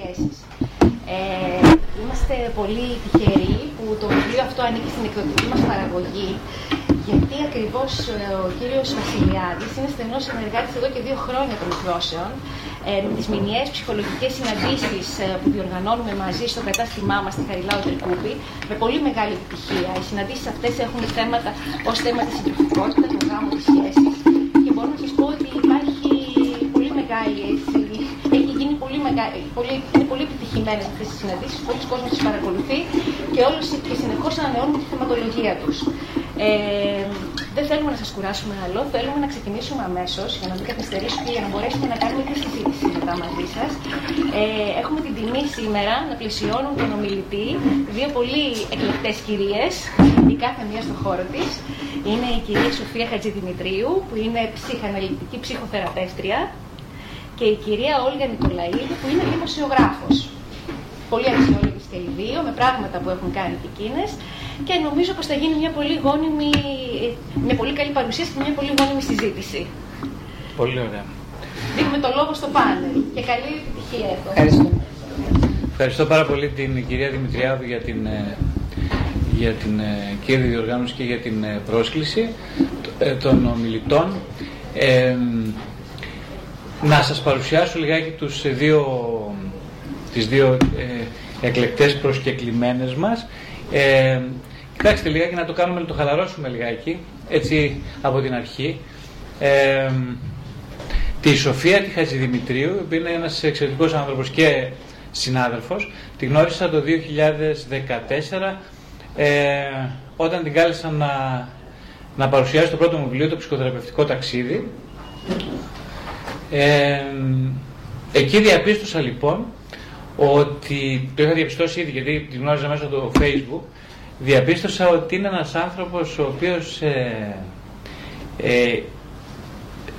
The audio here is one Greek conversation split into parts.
σχέσεις. Ε, είμαστε πολύ τυχεροί που το βιβλίο αυτό ανήκει στην εκδοτική μας παραγωγή γιατί ακριβώς ε, ο κύριος Βασιλιάδης είναι στενός συνεργάτης εδώ και δύο χρόνια των εκδόσεων ε, με τις μηνιαίες ψυχολογικές συναντήσεις ε, που διοργανώνουμε μαζί στο κατάστημά μας στη Χαριλάου Τρικούπη με πολύ μεγάλη επιτυχία. Οι συναντήσεις αυτές έχουν θέματα ως θέμα της συντροφικότητα, το γάμο της σχέσης και μπορώ να σας πω ότι υπάρχει πολύ μεγάλη έτσι, έχει γίνει πολύ μεγάλη, πολύ, είναι πολύ επιτυχημένες αυτές τις συναντήσεις, πολλοί κόσμοι τις παρακολουθεί και όλους και συνεχώς ανανεώνουμε τη θεματολογία τους. Ε, δεν θέλουμε να σας κουράσουμε άλλο. Θέλουμε να ξεκινήσουμε αμέσως για να μην καθυστερήσουμε και για να μπορέσουμε να κάνουμε τη συζήτηση μετά μαζί σας. Ε, έχουμε την τιμή σήμερα να πλαισιώνουν τον ομιλητή δύο πολύ εκλεκτές κυρίες, η κάθε μία στον χώρο της. Είναι η κυρία Σοφία Χατζηδημητρίου, που είναι ψυχαναλυτική ψυχοθεραπεύτρια, και η κυρία Όλγα Νικολαίδη, που είναι δημοσιογράφος. Πολύ αξιόλογε και οι δύο, με πράγματα που έχουν κάνει και εκείνες και νομίζω πως θα γίνει μια πολύ γόνιμη, μια πολύ καλή παρουσίαση και μια πολύ γόνιμη συζήτηση. Πολύ ωραία. Δίνουμε το λόγο στο πάνελ και καλή επιτυχία εδώ. Ευχαριστώ. Ευχαριστώ πάρα πολύ την κυρία Δημητριάδου για την, ε, για την ε, κύρια διοργάνωση και για την ε, πρόσκληση των ομιλητών. Ε, να σας παρουσιάσω λιγάκι τους δύο, τις δύο ε, εκλεκτές προσκεκλημένες μας. Ε, Κοιτάξτε λιγάκι να το κάνουμε, να το χαλαρώσουμε λιγάκι, έτσι από την αρχή. Ε, τη Σοφία τη Χατζηδημητρίου, που είναι ένας εξαιρετικός άνθρωπος και συνάδελφος, τη γνώρισα το 2014 ε, όταν την κάλεσα να, να παρουσιάσει το πρώτο μου βιβλίο, το ψυχοθεραπευτικό ταξίδι. Ε, εκεί διαπίστωσα λοιπόν ότι, το είχα διαπιστώσει ήδη γιατί τη γνώριζα μέσω του facebook, διαπίστωσα ότι είναι ένας άνθρωπος ο οποίος ε, ε,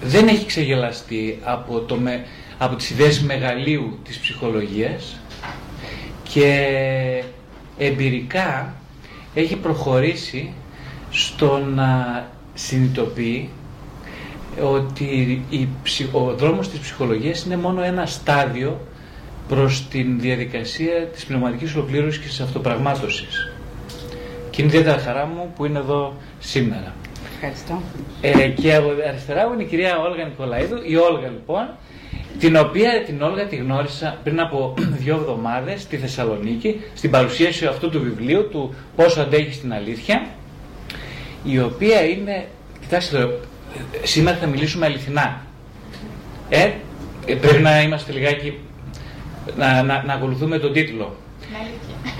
δεν έχει ξεγελαστεί από, το με, από τις ιδέες μεγαλείου της ψυχολογίας και εμπειρικά έχει προχωρήσει στο να συνειδητοποιεί ότι η, ο δρόμος της ψυχολογίας είναι μόνο ένα στάδιο προς την διαδικασία της πνευματικής ολοκλήρωσης και της αυτοπραγμάτωσης. Και είναι ιδιαίτερα χαρά μου που είναι εδώ σήμερα. Ευχαριστώ. Ε, και από αριστερά μου είναι η κυρία Όλγα Νικολαίδου, η Όλγα λοιπόν, την οποία την Όλγα τη γνώρισα πριν από δύο εβδομάδες στη Θεσσαλονίκη, στην παρουσίαση αυτού του βιβλίου, του «Πόσο αντέχεις στην αλήθεια», η οποία είναι, κοιτάξτε σήμερα θα μιλήσουμε αληθινά. Ε, ε, πρέπει να είμαστε λιγάκι, να, να, να ακολουθούμε τον τίτλο.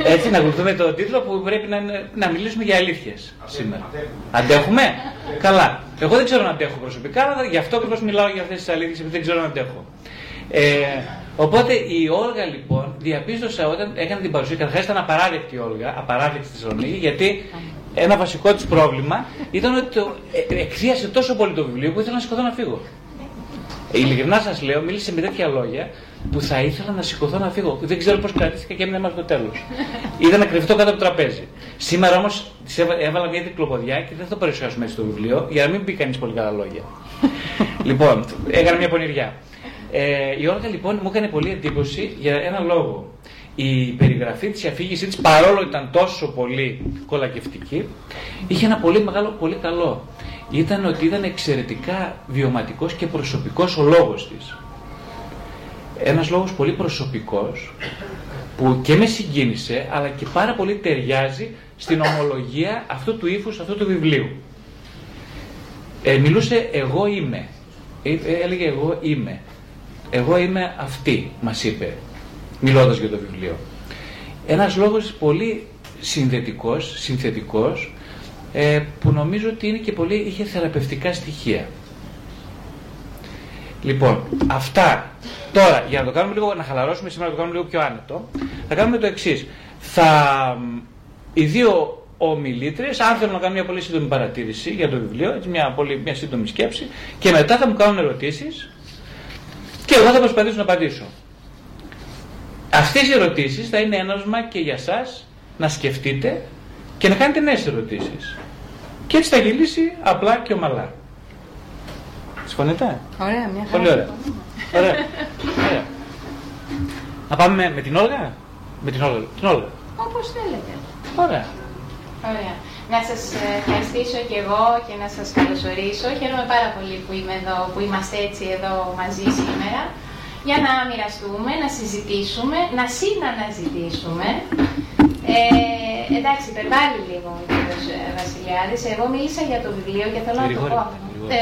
Έτσι να ακολουθούμε το τίτλο που πρέπει να, να μιλήσουμε για αλήθειες σήμερα. Αντέχουμε. Καλά. Εγώ δεν ξέρω να αντέχω προσωπικά, αλλά γι' αυτό ακριβώς μιλάω για αυτές τις αλήθειες, επειδή δεν ξέρω να αντέχω. Ε, οπότε η Όλγα λοιπόν διαπίστωσα όταν έκανε την παρουσία, καταρχάς ήταν απαράδεκτη η Όλγα, απαράδεκτη στη Θεσσαλονίκη, γιατί ένα βασικό της πρόβλημα ήταν ότι το, ε, εκθίασε τόσο πολύ το βιβλίο που ήθελα να σηκωθώ να φύγω. Ειλικρινά σας λέω, μίλησε με τέτοια λόγια που θα ήθελα να σηκωθώ να φύγω. Δεν ξέρω πώς κρατήθηκα και έμεινα μέχρι το τέλος. Είδα να κρυφτώ κάτω από το τραπέζι. Σήμερα όμως της έβαλα μια διπλοποδιά και δεν θα το παρουσιάσουμε έτσι στο βιβλίο για να μην πει κανείς πολύ καλά λόγια. λοιπόν, έκανα μια πονηριά. Ε, η Όλγα λοιπόν μου έκανε πολύ εντύπωση για ένα λόγο. Η περιγραφή της, η αφήγησή της, παρόλο ήταν τόσο πολύ κολακευτική, είχε ένα πολύ μεγάλο, πολύ καλό. Ήταν ότι ήταν εξαιρετικά βιωματικός και προσωπικός ο λόγος της ένας λόγος πολύ προσωπικός που και με συγκίνησε αλλά και πάρα πολύ ταιριάζει στην ομολογία αυτού του ύφους, αυτού του βιβλίου. Ε, μιλούσε εγώ είμαι. Ε, έλεγε εγώ είμαι. Εγώ είμαι αυτή, μας είπε, μιλώντας για το βιβλίο. Ένας λόγος πολύ συνδετικός, συνθετικός, ε, που νομίζω ότι είναι και πολύ, είχε θεραπευτικά στοιχεία. Λοιπόν, αυτά. Τώρα, για να το κάνουμε λίγο, να χαλαρώσουμε σήμερα, να το κάνουμε λίγο πιο άνετο, θα κάνουμε το εξής. Θα, οι δύο ομιλήτρε, αν θέλουν να κάνουν μια πολύ σύντομη παρατήρηση για το βιβλίο, έτσι μια, πολύ, μια σύντομη σκέψη, και μετά θα μου κάνουν ερωτήσεις και εγώ θα προσπαθήσω να απαντήσω. Αυτές οι ερωτήσεις θα είναι ένασμα και για εσά να σκεφτείτε και να κάνετε νέες ερωτήσεις. Και έτσι θα γυρίσει απλά και ομαλά. Συμφωνείτε; Ωραία, μια χαρά. Πολύ ωραία. ωραία. ωραία. Να πάμε με, την Όλγα; Με την Όλγα. Την Όλγα. Όπως θέλετε. Ωραία. Ωραία. Να σας ευχαριστήσω και εγώ και να σας καλωσορίσω. Χαίρομαι πάρα πολύ που είμαι εδώ, που είμαστε έτσι εδώ μαζί σήμερα για να μοιραστούμε, να συζητήσουμε, να συναναζητήσουμε. Ε, εντάξει, υπερβάλλει λίγο ο κ. Βασιλιάδης. Εγώ μίλησα για το βιβλίο και θέλω να το πω. Ε,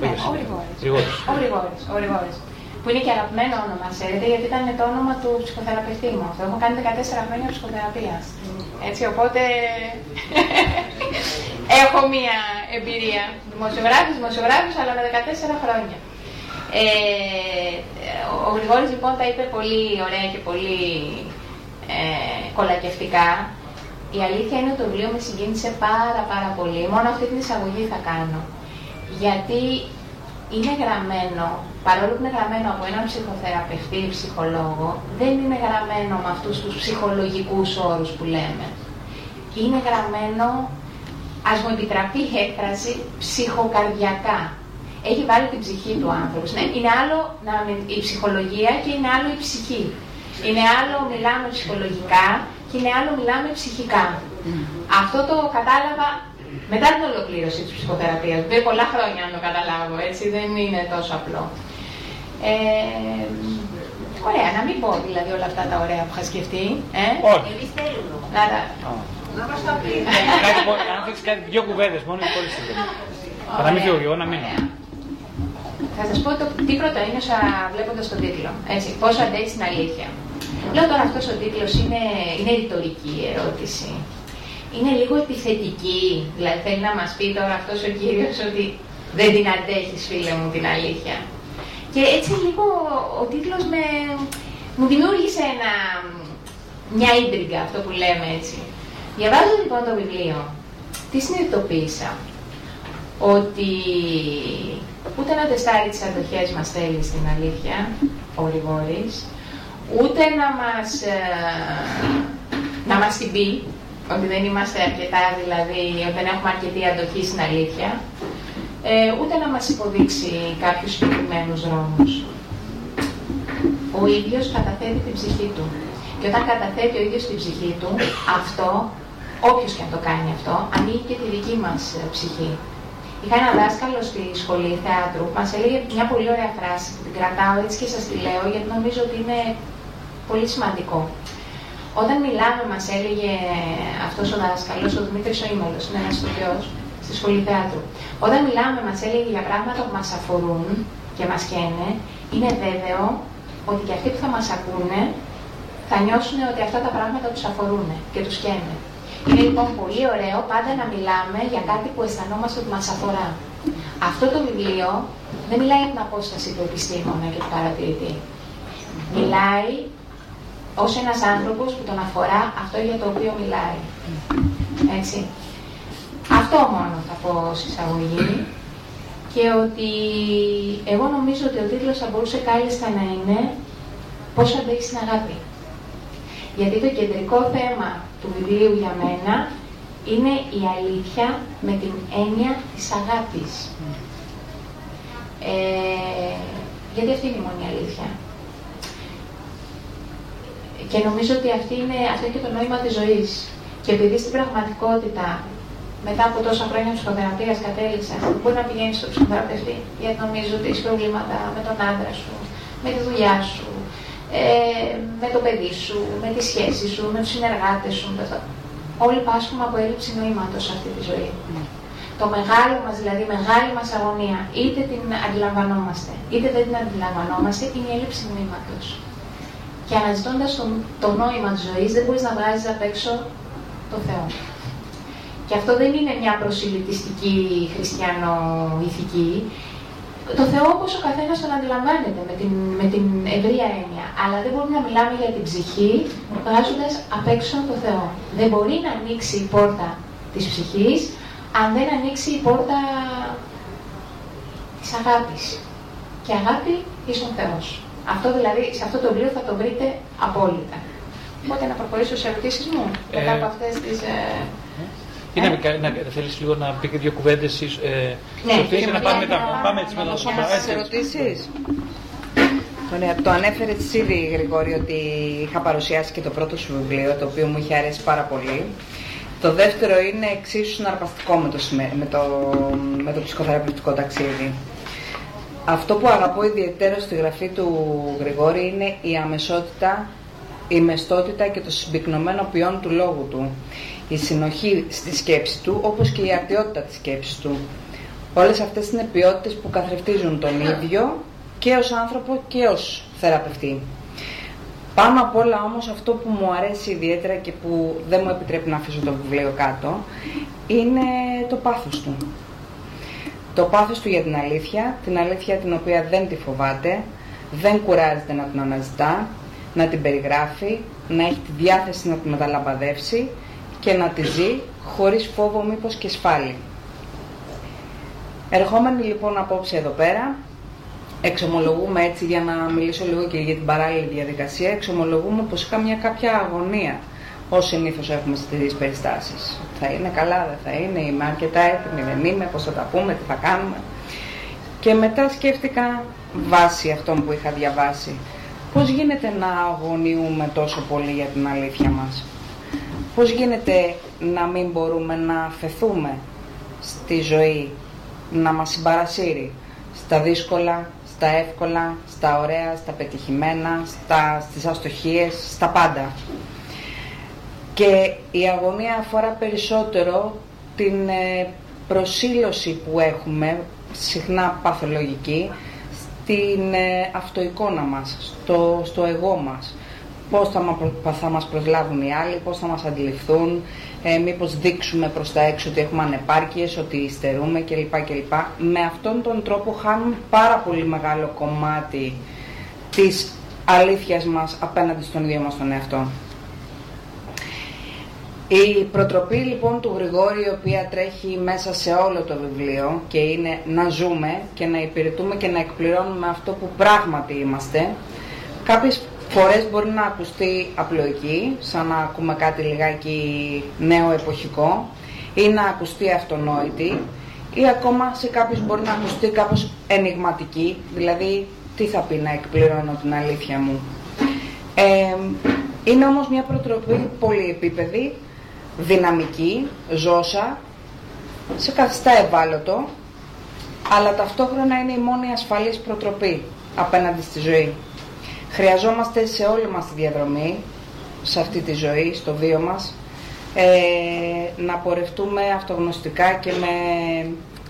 ναι, ο Γρηγόρης. Ο Γρηγόρης. Που είναι και αγαπημένο όνομα, ξέρετε, γιατί ήταν το όνομα του ψυχοθεραπευτή μου. Αυτό έχω κάνει 14 χρόνια ψυχοθεραπείας. Έτσι, οπότε έχω μία εμπειρία. Δημοσιογράφης, δημοσιογράφης, αλλά με 14 χρόνια. Ε, ο Γρηγόρης λοιπόν τα είπε πολύ ωραία και πολύ ε, κολακευτικά. Η αλήθεια είναι ότι το βιβλίο με συγκίνησε πάρα πάρα πολύ. Μόνο αυτή την εισαγωγή θα κάνω. Γιατί είναι γραμμένο, παρόλο που είναι γραμμένο από έναν ψυχοθεραπευτή ή ψυχολόγο, δεν είναι γραμμένο με αυτούς τους ψυχολογικούς όρους που λέμε. Είναι γραμμένο, ας μου επιτραπεί η έκφραση, ψυχοκαρδιακά έχει βάλει την ψυχή του άνθρωπου. Ναι, είναι άλλο να, η ψυχολογία και είναι άλλο η ψυχή. Είναι άλλο μιλάμε ψυχολογικά και είναι άλλο μιλάμε ψυχικά. Αυτό το κατάλαβα μετά την ολοκλήρωση της ψυχοθεραπείας. Βέβαια πολλά χρόνια να το καταλάβω, έτσι δεν είναι τόσο απλό. Ε, ωραία, να μην πω δηλαδή όλα αυτά τα ωραία που είχα σκεφτεί. Ε; Όχι. Εμείς θέλουμε. Να, τα... να μας το πείτε. Αν θέλεις κάτι, δύο κουβέντες μόνο, πολύ σύντομα. Θα να μην φύγω εγώ, να μείνω. Θα σας πω το, τι πρωτοείνωσα βλέποντας τον τίτλο. Έτσι, πόσο αντέχει την αλήθεια. Λέω τώρα αυτός ο τίτλος είναι, είναι ρητορική ερώτηση. Είναι λίγο επιθετική. Δηλαδή θέλει να μας πει τώρα αυτός ο κύριος ότι δεν την αντέχεις, φίλε μου, την αλήθεια. Και έτσι λίγο ο τίτλος με, μου δημιούργησε ένα, μια ίντριγκα, αυτό που λέμε έτσι. Διαβάζω λοιπόν το βιβλίο. Τι συνειδητοποίησα; Ότι ούτε να τεστάρει τις αντοχές μας θέλει στην αλήθεια, ο Γρηγόρης, ούτε να μας, ε, να μας την πει, ότι δεν είμαστε αρκετά δηλαδή, ότι δεν έχουμε αρκετή αντοχή στην αλήθεια, ε, ούτε να μας υποδείξει κάποιους συγκεκριμένους δρόμους. Ο ίδιος καταθέτει την ψυχή του. Και όταν καταθέτει ο ίδιος την ψυχή του, αυτό, όποιος και αν το κάνει αυτό, ανοίγει και τη δική μας ε, ψυχή. Είχα ένα δάσκαλο στη σχολή θεάτρου που μας έλεγε μια πολύ ωραία φράση που την κρατάω έτσι και σας τη λέω γιατί νομίζω ότι είναι πολύ σημαντικό. Όταν μιλάμε, μας έλεγε αυτός ο δάσκαλος, ο Δημήτρης Οήμελο, είναι ένας ηθοποιός στη σχολή θεάτρου. Όταν μιλάμε, μας έλεγε για πράγματα που μας αφορούν και μας καίνε, είναι βέβαιο ότι και αυτοί που θα μας ακούνε θα νιώσουν ότι αυτά τα πράγματα τους αφορούν και τους καίνε. Είναι λοιπόν πολύ ωραίο πάντα να μιλάμε για κάτι που αισθανόμαστε ότι μας αφορά. Αυτό το βιβλίο δεν μιλάει για την απόσταση του επιστήμονα και του παρατηρητή. Μιλάει ως ένας άνθρωπος που τον αφορά αυτό για το οποίο μιλάει. Έτσι. Αυτό μόνο θα πω ως εισαγωγή και ότι εγώ νομίζω ότι ο τίτλος θα μπορούσε κάλλιστα να είναι «Πώς αντέχεις την αγάπη». Γιατί το κεντρικό θέμα του βιβλίου για μένα είναι η αλήθεια με την έννοια της αγάπης. Ε, γιατί αυτή είναι η μόνη αλήθεια; Και νομίζω ότι αυτή είναι, αυτό είναι και το νόημα της ζωής. Και επειδή στην πραγματικότητα, μετά από τόσα χρόνια ψυχοθεραπείας κατέληξα, μπορεί να πηγαίνεις στο ψυχοθεραπευτή, γιατί νομίζω ότι έχεις προβλήματα με τον άντρα σου, με τη δουλειά σου, ε, με το παιδί σου, με τη σχέση σου, με τους συνεργάτες σου. Με το... Όλοι πάσχουμε από έλλειψη νοήματος σε αυτή τη ζωή. Mm. Το μεγάλο μας, δηλαδή η μεγάλη μας αγωνία, είτε την αντιλαμβανόμαστε, είτε δεν την αντιλαμβανόμαστε, είναι η έλλειψη νοήματος. Και αναζητώντας το, το νόημα της ζωής, δεν μπορείς να βγάζεις απ' έξω το Θεό. Και αυτό δεν είναι μια προσιλητιστική χριστιανο-ηθική, το Θεό όπως ο καθένας τον αντιλαμβάνεται με την, με την ευρία έννοια. Αλλά δεν μπορούμε να μιλάμε για την ψυχή βγάζοντας απ' έξω το Θεό. Δεν μπορεί να ανοίξει η πόρτα της ψυχής αν δεν ανοίξει η πόρτα της αγάπης. Και αγάπη ίσον Θεός. Αυτό δηλαδή, σε αυτό το βιβλίο θα το βρείτε απόλυτα. Οπότε να προχωρήσω σε ερωτήσεις μου μετά από αυτές τις... Ε, ή να, να, θέλεις λίγο να πει και δύο κουβέντες ε, ναι, και να πάμε, μετά, πάμε έτσι με ερωτήσεις. Ωραία. Το ανέφερε ήδη Γρηγόρη ότι είχα παρουσιάσει και το πρώτο σου βιβλίο, το οποίο μου είχε αρέσει πάρα πολύ. Το δεύτερο είναι εξίσου συναρπαστικό με το, με το, με το ψυχοθεραπευτικό ταξίδι. Αυτό που αγαπώ ιδιαίτερα στη γραφή του Γρηγόρη είναι η αμεσότητα, η μεστότητα και το συμπυκνωμένο ποιόν του λόγου του. Η συνοχή στη σκέψη του, όπως και η αρτιότητα της σκέψης του. Όλες αυτές είναι ποιότητες που καθρεφτίζουν τον ίδιο και ως άνθρωπο και ως θεραπευτή. Πάνω απ' όλα όμως αυτό που μου αρέσει ιδιαίτερα και που δεν μου επιτρέπει να αφήσω το βιβλίο κάτω είναι το πάθος του. Το πάθος του για την αλήθεια, την αλήθεια την οποία δεν τη φοβάται, δεν κουράζεται να την αναζητά, να την περιγράφει, να έχει τη διάθεση να τη μεταλαμπαδεύσει και να τη ζει χωρίς φόβο μήπως και σφάλει. Ερχόμενοι λοιπόν απόψε εδώ πέρα, εξομολογούμε έτσι για να μιλήσω λίγο και για την παράλληλη διαδικασία, εξομολογούμε πως είχα μια κάποια αγωνία ως συνήθως έχουμε στις περιστάσεις. Θα είναι καλά, δεν θα είναι, είμαι αρκετά έτοιμη, δεν είμαι, πώς θα τα πούμε, τι θα κάνουμε. Και μετά σκέφτηκα βάσει αυτών που είχα διαβάσει, πώς γίνεται να αγωνιούμε τόσο πολύ για την αλήθεια μας. Πώς γίνεται να μην μπορούμε να φεθούμε στη ζωή, να μας συμπαρασύρει στα δύσκολα, στα εύκολα, στα ωραία, στα πετυχημένα, στα, στις αστοχίες, στα πάντα. Και η αγωνία αφορά περισσότερο την ε, προσήλωση που έχουμε, συχνά παθολογική, στην ε, αυτοεικόνα μας, στο, στο εγώ μας. Πώς θα, θα μας προσλάβουν οι άλλοι, πώς θα μας αντιληφθούν, ε, μήπως δείξουμε προς τα έξω ότι έχουμε ανεπάρκειες, ότι υστερούμε κλπ. κλπ. Με αυτόν τον τρόπο χάνουμε πάρα πολύ μεγάλο κομμάτι της αλήθειας μας απέναντι στον ίδιο μας τον εαυτό. Η προτροπή λοιπόν του Γρηγόρη, η οποία τρέχει μέσα σε όλο το βιβλίο και είναι να ζούμε και να υπηρετούμε και να εκπληρώνουμε αυτό που πράγματι είμαστε, κάποιες φορές μπορεί να ακουστεί απλοϊκή, σαν να ακούμε κάτι λιγάκι νέο εποχικό, ή να ακουστεί αυτονόητη, ή ακόμα σε κάποιους μπορεί να ακουστεί κάπως ενηγματική, δηλαδή τι θα πει να εκπληρώνω την αλήθεια μου. Ε, είναι όμως μια προτροπή πολυεπίπεδη, δυναμική, ζώσα, σε καθιστά ευάλωτο, αλλά ταυτόχρονα είναι η μόνη ασφαλής προτροπή απέναντι στη ζωή. Χρειαζόμαστε σε όλη μας τη διαδρομή, σε αυτή τη ζωή, στο βίο μας, ε, να πορευτούμε αυτογνωστικά και με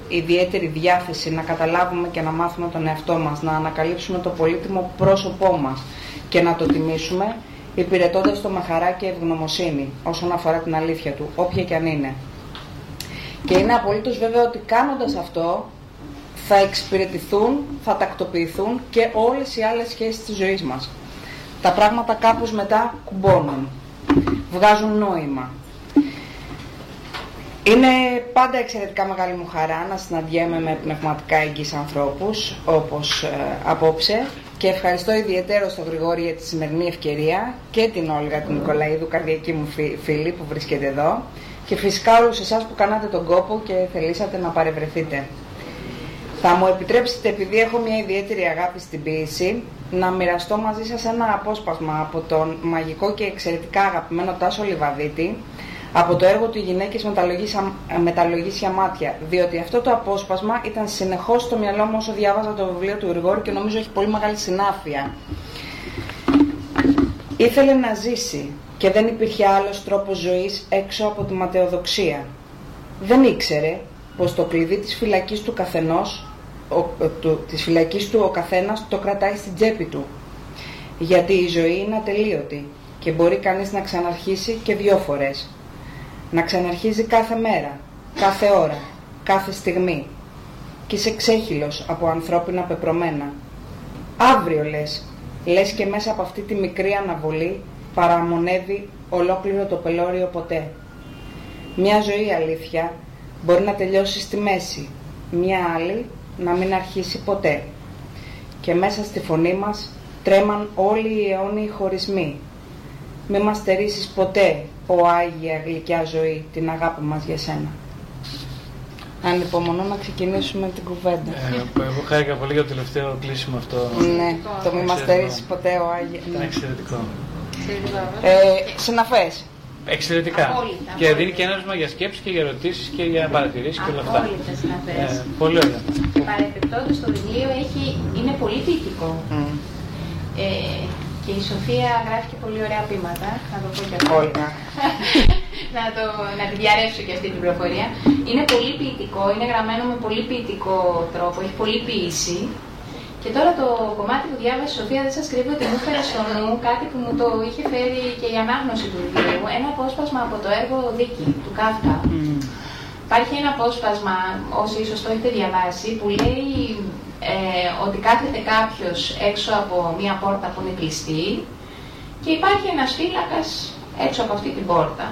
ιδιαίτερη διάθεση να καταλάβουμε και να μάθουμε τον εαυτό μας, να ανακαλύψουμε το πολύτιμο πρόσωπό μας και να το τιμήσουμε υπηρετώντας το με χαρά και ευγνωμοσύνη όσον αφορά την αλήθεια του, όποια και αν είναι. Και είναι απολύτως βέβαιο ότι κάνοντας αυτό θα εξυπηρετηθούν, θα τακτοποιηθούν και όλες οι άλλες σχέσεις της ζωής μας. Τα πράγματα κάπως μετά κουμπώνουν, βγάζουν νόημα. Είναι πάντα εξαιρετικά μεγάλη μου χαρά να συναντιέμαι με πνευματικά εγγύς ανθρώπους, όπως ε, απόψε, και ευχαριστώ ιδιαίτερα στον Γρηγόρη για τη σημερινή ευκαιρία και την Όλγα την Νικολαίδου, καρδιακή μου φίλη που βρίσκεται εδώ και φυσικά όλους εσάς που κάνατε τον κόπο και θελήσατε να παρευρεθείτε. Θα μου επιτρέψετε, επειδή έχω μια ιδιαίτερη αγάπη στην ποίηση, να μοιραστώ μαζί σας ένα απόσπασμα από τον μαγικό και εξαιρετικά αγαπημένο Τάσο Λιβαδίτη, από το έργο του «Γυναίκες μεταλλογής για μάτια», διότι αυτό το απόσπασμα ήταν συνεχώς στο μυαλό μου όσο διάβαζα το βιβλίο του Γρηγόρη και νομίζω έχει πολύ μεγάλη συνάφεια. Ήθελε να ζήσει και δεν υπήρχε άλλος τρόπος ζωής έξω από τη ματαιοδοξία. Δεν ήξερε πως το κλειδί της φυλακής του καθενός, ο, του, της φυλακής του ο καθένας το κρατάει στην τσέπη του. Γιατί η ζωή είναι ατελείωτη και μπορεί κανείς να ξαναρχίσει και δυο φορές να ξαναρχίζει κάθε μέρα, κάθε ώρα, κάθε στιγμή και είσαι ξέχυλος από ανθρώπινα πεπρωμένα. Αύριο λες, λες και μέσα από αυτή τη μικρή αναβολή παραμονεύει ολόκληρο το πελώριο ποτέ. Μια ζωή αλήθεια μπορεί να τελειώσει στη μέση, μια άλλη να μην αρχίσει ποτέ. Και μέσα στη φωνή μας τρέμαν όλοι οι αιώνιοι χωρισμοί. Μη μας ποτέ, ο Άγια γλυκιά ζωή, την αγάπη μας για σένα. Ανυπομονώ να ξεκινήσουμε την κουβέντα. Ε, εγώ χάρηκα πολύ για το τελευταίο κλείσιμο αυτό. ναι, το μη μας στερήσεις ποτέ ο Άγιος. Ήταν εξαιρετικό. Ε, συναφές. Εξαιρετικά. Απόλυτα, και απόλυτα. δίνει και ένασμα για σκέψεις και για ερωτήσεις και για παρατηρήσεις και όλα αυτά. Απόλυτα συναφές. Ε, πολύ ωραία. Παρεπιπτόντως το βιβλίο έχει, είναι πολύ ποιητικό. Μμ. Ε, και η Σοφία γράφει και πολύ ωραία πείματα, να το πω και αυτό. Όλγα. να, το, να τη διαρρεύσω και αυτή την πληροφορία. Είναι πολύ ποιητικό, είναι γραμμένο με πολύ ποιητικό τρόπο, έχει πολύ ποιήση. Και τώρα το κομμάτι που διάβασε η Σοφία δεν σας κρύβω ότι μου έφερε στο νου κάτι που μου το είχε φέρει και η ανάγνωση του βιβλίου. Ένα απόσπασμα από το έργο Δίκη του Κάφκα. Μμ. Υπάρχει ένα απόσπασμα, όσοι ίσως το έχετε διαβάσει, που λέει ε, ότι κάθεται κάποιος έξω από μία πόρτα που είναι κλειστή και υπάρχει ένας φύλακας έξω από αυτή την πόρτα.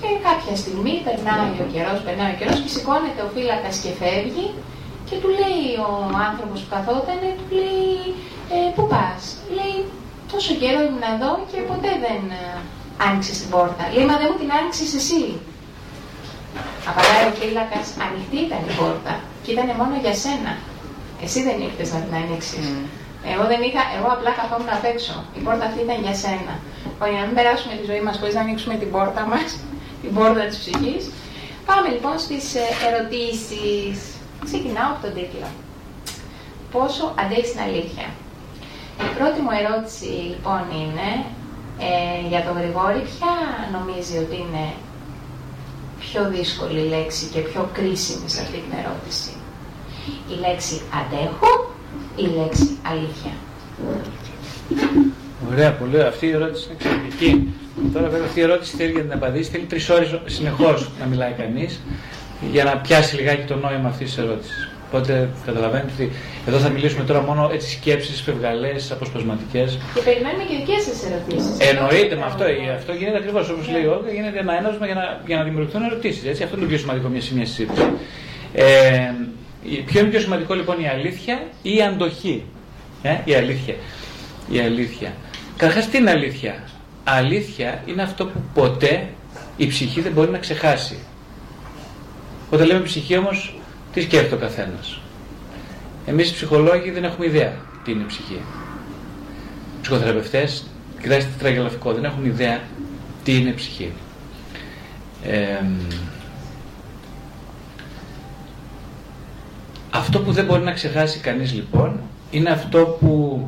Και κάποια στιγμή περνάει ο καιρός, περνάει ο καιρός και σηκώνεται ο φύλακας και φεύγει και του λέει ο άνθρωπος που καθόταν, του λέει ε, «Πού πας» Λέει «Τόσο καιρό ήμουν εδώ και ποτέ δεν ε, άνοιξες την πόρτα». Λέει «Μα δεν μου την άνοιξες εσύ». Απαντάει ο φύλακας, ανοιχτή ήταν η πόρτα και ήταν μόνο για σένα. Εσύ δεν ήρθες να την ανοίξει. Μμ. Εγώ δεν είχα, εγώ απλά καθόμουν απ' έξω. Η πόρτα αυτή ήταν για σένα. Λοιπόν, για να μην περάσουμε τη ζωή μας χωρίς να ανοίξουμε την πόρτα μας, την πόρτα της ψυχής. Πάμε λοιπόν στις ερωτήσεις. Ξεκινάω από τον τίτλο. Πόσο αντέχεις την αλήθεια; Η πρώτη μου ερώτηση λοιπόν είναι ε, για τον Γρηγόρη, ποια νομίζει ότι είναι πιο δύσκολη λέξη και πιο κρίσιμη σε αυτή την ερώτηση; Η λέξη αντέχω ή η λέξη αλήθεια. Ωραία, πολύ ωραία. Αυτή η ερώτηση είναι εξαιρετική. Τώρα βέβαια αυτή η ερώτηση θέλει για την απαντήσει, θέλει τρεις ώρες συνεχώς να μιλάει κανείς για να πιάσει λιγάκι το νόημα αυτής της ερώτησης. Οπότε καταλαβαίνετε ότι εδώ θα μιλήσουμε τώρα μόνο έτσι σκέψεις, φευγαλές, αποσπασματικές. Και περιμένουμε και δικές σας ερωτήσεις. Εννοείται με αυτό. Αυτό γίνεται ακριβώς όπως λέει η Όλγα, γίνεται ένα ένασμα για να, για να δημιουργηθούν ερωτήσεις. Αυτό είναι το πιο σημαντικό μια σημεία συζήτηση. Ε, η- ποιο είναι πιο σημαντικό λοιπόν η αλήθεια ή η αντοχή; Ε, η αλήθεια. Η αλήθεια. Καταρχάς τι είναι αλήθεια; Αλήθεια είναι αυτό που ποτέ η ψυχή δεν μπορεί να ξεχάσει. Όταν λέμε ψυχή όμως, τι σκέφτεται ο καθένας; Εμείς οι ψυχολόγοι δεν έχουμε ιδέα τι είναι η ψυχή. Οι ψυχοθεραπευτές, κοιτάξτε τι τραγελαφικό, δεν έχουν ιδέα τι είναι η ψυχή. Ε, αυτό που δεν μπορεί να ξεχάσει κανείς λοιπόν είναι αυτό που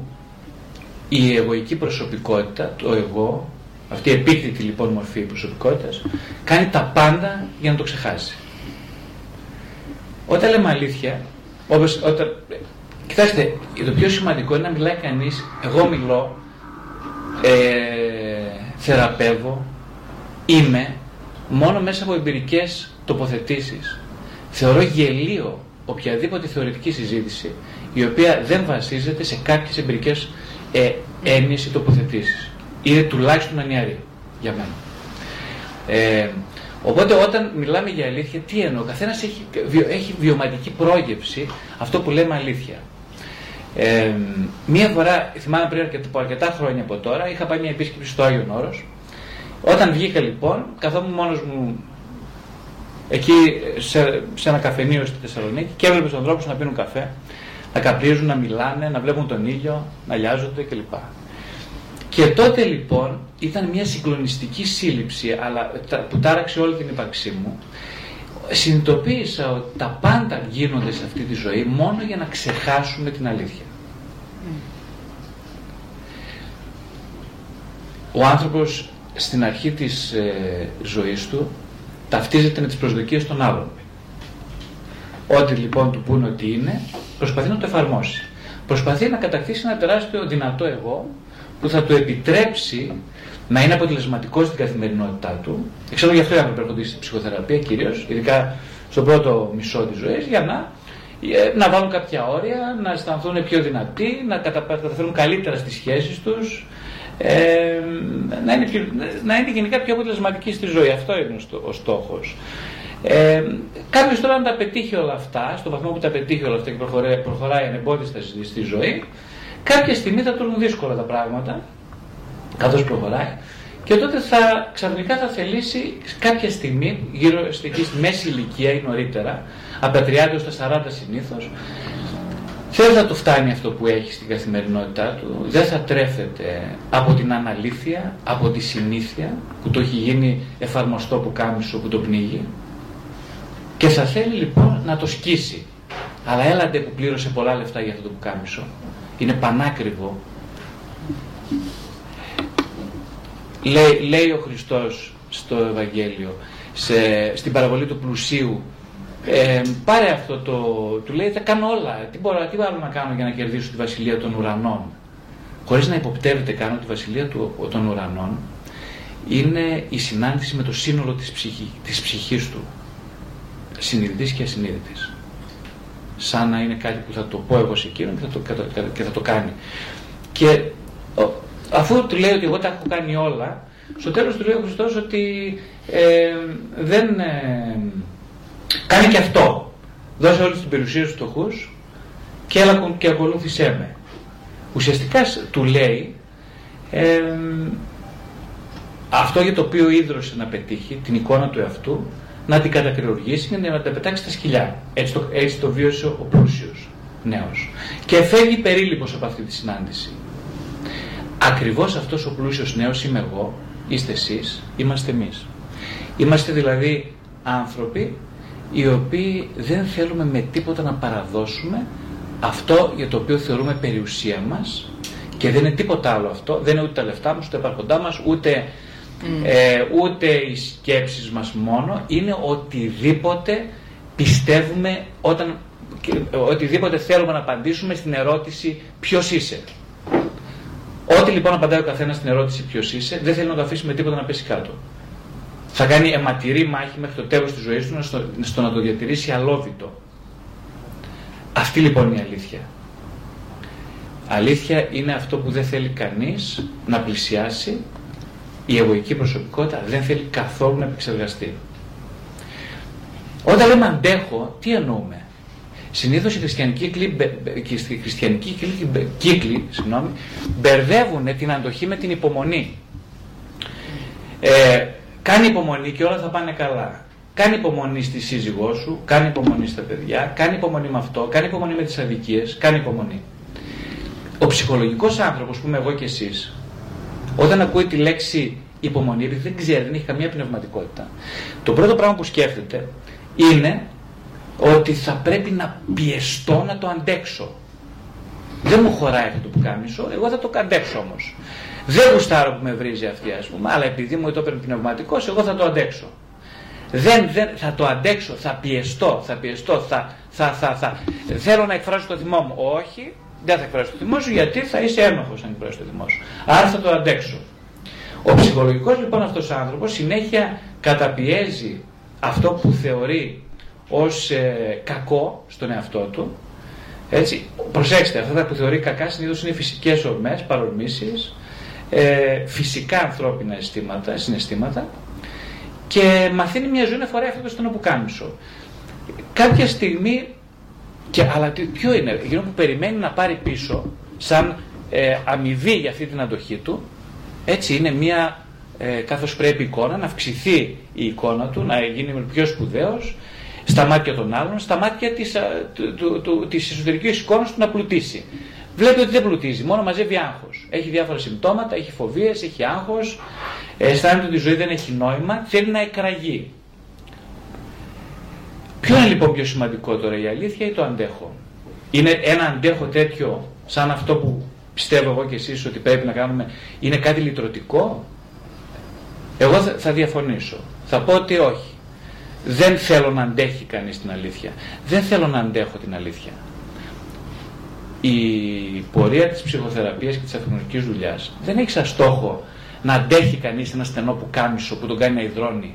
η εγωική προσωπικότητα, το εγώ, αυτή η επίκτητη λοιπόν μορφή προσωπικότητας, κάνει τα πάντα για να το ξεχάσει. Όταν λέμε αλήθεια, όπως, όταν, κοιτάξτε, το πιο σημαντικό είναι να μιλάει κανείς, εγώ μιλώ, ε, θεραπεύω, είμαι, μόνο μέσα από εμπειρικές τοποθετήσεις. Θεωρώ γελίο οποιαδήποτε θεωρητική συζήτηση η οποία δεν βασίζεται σε κάποιες εμπειρικές ε, έννοιες ή τοποθετήσεις. Είναι τουλάχιστον ανιαρή για μένα. Ε, οπότε όταν μιλάμε για αλήθεια, τι εννοώ, ο καθένας έχει, βιο- έχει βιωματική πρόγευση αυτό που λέμε αλήθεια. Ε, μία φορά, θυμάμαι πριν αρκετά, από αρκετά χρόνια από τώρα, είχα πάει μια επίσκεψη στο Άγιον Όρος. Όταν βγήκα λοιπόν, καθόμουν μόνος μου εκεί σε, σε ένα καφενείο στη Θεσσαλονίκη και έβλεπες του ανθρώπους να πίνουν καφέ, να καπνίζουν, να μιλάνε, να βλέπουν τον ήλιο, να λιάζονται κλπ. Και τότε λοιπόν ήταν μια συγκλονιστική σύλληψη αλλά, τα- που τάραξε όλη την ύπαρξή μου. Συνειδητοποίησα ότι τα πάντα γίνονται σε αυτή τη ζωή μόνο για να ξεχάσουμε την αλήθεια. Ο άνθρωπος στην αρχή της ε, ζωής του ταυτίζεται με τις προσδοκίες των άλλων. Ό,τι λοιπόν του πούνε ότι είναι, προσπαθεί να το εφαρμόσει. Προσπαθεί να κατακτήσει ένα τεράστιο δυνατό εγώ που θα του επιτρέψει να είναι αποτελεσματικός στην καθημερινότητά του. Ξέρω γι' αυτό οι άνθρωποι έρχονται στη ψυχοθεραπεία κυρίως, ειδικά στο πρώτο μισό της ζωής, για να, ε, να βάλουν κάποια όρια, να αισθανθούν πιο δυνατοί, να κατα- καταφέρουν καλύτερα στις σχέσεις τους, ε, να, είναι πιο, να είναι γενικά πιο αποτελεσματικοί στη ζωή. Αυτό είναι ο, στό- ο στόχος. Ε, Κάποιος τώρα αν τα πετύχει όλα αυτά, στο βαθμό που τα πετύχει όλα αυτά και προχωράει, προχωράει ανεμπόδιστα στη, στη ζωή, κάποια στιγμή θα του έρθουν δύσκολα τα πράγματα, καθώς προχωράει, και τότε θα, ξαφνικά θα θελήσει κάποια στιγμή, γύρω στη μέση ηλικία ή νωρίτερα, από τα 30 έως τα 40 συνήθως, δεν θα του φτάνει αυτό που έχει στην καθημερινότητά του, δεν θα τρέφεται από την αναλήθεια, από τη συνήθεια που το έχει γίνει εφαρμοστό που κάμισο που το πνίγει και θα θέλει λοιπόν να το σκίσει. Αλλά έλαντε που πλήρωσε πολλά λεφτά για αυτό το που κάμισο. Είναι πανάκριβο. Λέει, λέει ο Χριστός στο Ευαγγέλιο, σε, στην παραβολή του πλουσίου ε, πάρε αυτό το. Του λέει: Θα κάνω όλα. Τι, μπορώ, τι άλλο να κάνω για να κερδίσω τη βασιλεία των ουρανών; Χωρίς να υποπτεύεται καν τη βασιλεία του, των ουρανών είναι η συνάντηση με το σύνολο της, ψυχή, της ψυχής του. Συνειδητής και ασυνείδητης. Σαν να είναι κάτι που θα το πω εγώ σε εκείνον και θα το, και θα το κάνει. Και αφού του λέει ότι εγώ τα έχω κάνει όλα, στο τέλος του λέει ο Χριστός ότι ε, δεν. Ε, Κάνει και αυτό. Δώσε όλη την περιουσία στους φτωχούς και έλα και ακολούθησέ με. Ουσιαστικά του λέει αυτό για το οποίο ίδρωσε να πετύχει, την εικόνα του εαυτού, να την κατακριουργήσει και να την πετάξει στα σκυλιά. Έτσι το, έτσι το βίωσε ο πλούσιος νέος. Και φεύγει περίληπος από αυτή τη συνάντηση. Ακριβώς αυτός ο πλούσιος νέος είμαι εγώ, είστε εσείς, είμαστε εμείς. Είμαστε δηλαδή άνθρωποι οι οποίοι δεν θέλουμε με τίποτα να παραδώσουμε αυτό για το οποίο θεωρούμε περιουσία μας και δεν είναι τίποτα άλλο αυτό, δεν είναι ούτε τα λεφτά μας, ούτε τα υπάρχοντά μας, ούτε, ε, ούτε οι σκέψεις μας μόνο, είναι οτιδήποτε πιστεύουμε όταν, οτιδήποτε θέλουμε να απαντήσουμε στην ερώτηση ποιος είσαι. Ό,τι λοιπόν απαντάει ο καθένας στην ερώτηση ποιος είσαι, δεν θέλει να το αφήσει με τίποτα να πέσει κάτω θα κάνει αιματηρή μάχη μέχρι το τέλος της ζωής του στο, στο να το διατηρήσει αλόβητο. Αυτή λοιπόν είναι η αλήθεια. Αλήθεια είναι αυτό που δεν θέλει κανείς να πλησιάσει η εγωική προσωπικότητα δεν θέλει καθόλου να επεξεργαστεί. Όταν λέμε αντέχω, τι εννοούμε; Συνήθως οι χριστιανικοί κύκλοι, οι χριστιανικοί κύκλοι, κύκλοι συγγνώμη, μπερδεύουν την αντοχή με την υπομονή. Ε, Κάνει υπομονή και όλα θα πάνε καλά. Κάνει υπομονή στη σύζυγό σου, κάνει υπομονή στα παιδιά, κάνει υπομονή με αυτό, κάνει υπομονή με τις αδικίες, κάνει υπομονή. Ο ψυχολογικός άνθρωπος, που είμαι εγώ και εσείς, όταν ακούει τη λέξη υπομονή, επειδή δεν ξέρει, δεν έχει καμία πνευματικότητα, το πρώτο πράγμα που σκέφτεται είναι ότι θα πρέπει να πιεστώ να το αντέξω. Δεν μου χωράει αυτό το που κάμισο, εγώ θα το αντέξω όμως. Δεν γουστάρω που με βρίζει αυτή, ας πούμε, αλλά επειδή μου το έπαιρνε πνευματικός, εγώ θα το αντέξω. Δεν, δεν, θα το αντέξω, θα πιεστώ, θα πιεστώ, θα, θα, θα, θα. Θέλω να εκφράσω το θυμό μου. Όχι, δεν θα εκφράσω το θυμό σου γιατί θα είσαι ένοχος αν εκφράσει το θυμό σου. Άρα θα το αντέξω. Ο ψυχολογικός λοιπόν αυτός ο άνθρωπος συνέχεια καταπιέζει αυτό που θεωρεί ως ε, κακό στον εαυτό του. Έτσι, προσέξτε, αυτά που θεωρεί κακά συνήθως είναι φυσικές ορμές, παρορμήσεις, ε, φυσικά ανθρώπινα αισθήματα, συναισθήματα και μαθαίνει μια ζωή να φοράει αυτό το στενό που κάμισο. Κάποια στιγμή, και, αλλά ποιο είναι, εκείνο που περιμένει να πάρει πίσω σαν ε, αμοιβή για αυτή την αντοχή του, έτσι είναι μια ε, καθώς πρέπει εικόνα, να αυξηθεί η εικόνα του, να γίνει πιο σπουδαίος, στα μάτια των άλλων, στα μάτια της, του, του, του, της εσωτερικής εικόνας του να πλουτίσει βλέπει ότι δεν πλουτίζει, μόνο μαζεύει άγχος. Έχει διάφορα συμπτώματα, έχει φοβίες, έχει άγχος, αισθάνεται ότι η ζωή δεν έχει νόημα, θέλει να εκραγεί. Ποιο είναι λοιπόν πιο σημαντικό τώρα, η αλήθεια ή το αντέχω; Είναι ένα αντέχω τέτοιο, σαν αυτό που πιστεύω εγώ και εσείς ότι πρέπει να κάνουμε, είναι κάτι λυτρωτικό; Εγώ θα διαφωνήσω. Θα πω ότι όχι. Δεν θέλω να αντέχει κανείς την αλήθεια. Δεν θέλω να αντέχω την αλήθεια η πορεία της ψυχοθεραπείας και της αυτονομικής δουλειάς δεν έχει σαν στόχο να αντέχει κανείς ένα στενό που κάμισο που τον κάνει να υδρώνει,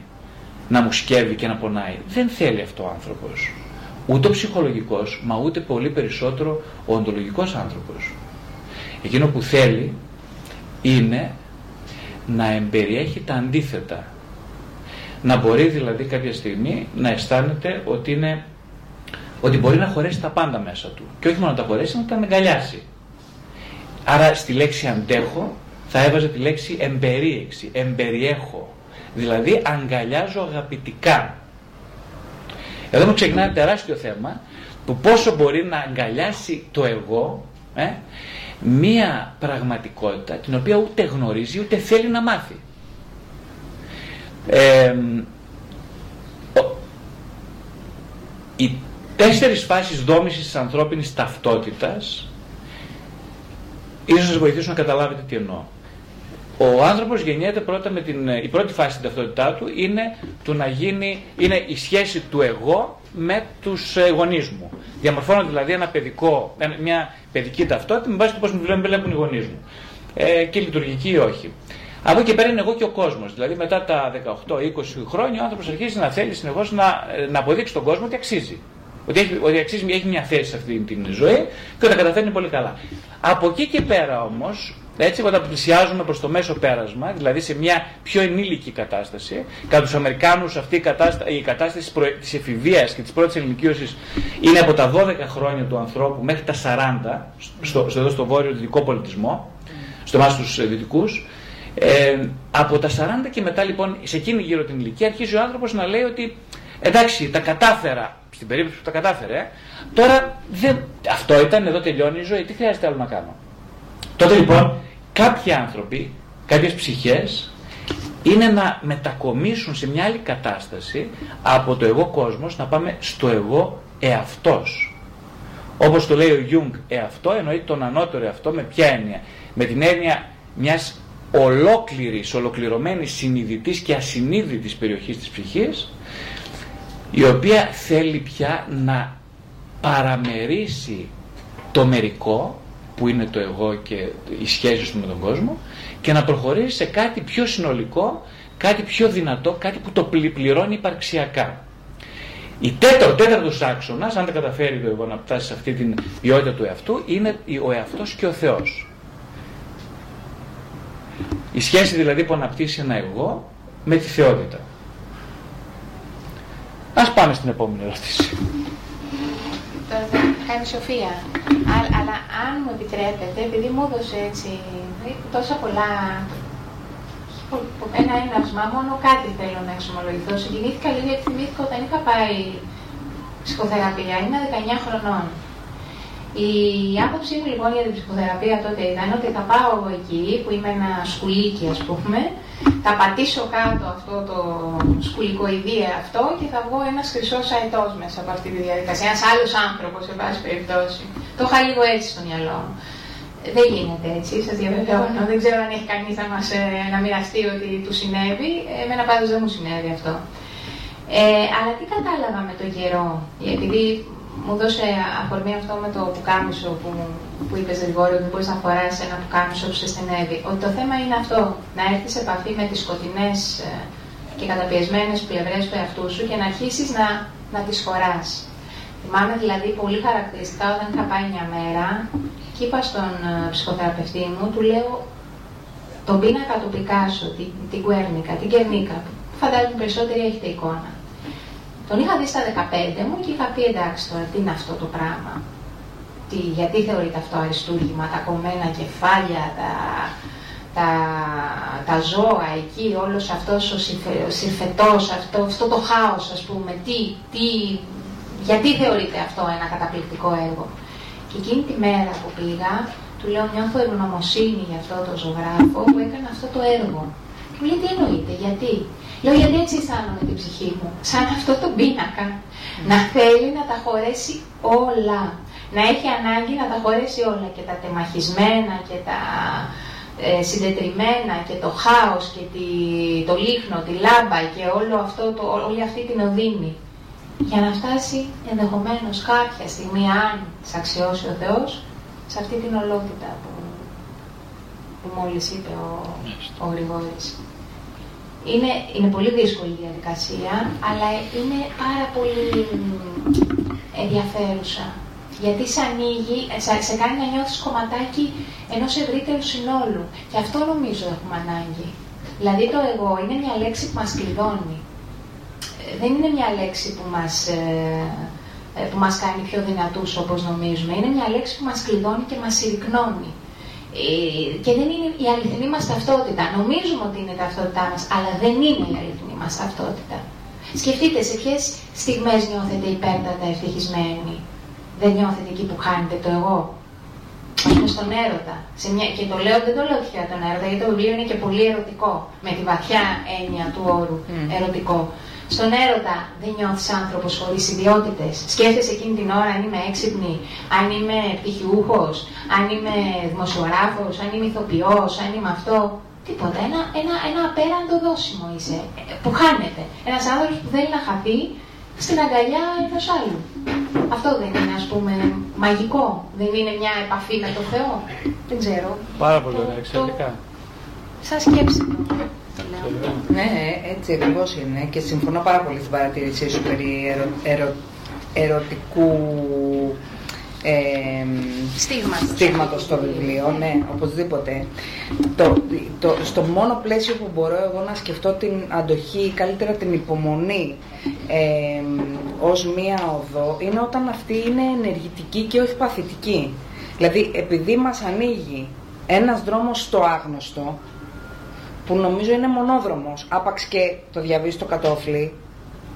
να μου σκεύει και να πονάει. Δεν θέλει αυτό ο άνθρωπος. Ούτε ο ψυχολογικός, μα ούτε πολύ περισσότερο ο οντολογικός άνθρωπος. Εκείνο που θέλει είναι να εμπεριέχει τα αντίθετα. Να μπορεί δηλαδή κάποια στιγμή να αισθάνεται ότι είναι ότι μπορεί να χωρέσει τα πάντα μέσα του. Και όχι μόνο να τα χωρέσει, να τα αγκαλιάσει. Άρα στη λέξη αντέχω θα θα έβαζε τη λέξη εμπερίεξη, εμπεριέχω. Δηλαδή αγκαλιάζω αγαπητικά. Εδώ μου ξεκινάει ένα τεράστιο θέμα του πόσο μπορεί να αγκαλιάσει το εγώ ε, μία πραγματικότητα την οποία ούτε γνωρίζει ούτε θέλει να μάθει. Ε, οι τέσσερις φάσεις δόμησης της ανθρώπινης ταυτότητας ίσως σας βοηθήσουν να καταλάβετε τι εννοώ. Ο άνθρωπος γεννιέται πρώτα με την, η πρώτη φάση στην ταυτότητά του είναι, του να γίνει, είναι η σχέση του εγώ με τους ε, γονείς μου. Διαμορφώνω δηλαδή ένα παιδικό, μια παιδική ταυτότητα με βάση το πώς μου βλέπουν οι γονείς μου. Ε, και λειτουργική ή όχι. Από εκεί πέρα είναι εγώ και ο κόσμος. Δηλαδή μετά τα 18-20 χρόνια ο άνθρωπος αρχίζει να θέλει συνεχώς να, ε, να αποδείξει τον κόσμο ότι αξίζει. Ότι έχει, ότι αξίζει, έχει μια θέση σε αυτή την ζωή και ότι τα καταφέρνει πολύ καλά. Από εκεί και πέρα όμως, έτσι όταν πλησιάζουμε προς το μέσο πέρασμα, δηλαδή σε μια πιο ενήλικη κατάσταση, κατά τους Αμερικάνους αυτή η κατάσταση, η κατάσταση της εφηβείας και της πρώτης ενηλικίωσης είναι από τα 12 χρόνια του ανθρώπου μέχρι τα 40, στο, στο, εδώ στο βόρειο δυτικό πολιτισμό, στο εμάς τους δυτικούς. Ε, από τα 40 και μετά λοιπόν, σε εκείνη γύρω την ηλικία, αρχίζει ο άνθρωπος να λέει ότι εντάξει, τα κατάφερα, στην περίπτωση που τα κατάφερε, τώρα δεν, αυτό ήταν, εδώ τελειώνει η ζωή, τι χρειάζεται άλλο να κάνω; Τότε λοιπόν κάποιοι άνθρωποι, κάποιες ψυχές είναι να μετακομίσουν σε μια άλλη κατάσταση από το εγώ κόσμος να πάμε στο εγώ εαυτός. Όπως το λέει ο Γιούγκ εαυτό εννοεί τον ανώτερο εαυτό με ποια έννοια; Με την έννοια μιας ολόκληρης, ολοκληρωμένης συνειδητής και ασυνείδητης περιοχής της ψυχής η οποία θέλει πια να παραμερίσει το μερικό που είναι το εγώ και οι σχέσεις του με τον κόσμο και να προχωρήσει σε κάτι πιο συνολικό, κάτι πιο δυνατό, κάτι που το πληρώνει υπαρξιακά. Η τέταρτο, τέταρτος άξονας, αν δεν καταφέρει το εγώ να φτάσει σε αυτή την ποιότητα του εαυτού, είναι ο εαυτός και ο Θεός. Η σχέση δηλαδή που αναπτύσσει ένα εγώ με τη θεότητα. Ας πάμε στην επόμενη ερώτηση. Τώρα θα κάνει Σοφία. Αλλά αν μου επιτρέπετε, επειδή μου έδωσε έτσι τόσα πολλά ένα έναυσμα, μόνο κάτι θέλω να εξομολογηθώ. Συγκινήθηκα λίγο γιατί θυμήθηκα όταν είχα πάει ψυχοθεραπεία. Είμαι 19 χρονών. Η άποψή μου λοιπόν για την ψυχοθεραπεία τότε ήταν ότι θα πάω εκεί που είμαι ένα σκουλίκι ας πούμε, θα πατήσω κάτω αυτό το σκουλικοειδή αυτό και θα βγω ένας χρυσός αετός μέσα από αυτή τη διαδικασία, ένας άλλος άνθρωπος σε βάση περιπτώσει. Το είχα λίγο έτσι στο μυαλό μου. Δεν γίνεται έτσι, σας διαβεβαιώνω. Δεν ξέρω αν έχει κανείς να, μας, ε, να μοιραστεί ότι του συνέβη. Εμένα πάντως δεν μου συνέβη αυτό. Ε, αλλά τι κατάλαβα με τον καιρό, επειδή μου δώσε αφορμή αυτό με το πουκάμισο που, που είπες Γρηγόρη, ότι μπορεί να φοράσει ένα πουκάμισο που σε στενεύει. Ότι το θέμα είναι αυτό, να έρθεις σε επαφή με τις σκοτεινές ε, και καταπιεσμένες πλευρές του εαυτού σου και να αρχίσεις να, να τις φοράς. Θυμάμαι δηλαδή πολύ χαρακτηριστικά όταν είχα πάει μια μέρα και είπα στον ε, ψυχοθεραπευτή μου, του λέω τον πίνακα του Πικάσο, την, την Κουέρνικα, την Κερνίκα, φαντάζομαι περισσότεροι έχετε εικόνα. Τον είχα δει στα 15 μου και είχα πει εντάξει τώρα τι είναι αυτό το πράγμα. Τι, γιατί θεωρείται αυτό αριστούργημα, τα κομμένα κεφάλια, τα, τα, τα ζώα εκεί, όλος αυτός ο, συρφετός, αυτό, αυτό το χάος ας πούμε, τι, τι, γιατί θεωρείται αυτό ένα καταπληκτικό έργο. Και εκείνη τη μέρα που πήγα, του λέω νιώθω ευγνωμοσύνη για αυτό το ζωγράφο που έκανε αυτό το έργο. Και μου λέει τι εννοείται, γιατί; Λέω γιατί έτσι αισθάνομαι την ψυχή μου, σαν αυτό το πίνακα. Να θέλει να τα χωρέσει όλα. Να έχει ανάγκη να τα χωρέσει όλα και τα τεμαχισμένα και τα ε, συντετριμένα και το χάος και τη, το λίχνο, τη λάμπα και όλο αυτό, το, όλη αυτή την οδύνη. Για να φτάσει ενδεχομένως κάποια στιγμή, αν σ' αξιώσει ο Θεός, σε αυτή την ολότητα που, που μόλις είπε ο, ο Γρηγόρης. Είναι, είναι πολύ δύσκολη η διαδικασία, αλλά είναι πάρα πολύ ενδιαφέρουσα. Γιατί σε ανοίγει, σε, σε κάνει να νιώθεις κομματάκι ενός ευρύτερου συνόλου. Και αυτό νομίζω έχουμε ανάγκη. Δηλαδή το εγώ είναι μια λέξη που μας κλειδώνει. Ε, δεν είναι μια λέξη που μας, ε, ε, που μας κάνει πιο δυνατούς όπως νομίζουμε. Είναι μια λέξη που μας κλειδώνει και μας συρρυκνώνει. Ε, και δεν είναι η αληθινή μας ταυτότητα. Νομίζουμε ότι είναι η ταυτότητά μας, αλλά δεν είναι η αληθινή μας ταυτότητα. Σκεφτείτε σε ποιες στιγμές νιώθετε υπέρτατα ευτυχισμένοι. Δεν νιώθετε εκεί που χάνετε το εγώ. Ας πούμε στον έρωτα. Σε μια... Και το λέω, δεν το λέω για τον έρωτα, γιατί το βιβλίο είναι και πολύ ερωτικό. Με τη βαθιά έννοια του όρου ερωτικό. Στον έρωτα δεν νιώθεις άνθρωπος χωρίς ιδιότητες. Σκέφτεσαι εκείνη την ώρα αν είμαι έξυπνη, αν είμαι πτυχιούχος, αν είμαι δημοσιογράφος, αν είμαι ηθοποιός, αν είμαι αυτό. Τίποτα. Ένα, ένα, ένα απέραντο δόσιμο είσαι, που χάνεται. Ένας άνθρωπος που θέλει να χαθεί στην αγκαλιά ενός άλλου. Αυτό δεν είναι, ας πούμε, μαγικό. Δεν είναι μια επαφή με τον Θεό. Δεν ξέρω. Πάρα πολύ ωραία, εξαιρετικά. Σαν σκέψη. Ναι, έτσι ακριβώς είναι και συμφωνώ πάρα πολύ στην παρατήρησή σου περί ερω, ερω, ερωτικού ε, Στίγματος. στίγματος στο βιβλίο, ναι, οπωσδήποτε. Το, το, στο μόνο πλαίσιο που μπορώ εγώ να σκεφτώ την αντοχή, ή καλύτερα την υπομονή ε, ως μία οδό, είναι όταν αυτή είναι ενεργητική και όχι παθητική. Δηλαδή, επειδή μας ανοίγει ένας δρόμος στο άγνωστο, που νομίζω είναι μονόδρομος, άπαξ και το διαβείς στο κατόφλι,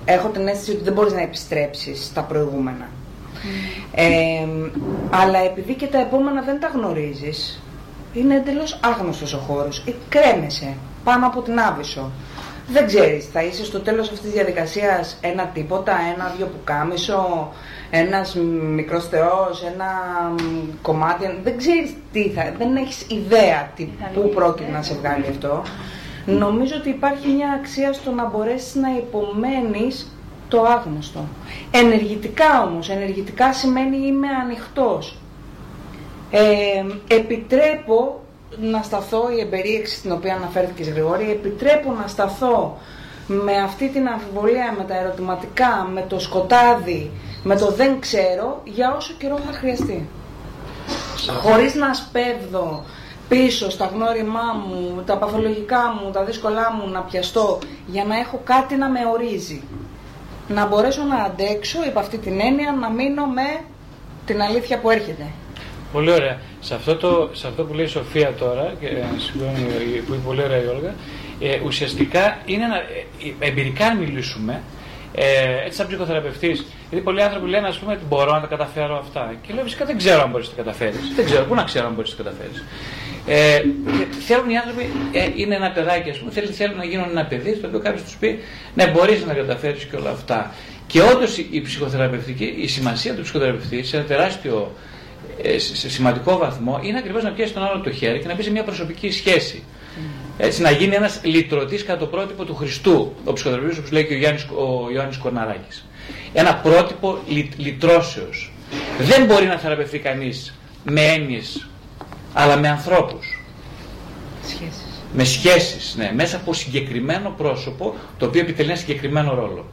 έχω την αίσθηση ότι δεν μπορείς να επιστρέψεις στα προηγούμενα. Ε, αλλά επειδή και τα επόμενα δεν τα γνωρίζεις, είναι εντελώς άγνωστος ο χώρος. Ε, κρέμεσαι πάνω από την άβυσσο. Δεν ξέρεις, θα είσαι στο τέλος αυτής της διαδικασίας ένα τίποτα, ένα δυο πουκάμισο, ένας μικρός θεός, ένα μ, κομμάτι, δεν ξέρεις τι θα, δεν έχεις ιδέα τι, πού πρόκειται να σε βγάλει αυτό. Νομίζω ότι υπάρχει μια αξία στο να μπορέσεις να υπομένεις το άγνωστο. Ενεργητικά όμως, ενεργητικά σημαίνει είμαι ανοιχτός. Ε, επιτρέπω να σταθώ, η εμπερίεξη στην οποία αναφέρθηκες Γρηγόρη, επιτρέπω να σταθώ με αυτή την αμφιβολία, με τα ερωτηματικά, με το σκοτάδι, με το δεν ξέρω, για όσο καιρό θα χρειαστεί. Χωρίς να σπέβδω πίσω στα γνώριμά μου, τα παθολογικά μου, τα δύσκολά μου να πιαστώ, για να έχω κάτι να με ορίζει. Να μπορέσω να αντέξω, υπ' αυτή την έννοια, να μείνω με την αλήθεια που έρχεται. Πολύ ωραία. Σε αυτό, το, σε αυτό που λέει η Σοφία τώρα, και, ε, συγγνώμη, που είπε πολύ ωραία η Όλγα, ε, ουσιαστικά είναι να, ε, εμπειρικά αν μιλήσουμε, ε, έτσι σαν ψυχοθεραπευτής, γιατί πολλοί άνθρωποι λένε ας πούμε ότι μπορώ να τα καταφέρω αυτά. Και λέω φυσικά δεν ξέρω αν μπορείς να τα καταφέρεις. Δεν ξέρω, πού να ξέρω αν μπορείς να τα καταφέρεις. Ε, και θέλουν οι άνθρωποι, ε, είναι ένα παιδάκι, ας πούμε, θέλουν, θέλουν να γίνουν ένα παιδί, στο οποίο κάποιος τους πει Ναι, μπορείς να καταφέρεις και όλα αυτά. Και όντως η ψυχοθεραπευτική, η σημασία του ψυχοθεραπευτή σε ένα τεράστιο, ε, σε σημαντικό βαθμό είναι ακριβώς να πιάσει τον άλλο το χέρι και να μπει σε μια προσωπική σχέση. Έτσι, να γίνει ένας λυτρωτής κατά το πρότυπο του Χριστού, ο ψυχοθεραπευτής, όπως λέει και ο, Γιάννης, ο Ιωάννης Κορναράκης. Ένα πρότυπο λυ, λυτρώσεως. Δεν μπορεί να θεραπευτεί κανείς με έννοιες, αλλά με ανθρώπους. Σχέσεις. Με σχέσεις, ναι, μέσα από συγκεκριμένο πρόσωπο, το οποίο επιτελεί ένα συγκεκριμένο ρόλο.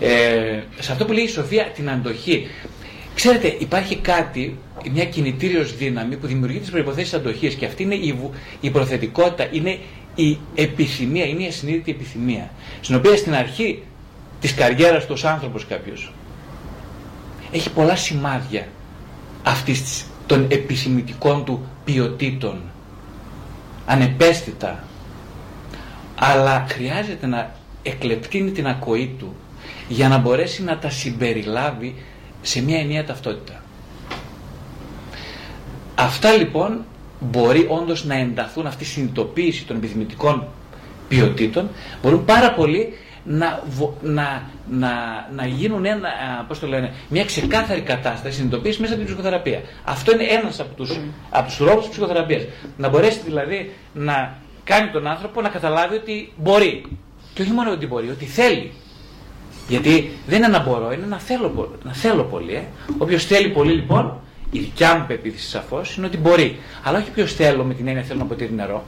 Ε, σε αυτό που λέει η Σοφία, την αντοχή. Ξέρετε, υπάρχει κάτι, μια κινητήριος δύναμη που δημιουργεί τις προϋποθέσεις αντοχής και αυτή είναι η, βου- η προθετικότητα, είναι η επιθυμία, είναι η ασυνείδητη επιθυμία. Στην οποία στην αρχή της καριέρας του ως άνθρωπος κάποιος έχει πολλά σημάδια αυτής της, των επιθυμητικών του ποιοτήτων. Ανεπαίσθητα. Αλλά χρειάζεται να εκλεπτύνει την ακοή του για να μπορέσει να τα συμπεριλάβει σε μια ενιαία ταυτότητα. Αυτά λοιπόν μπορεί όντως να ενταθούν αυτή η συνειδητοποίηση των επιθυμητικών ποιοτήτων, μπορούν πάρα πολύ να, βο- να, να, να γίνουν ένα, α, πώς το λένε, μια ξεκάθαρη κατάσταση συνειδητοποίηση μέσα από την ψυχοθεραπεία. Αυτό είναι ένας από τους, από τους τρόπους της ψυχοθεραπείας. Να μπορέσει δηλαδή να κάνει τον άνθρωπο να καταλάβει ότι μπορεί. Και όχι μόνο ότι μπορεί, ότι θέλει. Γιατί δεν είναι να μπορώ, είναι να θέλω, πο- να θέλω πολύ. Ε. Όποιος θέλει πολύ λοιπόν, η δικιά μου πεποίθηση σαφώς είναι ότι μπορεί. Αλλά όχι ποιο θέλω με την έννοια θέλω να ποτήρι νερό.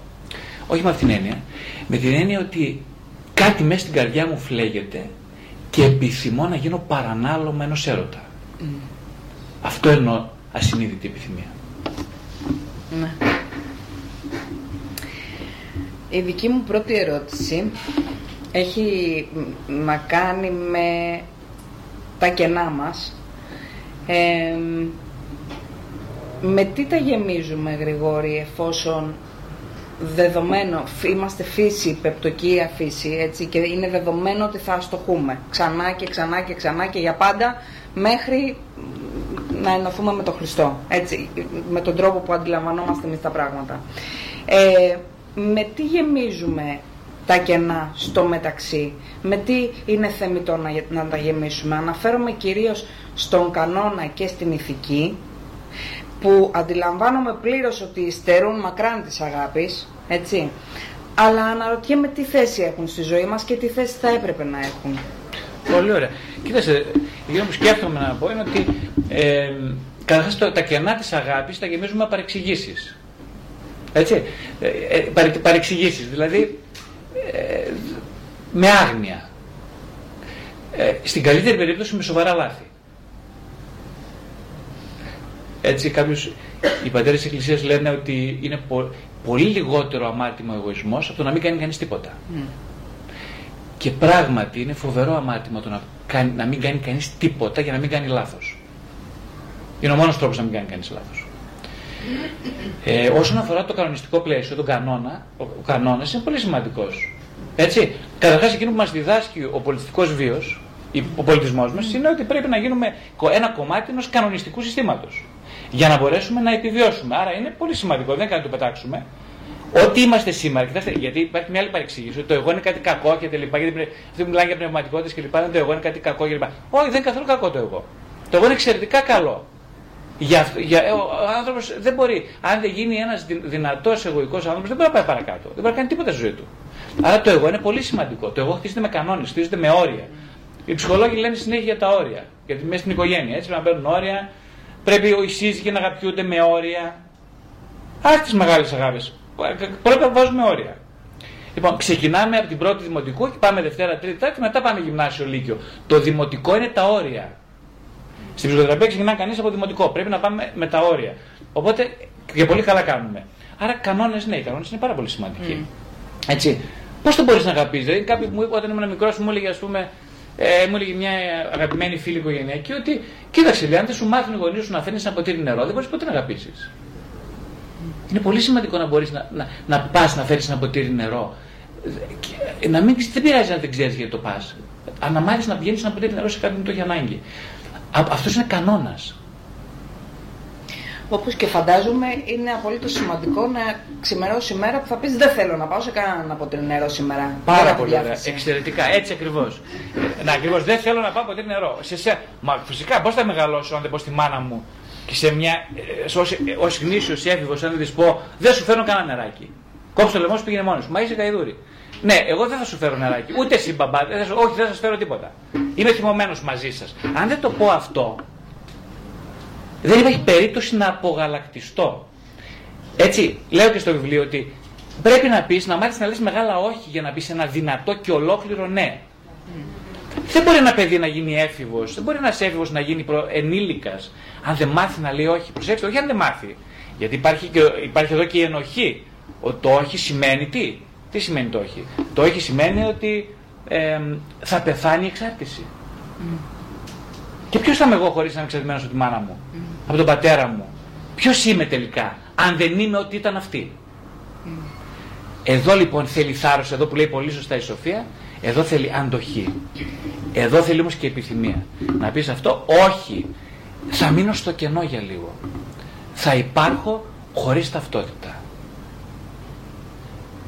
Όχι με αυτή την έννοια. Με την έννοια ότι κάτι μέσα στην καρδιά μου φλέγεται και επιθυμώ να γίνω παρανάλωμα ενός έρωτα. Αυτό εννοώ ασυνείδητη επιθυμία. Ναι. Η δική μου πρώτη ερώτηση έχει μ, να κάνει με τα κενά μας. Ε, με τι τα γεμίζουμε Γρηγόρη εφόσον δεδομένο, είμαστε φύση, πεπτοκία φύση, έτσι, και είναι δεδομένο ότι θα αστοχούμε ξανά και ξανά και ξανά και για πάντα μέχρι να ενωθούμε με τον Χριστό, έτσι, με τον τρόπο που αντιλαμβανόμαστε εμείς τα πράγματα. Ε, με τι γεμίζουμε τα κενά στο μεταξύ, με τι είναι θεμητό να, να τα γεμίσουμε; Αναφέρομαι κυρίως στον κανόνα και στην ηθική, που αντιλαμβάνομαι πλήρως ότι στερούν μακράν της αγάπης, έτσι, αλλά αναρωτιέμαι τι θέση έχουν στη ζωή μας και τι θέση θα έπρεπε να έχουν. Πολύ ωραία. Κοίταξε, αυτό που σκέφτομαι να πω είναι ότι ε, καταρχάς τα κενά της αγάπης τα γεμίζουμε με παρεξηγήσεις. Έτσι, ε, ε, παρεξηγήσεις, δηλαδή ε, με άγνοια. Ε, στην καλύτερη περίπτωση με σοβαρά λάθη. Έτσι κάποιους, οι πατέρες της Εκκλησίας λένε ότι είναι πολύ λιγότερο αμάρτημα ο εγωισμός από το να μην κάνει κανείς τίποτα. Και πράγματι είναι φοβερό αμάρτημα το να, κάνει, να μην κάνει κανείς τίποτα για να μην κάνει λάθος. Είναι ο μόνος τρόπος να μην κάνει κανείς λάθος. Ε, όσον αφορά το κανονιστικό πλαίσιο, τον κανόνα, ο, ο κανόνας είναι πολύ σημαντικός. Έτσι, καταρχάς εκείνο που μας διδάσκει ο πολιτιστικός βίος, ο πολιτισμός μας, είναι ότι πρέπει να γίνουμε ένα κομμάτι ενός κανονιστικού συστήματος για να μπορέσουμε να επιβιώσουμε. Άρα είναι πολύ σημαντικό, δεν κάνει να το πετάξουμε. Ό,τι είμαστε σήμερα, κοιτάξτε, γιατί υπάρχει μια άλλη παρεξήγηση, ότι το εγώ είναι κάτι κακό και τελικά, γιατί αυτοί που μιλάνε για πνευματικότητες και λοιπά, το εγώ είναι κάτι κακό και λοιπά. Όχι, δεν είναι καθόλου κακό το εγώ. Το εγώ είναι εξαιρετικά καλό. Για, για, ο άνθρωπος δεν μπορεί, αν δεν γίνει ένας δυνατός εγωικός άνθρωπος, δεν μπορεί να πάει παρακάτω. Δεν μπορεί να κάνει τίποτα στη ζωή του. Άρα το εγώ είναι πολύ σημαντικό. Το εγώ χτίζεται με κανόνες, χτίζεται με όρια. Οι ψυχολόγοι λένε συνέχεια για τα όρια. Γιατί μέσα στην οικογένεια έτσι να μπαίνουν όρια, Πρέπει οι σύζυγοι να αγαπιούνται με όρια. Α τις μεγάλες αγάπες. Πρώτα βάζουμε όρια. Λοιπόν, ξεκινάμε από την πρώτη δημοτικού και πάμε Δευτέρα, Τρίτη, Τρίτη, μετά πάμε γυμνάσιο, Λύκειο. Το δημοτικό είναι τα όρια. Στην ψυχοθεραπεία ξεκινά κανείς από δημοτικό. Πρέπει να πάμε με τα όρια. Οπότε και πολύ καλά κάνουμε. Άρα κανόνες, ναι, οι κανόνες είναι πάρα πολύ σημαντικοί. Mm. Έτσι. Πώς το μπορείς να αγαπήσει, Δηλαδή, κάποιοι μου όταν ήμουν μικρός μου έλεγε, ας πούμε, ε, μου έλεγε μια αγαπημένη φίλη οικογενειακή ότι κοίταξε, λέει, αν δεν σου μάθουν οι γονείς σου να φέρνεις ένα ποτήρι νερό, δεν μπορείς ποτέ να αγαπήσεις. Είναι πολύ σημαντικό να μπορείς να, να, να πας να φέρεις ένα ποτήρι νερό. Και, να μην, δεν πειράζει αν δεν ξέρεις γιατί το πας. Αν να μάθει να πηγαίνει ένα ποτήρι νερό σε κάποιον που το έχει ανάγκη. Αυτός είναι κανόνας. Όπως και φαντάζομαι είναι απολύτως σημαντικό να ξημερώσει η μέρα που θα πεις δεν θέλω να πάω σε κανέναν από την νερό σήμερα. Πάρα πολύ ωραία. Εξαιρετικά. Έτσι ακριβώς. να ακριβώς δεν θέλω να πάω ποτέ νερό. Σε, σε... Μα φυσικά πώς θα μεγαλώσω αν δεν πω στη μάνα μου και σε μια, ε, ως, ως γνήσιος έφηβος αν δεν της πω δεν σου φέρνω κανένα νεράκι. Κόψε το λαιμό σου πήγαινε μόνος σου. Μα είσαι καηδούρη. Ναι, εγώ δεν θα σου φέρω νεράκι. Ούτε εσύ μπαμπά. Δεν θα, όχι, δεν θα σας φέρω τίποτα. Είμαι θυμωμένο μαζί σας. Αν δεν το πω αυτό, δεν υπάρχει περίπτωση να απογαλακτιστώ. Έτσι, λέω και στο βιβλίο ότι πρέπει να πεις, να μάθεις να λες μεγάλα όχι για να πεις ένα δυνατό και ολόκληρο ναι. Δεν μπορεί ένα παιδί να γίνει έφηβος, δεν μπορεί ένας έφηβος να γίνει προ... ενήλικας, αν δεν μάθει να λέει όχι. Προσέξτε, όχι αν δεν μάθει. Γιατί υπάρχει, και, υπάρχει εδώ και η ενοχή. Ο το όχι σημαίνει τι; Τι σημαίνει το όχι; Το όχι σημαίνει ότι ε, θα πεθάνει η εξάρτηση. Και ποιος θα είμαι εγώ χωρίς να είμαι εξαρτημένο από τη μάνα μου, mm. Από τον πατέρα μου. Ποιος είμαι τελικά, αν δεν είμαι ό,τι ήταν αυτή. Mm. Εδώ λοιπόν θέλει θάρρος, εδώ που λέει πολύ σωστά η Σοφία, εδώ θέλει αντοχή. Εδώ θέλει όμως και επιθυμία. Να πεις αυτό, όχι. Θα μείνω στο κενό για λίγο. Θα υπάρχω χωρίς ταυτότητα.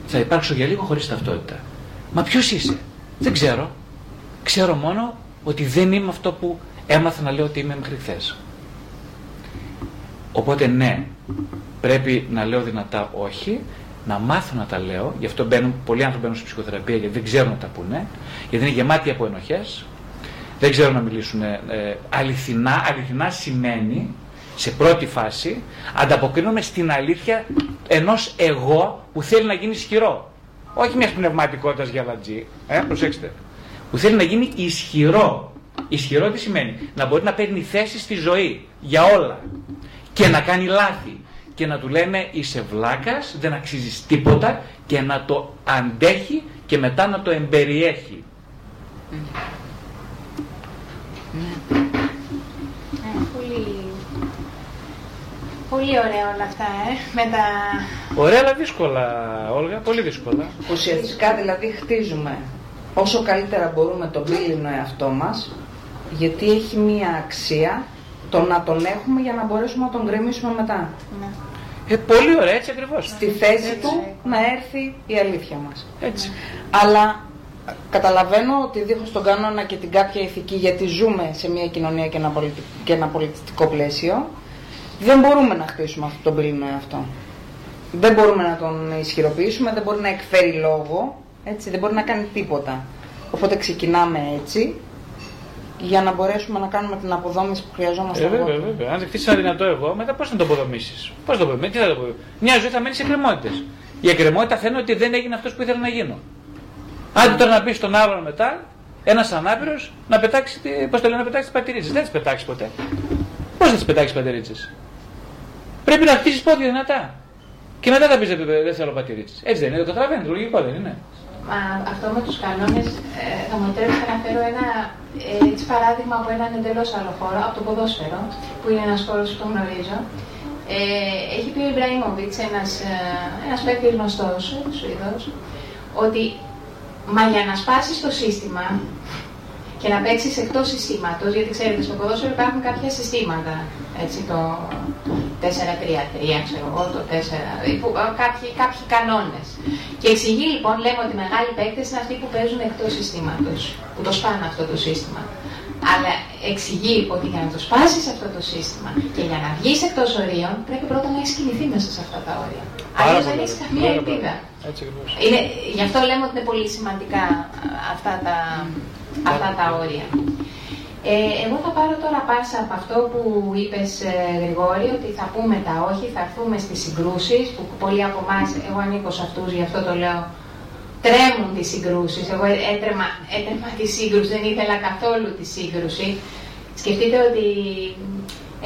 Θα υπάρξω για λίγο χωρίς ταυτότητα. Μα ποιος είσαι, δεν ξέρω. Ξέρω μόνο ότι δεν είμαι αυτό που έμαθα να λέω ότι είμαι μέχρι χθες. Οπότε ναι, πρέπει να λέω δυνατά όχι, να μάθω να τα λέω, γι' αυτό μπαίνουν, πολλοί άνθρωποι μπαίνουν στη ψυχοθεραπεία γιατί δεν ξέρουν να τα πούνε, γιατί είναι γεμάτοι από ενοχές, δεν ξέρουν να μιλήσουν ε, αληθινά. Αληθινά σημαίνει, σε πρώτη φάση, ανταποκρίνομαι στην αλήθεια ενός εγώ που θέλει να γίνει ισχυρό. Όχι μιας πνευματικότητας για λατζή, ε, προσέξτε. Που θέλει να γίνει ισχυρό. Ισχυρό τι σημαίνει; Να μπορεί να παίρνει θέση στη ζωή για όλα. Και να κάνει λάθη. Και να του λένε είσαι βλάκας, δεν αξίζεις τίποτα και να το αντέχει και μετά να το εμπεριέχει. Πολύ ωραία όλα αυτά, ε, με τα... Ωραία, αλλά δύσκολα, Όλγα, πολύ δύσκολα. Ουσιαστικά δηλαδή χτίζουμε όσο καλύτερα μπορούμε τον πύληνο εαυτό μας, γιατί έχει μία αξία το να τον έχουμε για να μπορέσουμε να τον γκρεμίσουμε μετά. Ναι. Ε, πολύ ωραία, έτσι ακριβώς. Στη θέση του να έρθει η αλήθεια μας. Έτσι. Αλλά καταλαβαίνω ότι δίχως τον κανόνα και την κάποια ηθική, γιατί ζούμε σε μια κοινωνία και ένα, πολιτι- και ένα πολιτιστικό πλαίσιο, δεν μπορούμε να χτίσουμε αυτόν τον πυρήνο εαυτό. Δεν μπορούμε να τον ισχυροποιήσουμε, δεν μπορεί να εκφέρει λόγο, έτσι, δεν μπορεί να κάνει τίποτα. Οπότε ξεκινάμε έτσι, για να μπορέσουμε να κάνουμε την αποδόμηση που χρειαζόμαστε Ε, βέβαια, αργότερα. βέβαια. Αν δεν χτίσει ένα δυνατό εγώ, μετά πώς να το αποδομήσεις; Πώς το αποδομήσεις, τι θα το αποδομήσεις; Μια ζωή θα μένει σε εκκρεμότητες. Η εκκρεμότητα θα είναι ότι δεν έγινε αυτός που ήθελα να γίνω. Άντε τώρα να πεις στον άλλον μετά, ένας ανάπηρος, να πετάξει, τι- πώς το λένε, να πετάξει τις πατηρίτσε. Δεν τις πετάξεις ποτέ. Πώς θα τις πετάξεις πατηρίτσε. Πρέπει να χτίσεις πόδια δυνατά. Και μετά θα πεις δεν θέλω πατηρίτσε. Έτσι δεν είναι, το καταλαβαίνετε, λογικό δεν είναι. Μα αυτό με τους κανόνες ε, θα μου επιτρέψετε να φέρω ένα ε, έτσι παράδειγμα από έναν εντελώς άλλο χώρο, από το ποδόσφαιρο, που είναι ένας χώρος που το γνωρίζω. Ε, έχει πει ο Ιμπραήμοβιτς, ένας, ε, ένας παίκτης γνωστός, ε, Σουηδός, ότι μα για να σπάσεις το σύστημα και να παίξεις εκτός συστήματος, γιατί ξέρετε στο ποδόσφαιρο υπάρχουν κάποια συστήματα, έτσι το 4-3-3, ξέρω εγώ, το 4, που, ε, κάποιοι, κάποιοι κανόνες. Και εξηγεί λοιπόν, λέμε ότι οι μεγάλοι παίκτες είναι αυτοί που παίζουν εκτός συστήματος, που το σπάνε αυτό το σύστημα. Αλλά εξηγεί ότι για να το σπάσεις αυτό το σύστημα και για να βγεις εκτός ορίων, πρέπει πρώτα να έχεις κινηθεί μέσα σε αυτά τα όρια. Αλλιώς δεν πολύ έχεις ωραία. καμία Πάρα πολύ ελπίδα. ωραία. Έτσι ακριβώς. Είναι, γι' αυτό λέμε ότι είναι πολύ σημαντικά α, αυτά τα, αυτά τα όρια. Ε, εγώ θα πάρω τώρα πάσα από αυτό που είπες ε, Γρηγόρη, ότι θα πούμε τα όχι, θα έρθουμε στις συγκρούσεις, που πολλοί από εμάς, εγώ ανήκω σε αυτούς, γι' αυτό το λέω, τρέμουν τις συγκρούσεις. Εγώ έτρεμα, έτρεμα τη σύγκρουση, δεν ήθελα καθόλου τη σύγκρουση. Σκεφτείτε ότι,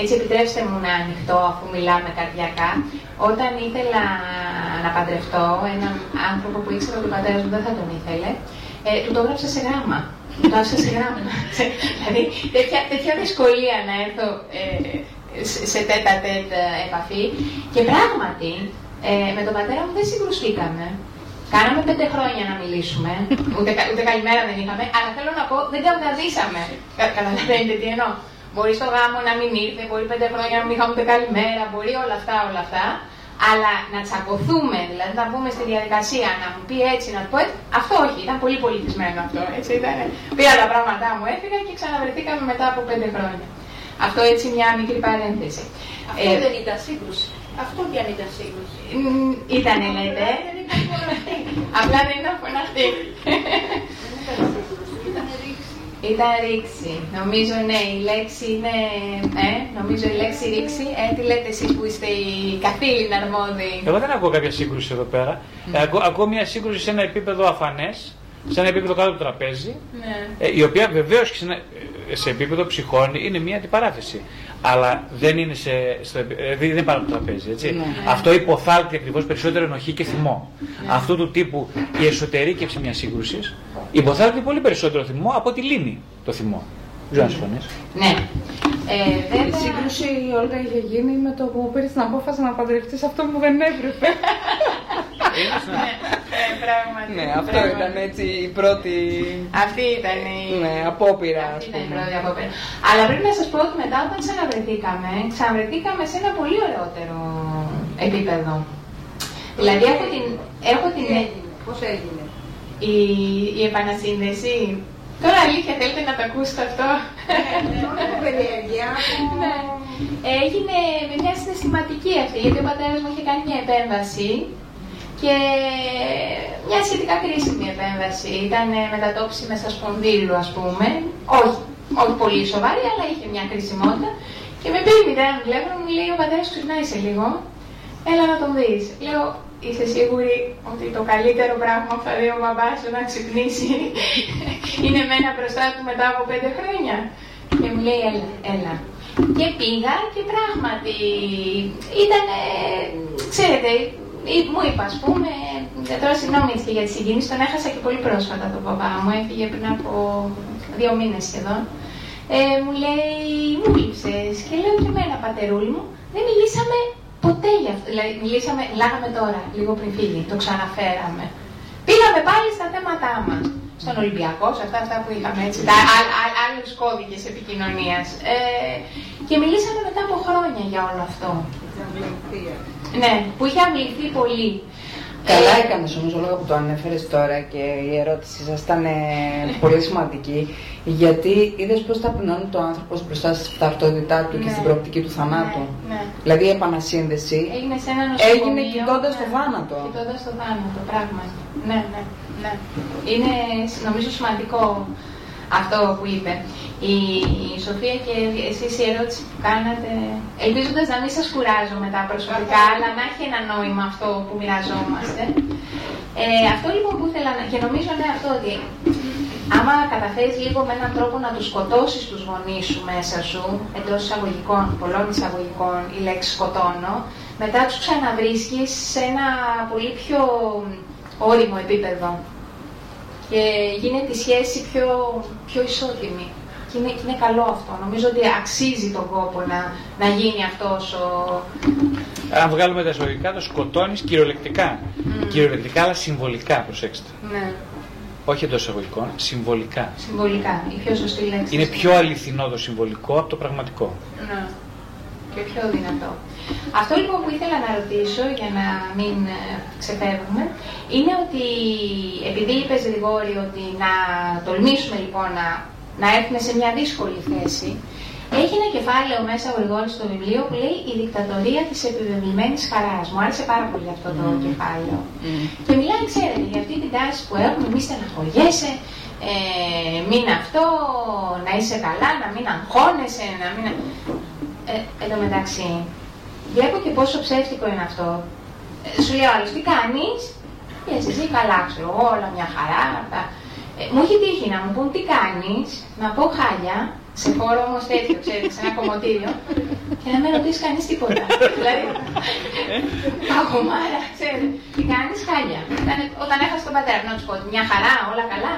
έτσι επιτρέψτε μου να ανοιχτώ αφού μιλάμε καρδιακά, όταν ήθελα να παντρευτώ έναν άνθρωπο που ήξερα ότι ο πατέρας μου δεν θα τον ήθελε, ε, του το έγραψα σε γράμμα. Του το άφησα σε γράμμα. δηλαδή τέτοια, τέτοια δυσκολία να έρθω ε, σε- σε τέτα τέτ επαφή. Και πράγματι, ε, με τον πατέρα μου δεν συγκρουστήκαμε. Κάναμε πέντε χρόνια να μιλήσουμε, ούτε, κα- ούτε καλημέρα δεν είχαμε, αλλά θέλω να πω, δεν καυγαδίσαμε. Κα, καταλαβαίνετε τι εννοώ. Μπορεί στο γάμο να μην ήρθε, μπορεί πέντε χρόνια να μην είχαμε ούτε καλημέρα, μπορεί όλα αυτά, όλα αυτά. Αλλά να τσακωθούμε, δηλαδή να μπούμε στη διαδικασία, να μου πει έτσι, να του πω έτσι, αυτό όχι, ήταν πολύ πολιτισμένο αυτό. Έτσι ήταν. Πήρα τα πράγματά μου, έφυγα και ξαναβρεθήκαμε μετά από πέντε χρόνια. Αυτό έτσι μια μικρή παρένθεση. Αυτό Ε, δεν ήταν σύγκρουση. Αυτό και αν ήταν σύγκρουση. μ, Ήτανε, λέτε. Δεν ήταν φωναχτή. Απλά δεν ήταν φωναχτή. Δεν ήταν σύγκρουση. Ήταν ρήξη. Ήταν ρήξη. Νομίζω ναι, η λέξη είναι. Ε, νομίζω η λέξη ρήξη. Ε, τι λέτε εσείς που είστε οι καθήλυνα αρμόδιοι; Εγώ δεν ακούω κάποια σύγκρουση εδώ πέρα. Ε, ακούω, ακούω μια σύγκρουση σε ένα επίπεδο αφανές, σε ένα επίπεδο κάτω από το τραπέζι, Ναι. ε, η οποία βεβαίως και σε, ένα- ε, σε επίπεδο ψυχών είναι μια αντιπαράθεση. Αλλά δεν είναι, σε, στο, επι- ε, δεν είναι πάνω από το τραπέζι. Έτσι. Ναι. Αυτό υποθάλπτει ακριβώς περισσότερο ενοχή και θυμό. Αυτού του τύπου η εσωτερήκευση μιας σύγκρουσης υποθάλπτει πολύ περισσότερο θυμό από τη λύνει το θυμό. Δεν ξέρω αν συμφωνείς. Ναι. Ε, Η βέβαια. σύγκρουση η Όλγα είχε γίνει με το που πήρε την απόφαση να παντρευτείς αυτό που δεν έπρεπε. Ναι, ε, πράγματι. ναι, αυτό πράγματι. ήταν έτσι η πρώτη Αυτή ήταν η. ναι, απόπειρα, ας Αυτή ήταν η πούμε. πρώτη απόπειρα. Αλλά πρέπει να σας πω ότι μετά όταν ξαναβρεθήκαμε, ξαναβρεθήκαμε σε ένα πολύ ωραιότερο επίπεδο. Δηλαδή έχω την, έχω την, Πώς έγινε; η, η επανασύνδεση. Τώρα αλήθεια θέλετε να το ακούσετε αυτό; Όχι από περιέργεια, από... Ναι. Έγινε με μια συναισθηματική αυτή, γιατί ο πατέρας μου είχε κάνει μια επέμβαση και μια σχετικά κρίσιμη επέμβαση. Ήταν μετατόπιση μέσα σπονδύλου, ας πούμε. Όχι, όχι πολύ σοβαρή, αλλά είχε μια κρισιμότητα. Και με πήρε η μητέρα μου τηλέφωνο, μου λέει: Ο πατέρας ξυπνάει σε λίγο. Έλα να τον δεις. Λέω: Είσαι σίγουρη ότι το καλύτερο πράγμα που θα δει ο μπαμπάς σου να ξυπνήσει είναι εμένα μπροστά του μετά από πέντε χρόνια. Και μου λέει: Έλα, έλα. Και πήγα και πράγματι ήταν, ξέρετε, ή- μου είπα, ας πούμε, ε, τώρα συγγνώμη έτσι και για τη συγκίνηση, τον έχασα και πολύ πρόσφατα τον παπά μου, έφυγε πριν από δύο μήνες σχεδόν. Ε, μου λέει, μου λείψες και λέω και εμένα πατερούλη μου, δεν μιλήσαμε Ποτέ γι' αυτό. Δηλαδή, μιλήσαμε, μιλάγαμε τώρα, λίγο πριν φύγει, το ξαναφέραμε. Πήγαμε πάλι στα θέματά μας. Στον Ολυμπιακό, σε αυτά, αυτά που είχαμε έτσι, τα άλλους κώδικες επικοινωνίας. Ε, και μιλήσαμε μετά από χρόνια για όλο αυτό. Ναι, που είχε αμβληθεί πολύ. Καλά έκανες όμως όλο που το ανέφερες τώρα και η ερώτησή σας ήταν ε, πολύ σημαντική. Γιατί είδες πώς ταπεινώνει το άνθρωπο μπροστά στην ταυτότητά του και στην ναι. προοπτική του θανάτου. Ναι, ναι. Δηλαδή η επανασύνδεση έγινε, σε ένα έγινε κοιτώντας ναι, το θάνατο. Κοιτώντας το θάνατο, πράγματι. Ναι, ναι, ναι. Είναι νομίζω σημαντικό αυτό που είπε η, Σοφία και εσείς η ερώτηση που κάνατε, ελπίζοντας να μην σας κουράζω μετά προσωπικά, αλλά να έχει ένα νόημα αυτό που μοιραζόμαστε. Ε, αυτό λοιπόν που ήθελα να... και νομίζω ναι αυτό ότι άμα καταφέρεις λίγο με έναν τρόπο να τους σκοτώσεις τους γονείς σου μέσα σου, εντός εισαγωγικών, πολλών εισαγωγικών, η λέξη σκοτώνω, μετά τους ξαναβρίσκεις σε ένα πολύ πιο όριμο επίπεδο και γίνεται η σχέση πιο, πιο ισότιμη. Και είναι, είναι καλό αυτό. Νομίζω ότι αξίζει τον κόπο να, να γίνει αυτός ο... Αν βγάλουμε τα εισαγωγικά, το σκοτώνεις κυριολεκτικά. Mm. Κυριολεκτικά, αλλά συμβολικά, προσέξτε. Ναι. Όχι εντός εισαγωγικών, συμβολικά. Συμβολικά, η πιο σωστή λέξη. Είναι πιο αληθινό το συμβολικό από το πραγματικό. Ναι. Και πιο δυνατό. Αυτό λοιπόν που ήθελα να ρωτήσω για να μην ε, ξεφεύγουμε είναι ότι επειδή είπες Γρηγόρη ότι να τολμήσουμε λοιπόν να, να έρθουμε σε μια δύσκολη θέση έχει ένα κεφάλαιο μέσα ο Γρηγόρης στο βιβλίο που λέει «Η δικτατορία της επιβεβλημένης χαράς». Μου άρεσε πάρα πολύ αυτό το mm. κεφάλαιο. Mm. Και μιλάει, ξέρετε, για αυτή την τάση που έχουμε, μη στεναχωριέσαι, ε, μην αυτό, να είσαι καλά, να μην αγχώνεσαι, να μην... Ε, εν τω μεταξύ, βλέπω και πόσο ψεύτικο είναι αυτό. Ε, σου λέει άλλος, τι κάνεις, και εσύ καλά, ξέρω εγώ, όλα μια χαρά. Ε, μου έχει τύχει να μου πούν τι κάνεις, να πω χάλια, σε χώρο όμως τέτοιο, ξέρετε, σε ένα κομμωτήριο, και να με ρωτήσει κανείς τίποτα. δηλαδή, παγωμάρα, ξέρετε, τι κάνεις χάλια. Όταν, όταν έχασε τον πατέρα, να τους πω μια χαρά, όλα καλά.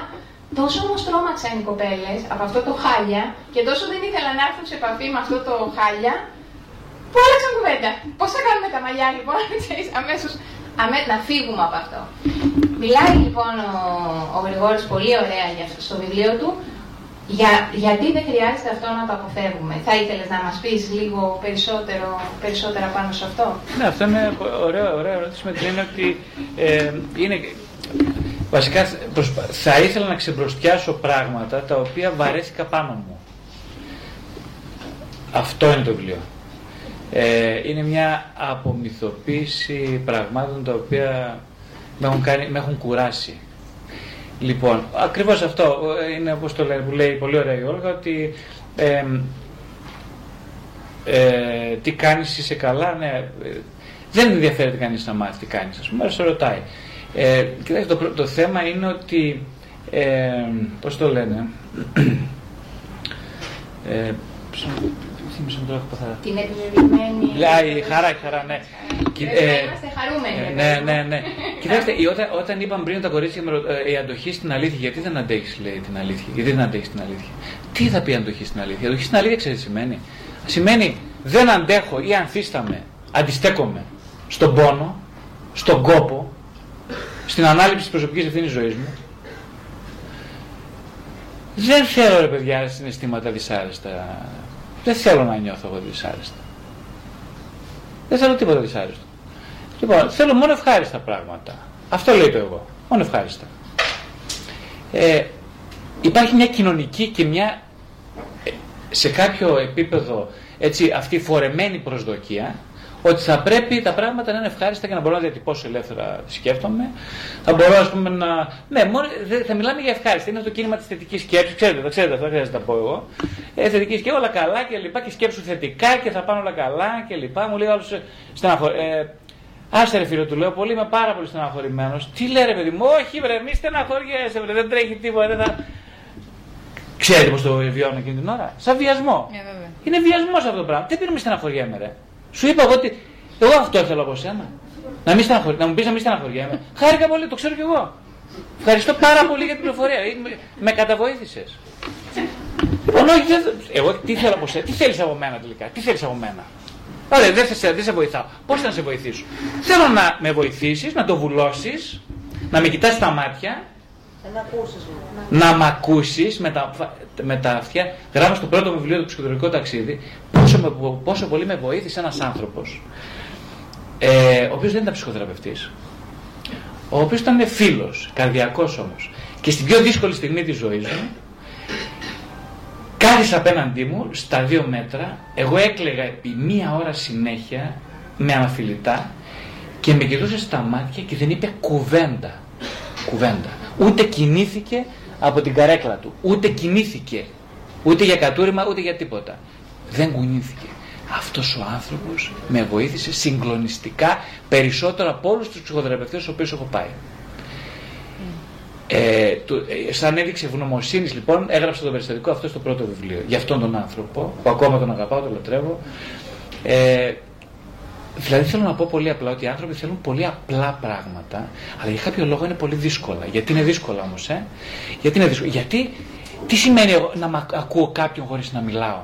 Τόσο όμω τρόμαξαν οι κοπέλες από αυτό το χάλια και τόσο δεν ήθελαν να έρθουν σε επαφή με αυτό το χάλια, που άλλαξαν κουβέντα. Πώς θα κάνουμε τα μαλλιά λοιπόν, αμέσως αμέ, να φύγουμε από αυτό. Μιλάει λοιπόν ο, ο Γρηγόρης πολύ ωραία για αυτό, στο βιβλίο του για, γιατί δεν χρειάζεται αυτό να το αποφεύγουμε. Θα ήθελες να μας πεις λίγο περισσότερο, περισσότερα πάνω σε αυτό; Ναι, αυτό είναι ωραίο, ωραίο ερώτηση με την έννοια ότι ε, είναι Βασικά θα ήθελα να ξεμπροστιάσω πράγματα τα οποία βαρέθηκα πάνω μου. Αυτό είναι το βιβλίο. Ε, είναι μια απομυθοποίηση πραγμάτων τα οποία με έχουν, κάνει, με έχουν κουράσει. Λοιπόν, ακριβώς αυτό είναι όπως το λέει, που λέει πολύ ωραία η Όλγα ότι ε, ε, τι κάνεις είσαι καλά, ναι, δεν ενδιαφέρεται κανείς να μάθει τι κάνεις, ας πούμε, σε ρωτάει. Ε, κοιτάξτε, το, το θέμα είναι ότι, ε, πώς το λένε, ε, θύμισε τώρα Την επιβεβαιωμένη. Λέει, χαρά, χαρά, ναι. Ε, είμαστε χαρούμενοι. Ε, ναι, ναι, ναι. Κοιτάξτε, όταν, όταν είπαμε πριν τα κορίτσια ε, η αντοχή στην αλήθεια, γιατί δεν αντέχεις, λέει την αλήθεια. Γιατί δεν αντέχεις την αλήθεια; Τι θα πει αντοχή στην αλήθεια; Η αντοχή στην αλήθεια, ξέρεις τι σημαίνει; Σημαίνει δεν αντέχω ή ανθίσταμαι, αντιστέκομαι στον πόνο, στον κόπο, στην ανάληψη της προσωπικής ευθύνης ζωής μου. Δεν θέλω ρε παιδιά συναισθήματα δυσάρεστα δεν θέλω να νιώθω εγώ δυσάρεστα. Δεν θέλω τίποτα δυσάρεστο. Λοιπόν, θέλω μόνο ευχάριστα πράγματα. Αυτό λέει το εγώ. Μόνο ευχάριστα. Ε, υπάρχει μια κοινωνική και μια ε, σε κάποιο επίπεδο έτσι, αυτή φορεμένη προσδοκία ότι θα πρέπει τα πράγματα να είναι ευχάριστα και να μπορώ να διατυπώσω ελεύθερα σκέφτομαι. Θα μπορώ, ας πούμε, να. Ναι, μόνο, θα μιλάμε για ευχάριστα. Είναι το κίνημα της θετικής σκέψης. Ξέρετε, τα ξέρετε, αυτά χρειάζεται να πω εγώ. Ε, θετική σκέψη, όλα καλά και λοιπά και σκέψου θετικά και θα πάνε όλα καλά και λοιπά. Μου λέει άλλος στεναχωρη... ε, Άσε ρε φίλο, του λέω πολύ, είμαι πάρα πολύ στεναχωρημένος. Τι λέει ρε παιδί μου, Όχι, βρε, μη στεναχωριέσαι, βρε, δεν τρέχει τίποτα. Δεν θα... Ξέρετε πώς το βιώνω εκείνη την ώρα. Σαν βιασμό. Yeah, είναι βιασμός αυτό το πράγμα. Δεν πήρε μη στεναχωριέμαι, ρε. Σου είπα εγώ ότι εγώ αυτό ήθελα από σένα. Να, μην να μου πεις να μην στεναχωριέμαι. Χάρηκα πολύ, το ξέρω κι εγώ. Ευχαριστώ πάρα πολύ για την πληροφορία. Με, με καταβοήθησες. Λοιπόν, όχι, δεν, εγώ τι θέλω από σένα, τι θέλεις από μένα τελικά, τι θέλεις από μένα; Ωραία, δεν, σε, δεν σε βοηθάω. Πώς θα σε βοηθήσω; Θέλω να με βοηθήσεις, να το βουλώσεις, να με κοιτάς στα μάτια. Να ακούσεις. Να με ακούσεις με, τα, με τα αυτιά. Γράφω στο πρώτο βιβλίο του ψυχοδρομικό ταξίδι πόσο, με, πόσο πολύ με βοήθησε ένας άνθρωπος. Ε, ο οποίος δεν ήταν ψυχοθεραπευτής. Ο οποίος ήταν φίλος, καρδιακός όμως. Και στην πιο δύσκολη στιγμή της ζωής μου, Κάθισε απέναντί μου στα δύο μέτρα, εγώ έκλαιγα επί μία ώρα συνέχεια με αναφιλητά και με κοιτούσε στα μάτια και δεν είπε κουβέντα. Κουβέντα. Ούτε κινήθηκε από την καρέκλα του. Ούτε κινήθηκε. Ούτε για κατούριμα ούτε για τίποτα. Δεν κουνήθηκε. Αυτός ο άνθρωπος με βοήθησε συγκλονιστικά περισσότερο από όλους τους ψυχοθεραπευτές στους οποίους έχω πάει. Ε, του, ε, σαν έδειξη ευγνωμοσύνης λοιπόν έγραψε το περιστατικό αυτό στο πρώτο βιβλίο για αυτόν τον άνθρωπο που ακόμα τον αγαπάω, τον λατρεύω ε, δηλαδή θέλω να πω πολύ απλά ότι οι άνθρωποι θέλουν πολύ απλά πράγματα αλλά για κάποιο λόγο είναι πολύ δύσκολα γιατί είναι δύσκολα όμως ε; γιατί είναι δύσκολα γιατί τι σημαίνει να ακούω κάποιον χωρίς να μιλάω;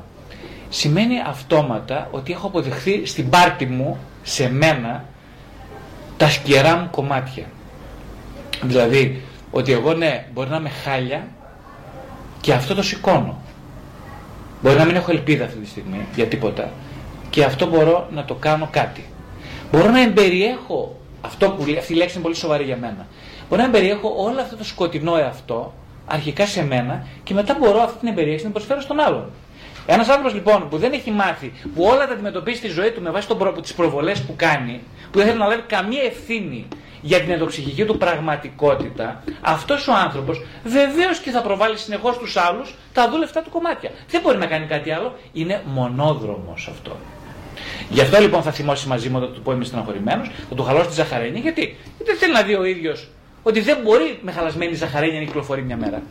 Σημαίνει αυτόματα ότι έχω αποδεχθεί στην πάρτη μου σε μένα τα σκερά μου κομμάτια δηλαδή ότι εγώ ναι, μπορεί να είμαι χάλια και αυτό το σηκώνω. Μπορεί να μην έχω ελπίδα αυτή τη στιγμή για τίποτα και αυτό μπορώ να το κάνω κάτι. Μπορώ να εμπεριέχω αυτό που λέει, αυτή η λέξη είναι πολύ σοβαρή για μένα. Μπορώ να εμπεριέχω όλο αυτό το σκοτεινό εαυτό αρχικά σε μένα και μετά μπορώ αυτή την εμπεριέχηση να την προσφέρω στον άλλον. Ένας άνθρωπος λοιπόν που δεν έχει μάθει, που όλα τα αντιμετωπίζει στη ζωή του με βάση τις προβολές που κάνει, που δεν θέλει να λάβει καμία ευθύνη για την ενδοξυχική του πραγματικότητα, αυτός ο άνθρωπος βεβαίως και θα προβάλλει συνεχώς τους άλλους τα δούλευτα του κομμάτια. Δεν μπορεί να κάνει κάτι άλλο. Είναι μονόδρομος αυτό. Γι' αυτό λοιπόν θα θυμώσει μαζί μου όταν του πω είμαι στεναχωρημένος, θα του χαλώσει τη ζαχαρένια. Γιατί; Γιατί δεν θέλει να δει ο ίδιος ότι δεν μπορεί με χαλασμένη ζαχαρένια να κυκλοφορεί μια μέρα.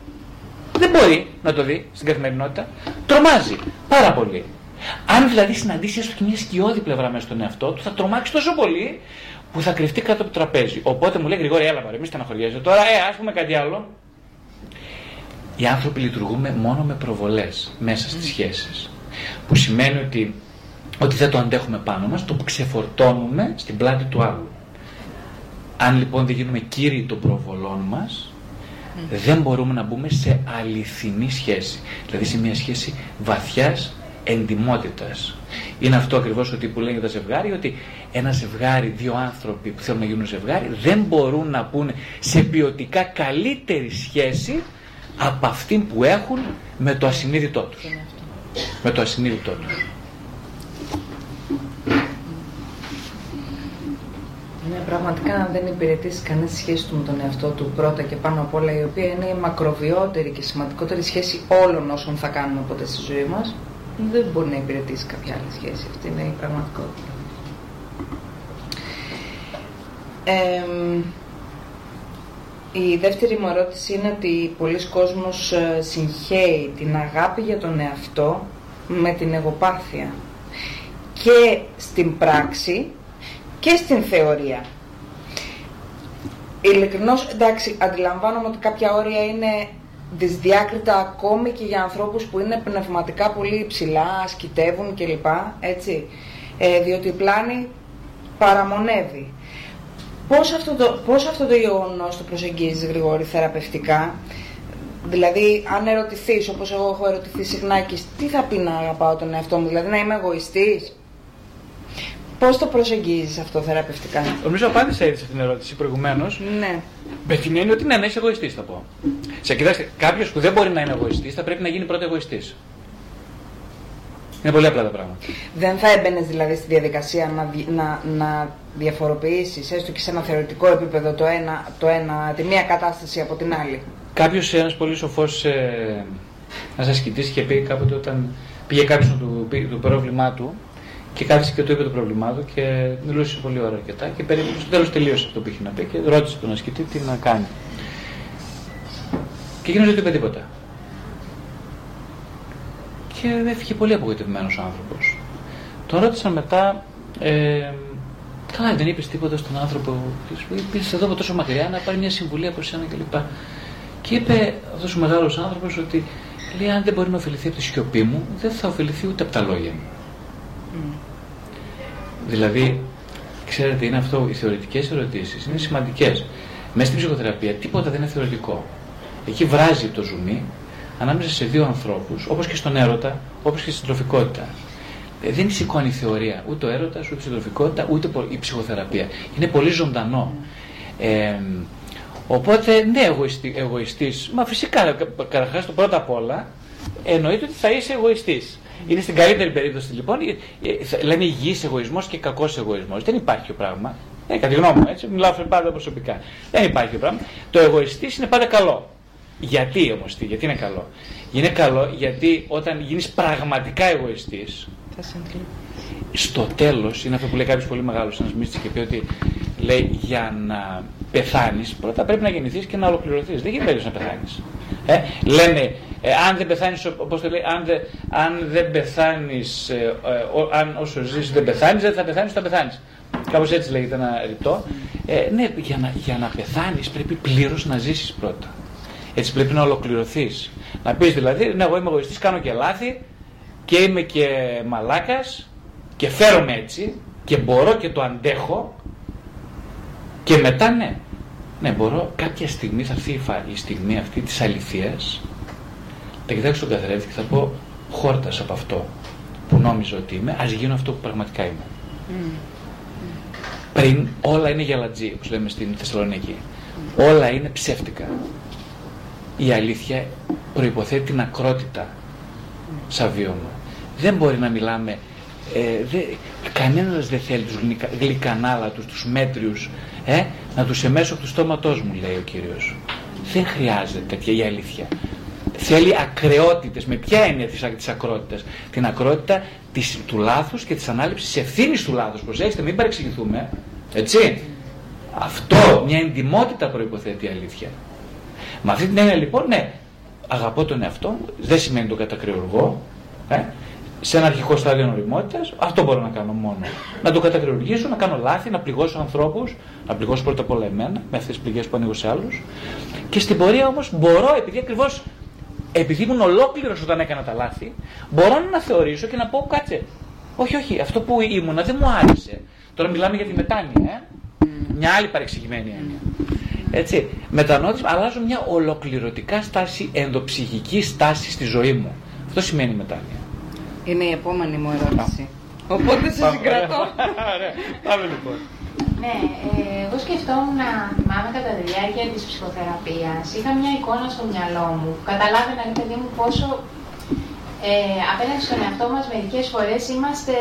Δεν μπορεί να το δει στην καθημερινότητα. Τρομάζει πάρα πολύ. Αν δηλαδή συναντήσει έστω και μια σκιώδη πλευρά μέσα στον εαυτό του, θα τρομάξει τόσο πολύ που θα κρυφτεί κάτω από το τραπέζι. Οπότε μου λέει Γρηγόρη, έλα παρέ, μη στεναχωριέσαι. Τώρα, ε, ας πούμε κάτι άλλο. Οι άνθρωποι λειτουργούμε μόνο με προβολές μέσα στις σχέσεις. Που σημαίνει ότι, ότι δεν το αντέχουμε πάνω μας, το ξεφορτώνουμε στην πλάτη του άλλου. Αν λοιπόν δεν γίνουμε κύριοι των προβολών μα, δεν μπορούμε να μπούμε σε αληθινή σχέση. Δηλαδή σε μια σχέση βαθιάς εντιμότητας. Είναι αυτό ακριβώς ότι που λένε τα ζευγάρι, ότι ένα ζευγάρι, δύο άνθρωποι που θέλουν να γίνουν ζευγάρι, δεν μπορούν να πούνε σε ποιοτικά καλύτερη σχέση από αυτή που έχουν με το ασυνείδητό τους. Με το ασυνείδητό τους. Ναι, πραγματικά αν δεν υπηρετήσει κανένα σχέση του με τον εαυτό του πρώτα και πάνω απ' όλα, η οποία είναι η μακροβιότερη και σημαντικότερη σχέση όλων όσων θα κάνουμε ποτέ στη ζωή μας, δεν μπορεί να υπηρετήσει κάποια άλλη σχέση. Αυτή είναι η πραγματικότητα. η δεύτερη μου ερώτηση είναι ότι πολλοί κόσμος ε, συγχαίει την αγάπη για τον εαυτό με την εγωπάθεια. Και στην πράξη και στην θεωρία. Ειλικρινώς, εντάξει, αντιλαμβάνομαι ότι κάποια όρια είναι δυσδιάκριτα ακόμη και για ανθρώπους που είναι πνευματικά πολύ υψηλά, ασκητεύουν κλπ. Έτσι. Ε, διότι η πλάνη παραμονεύει. Πώς αυτό το, πώς αυτό το γεγονός το προσεγγίζεις Γρηγόρη θεραπευτικά, Δηλαδή, αν ερωτηθείς, όπως εγώ έχω ερωτηθεί συχνά και τι θα πει να αγαπάω τον εαυτό μου, δηλαδή να είμαι εγωιστής, Πώς το προσεγγίζεις αυτό θεραπευτικά; Νομίζω απάντησα ήδη σε αυτήν την ερώτηση προηγουμένως. Ναι. Με την έννοια ότι ναι, να είσαι εγωιστής, θα πω. Σε κοιτάξτε, κάποιος που δεν μπορεί να είναι εγωιστής θα πρέπει να γίνει πρώτα εγωιστής. Είναι πολύ απλά τα πράγματα. Δεν θα έμπαινες δηλαδή στη διαδικασία να, να, να διαφοροποιήσεις έστω και σε ένα θεωρητικό επίπεδο το ένα, το ένα, τη μία κατάσταση από την άλλη; Κάποιος, ένας πολύ σοφός ε, ένας ασκητής είχε πει κάποτε όταν πήγε κάποιος το, το πρόβλημά του και κάθισε και του είπε το πρόβλημά του και μιλούσε πολύ ώρα αρκετά και περίπου στο τέλος τελείωσε αυτό που είχε να πει και ρώτησε τον ασκητή τι να κάνει. Και εκείνος δεν του είπε τίποτα. Και έφυγε πολύ απογοητευμένος ο άνθρωπος. Τον ρώτησαν μετά, ε, καλά δεν είπες τίποτα στον άνθρωπο, είπες εδώ από τόσο μακριά να πάρει μια συμβουλή από σένα κλπ. Και, και είπε αυτός ο μεγάλος άνθρωπος ότι λέει, αν δεν μπορεί να ωφεληθεί από τη σιωπή μου, δεν θα ωφεληθεί ούτε από τα λόγια μου. Δηλαδή, ξέρετε, είναι αυτό, οι θεωρητικές ερωτήσεις είναι σημαντικές. Μέσα στην ψυχοθεραπεία τίποτα δεν είναι θεωρητικό. Εκεί βράζει το ζουμί ανάμεσα σε δύο ανθρώπους, όπως και στον έρωτα, όπως και στην συντροφικότητα. Ε, δεν σηκώνει η θεωρία, ούτε ο έρωτας, ούτε η συντροφικότητα, ούτε η ψυχοθεραπεία. Είναι πολύ ζωντανό. Ε, οπότε, ναι, εγωιστή, εγωιστής, μα φυσικά, καταρχάς το πρώτα απ' όλα, εννοείται ότι θα είσαι εγωιστής. Είναι στην καλύτερη περίπτωση λοιπόν, ε, ε, λέμε υγιής εγωισμός και κακός εγωισμός. Δεν υπάρχει ο πράγμα. Ε, κατά τη γνώμη μου, έτσι, μιλάω πάντα προσωπικά. Δεν υπάρχει ο πράγμα. Το εγωιστής είναι πάντα καλό. Γιατί όμως, γιατί είναι καλό. Είναι καλό γιατί όταν γίνεις πραγματικά εγωιστής, στο τέλος είναι αυτό που λέει κάποιος πολύ μεγάλος, ένας μύστης και πει ότι λέει για να πεθάνεις, πρώτα πρέπει να γεννηθείς και να ολοκληρωθείς. Δεν γίνεται να πεθάνεις. Ε, λένε, ε, αν δεν πεθάνεις, όπω το λέει, αν, δε, αν δεν πεθάνεις, ε, ε, αν όσο ζεις δεν πεθάνεις, δεν θα πεθάνεις, θα πεθάνεις. Κάπως έτσι λέγεται ένα ρητό. Ε, ναι, για να, για να πεθάνεις πρέπει πλήρως να ζήσεις πρώτα. Έτσι πρέπει να ολοκληρωθείς. Να πεις δηλαδή, ναι, εγώ είμαι εγωιστής, κάνω και λάθη και είμαι και μαλάκας και φέρομαι έτσι και μπορώ και το αντέχω και μετά ναι, ναι μπορώ κάποια στιγμή θα έρθει η στιγμή αυτή της αληθείας θα κοιτάξω τον καθρέφτη και θα πω χόρτας από αυτό που νόμιζα ότι είμαι, ας γίνω αυτό που πραγματικά είμαι. Mm. Πριν όλα είναι γελατζή, όπως λέμε στην Θεσσαλονίκη. Όλα είναι ψεύτικα. Η αλήθεια προϋποθέτει την ακρότητα σαν βίωμα. Δεν μπορεί να μιλάμε ε, δε, κανένας δεν θέλει τους γλυκανάλατους, τους μέτριους, ε, να τους εμέσω από το στόματός μου, λέει ο Κύριος. Δεν χρειάζεται τέτοια η αλήθεια. Θέλει ακρεότητες. Με ποια έννοια της, της ακρότητας. Την ακρότητα της, του λάθους και της ανάληψης ευθύνης του λάθους. Προσέξτε, μην παρεξηγηθούμε. Έτσι. Αυτό, μια εντυμότητα προϋποθέτει η αλήθεια. Με αυτή την έννοια λοιπόν, ναι, αγαπώ τον εαυτό μου, δεν σημαίνει τον κατακριουργώ, ε, σε ένα αρχικό στάδιο νοημότητας, αυτό μπορώ να κάνω μόνο. Να το κατακριουργήσω, να κάνω λάθη, να πληγώσω ανθρώπους, να πληγώσω πρώτα απ' όλα εμένα, με αυτές τις πληγές που ανοίγω σε άλλους. Και στην πορεία όμως μπορώ, επειδή ακριβώς επειδή ήμουν ολόκληρος όταν έκανα τα λάθη, μπορώ να θεωρήσω και να πω κάτσε. Όχι, όχι, αυτό που ήμουνα δεν μου άρεσε. Τώρα μιλάμε για τη μετάνοια, ε; μια άλλη παρεξηγημένη έννοια. Έτσι, μετανόητης, αλλάζω μια ολοκληρωτικά στάση, ενδοψυχική στάση στη ζωή μου. Αυτό σημαίνει μετάνοια. Είναι η επόμενη μου ερώτηση. Οπότε σε συγκρατώ. Πάμε λοιπόν. Ναι, ε, εγώ σκεφτόμουν να θυμάμαι κατά τη διάρκεια της ψυχοθεραπείας. Είχα μια εικόνα στο μυαλό μου. Καταλάβαινα, ρε παιδί μου, πόσο ε, απέναντι στον εαυτό μας μερικές φορές είμαστε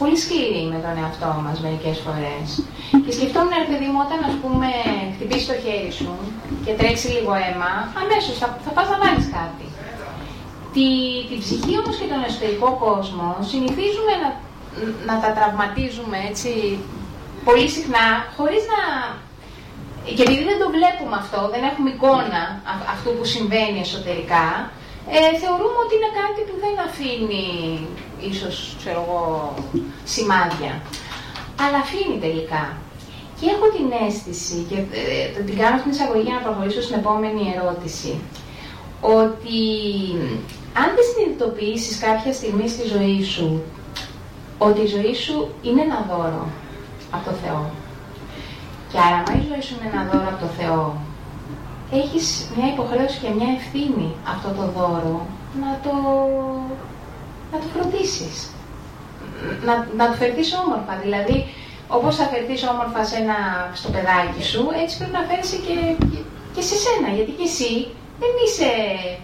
πολύ σκληροί με τον εαυτό μας μερικές φορές. Και σκεφτόμουν, ρε παιδί μου, όταν ας πούμε χτυπήσεις το χέρι σου και τρέξει λίγο αίμα, αμέσως θα, θα πας να βάλεις κάτι. Τη, την ψυχή όμως και τον εσωτερικό κόσμο συνηθίζουμε να, να τα τραυματίζουμε έτσι πολύ συχνά, χωρίς να... Και επειδή δεν το βλέπουμε αυτό, δεν έχουμε εικόνα αυτού που συμβαίνει εσωτερικά, ε, θεωρούμε ότι είναι κάτι που δεν αφήνει, ίσως, ξέρω εγώ, σημάδια. Αλλά αφήνει τελικά. Και έχω την αίσθηση, και ε, την κάνω στην εισαγωγή για να προχωρήσω στην επόμενη ερώτηση, ότι αν δεν συνειδητοποιήσεις κάποια στιγμή στη ζωή σου ότι η ζωή σου είναι ένα δώρο από το Θεό. Και άρα, αν η ζωή σου είναι ένα δώρο από το Θεό, έχεις μια υποχρέωση και μια ευθύνη αυτό το δώρο να το, να το φροντίσεις. Να, να το φερθείς όμορφα. Δηλαδή, όπως θα φερθείς όμορφα σε ένα, στο παιδάκι σου, έτσι πρέπει να φέρεσαι και, και, και σε σένα. Γιατί και εσύ δεν είσαι ε,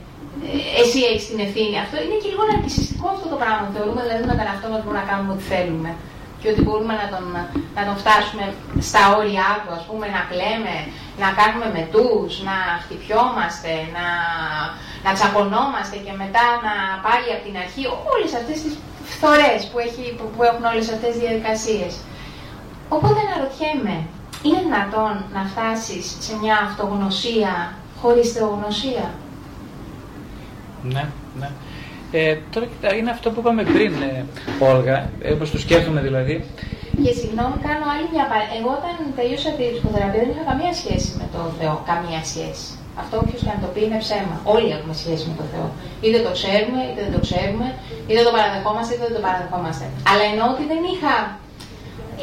εσύ έχεις την ευθύνη. Αυτό είναι και λίγο ναρκιστικό αυτό το πράγμα. Θεωρούμε δηλαδή με τον εαυτό μας μπορούμε να κάνουμε ό,τι θέλουμε. Και ότι μπορούμε να τον, να τον φτάσουμε στα όρια του, ας πούμε, να κλαίμε, να κάνουμε μετούς, να χτυπιόμαστε, να, να τσακωνόμαστε και μετά να πάλι από την αρχή όλες αυτές τις φθορές που, έχει, που, που έχουν όλες αυτές τις διαδικασίες. Οπότε αναρωτιέμαι, είναι δυνατόν να φτάσεις σε μια αυτογνωσία χωρίς θεογνωσία; Ναι, ναι. Ε, τώρα είναι αυτό που είπαμε πριν, ε, Όλγα, ε, όπως το σκέφτομαι δηλαδή. Και συγγνώμη, κάνω άλλη μια παρέμβαση. Εγώ όταν τελείωσα τη ψυχοθεραπεία δεν είχα καμία σχέση με τον Θεό. Καμία σχέση. Αυτό όποιος και αν το πει είναι ψέμα. Όλοι έχουμε σχέση με τον Θεό. Είτε το ξέρουμε, είτε δεν το ξέρουμε, είτε το παραδεχόμαστε, είτε δεν το παραδεχόμαστε. Αλλά εννοώ ότι δεν είχα.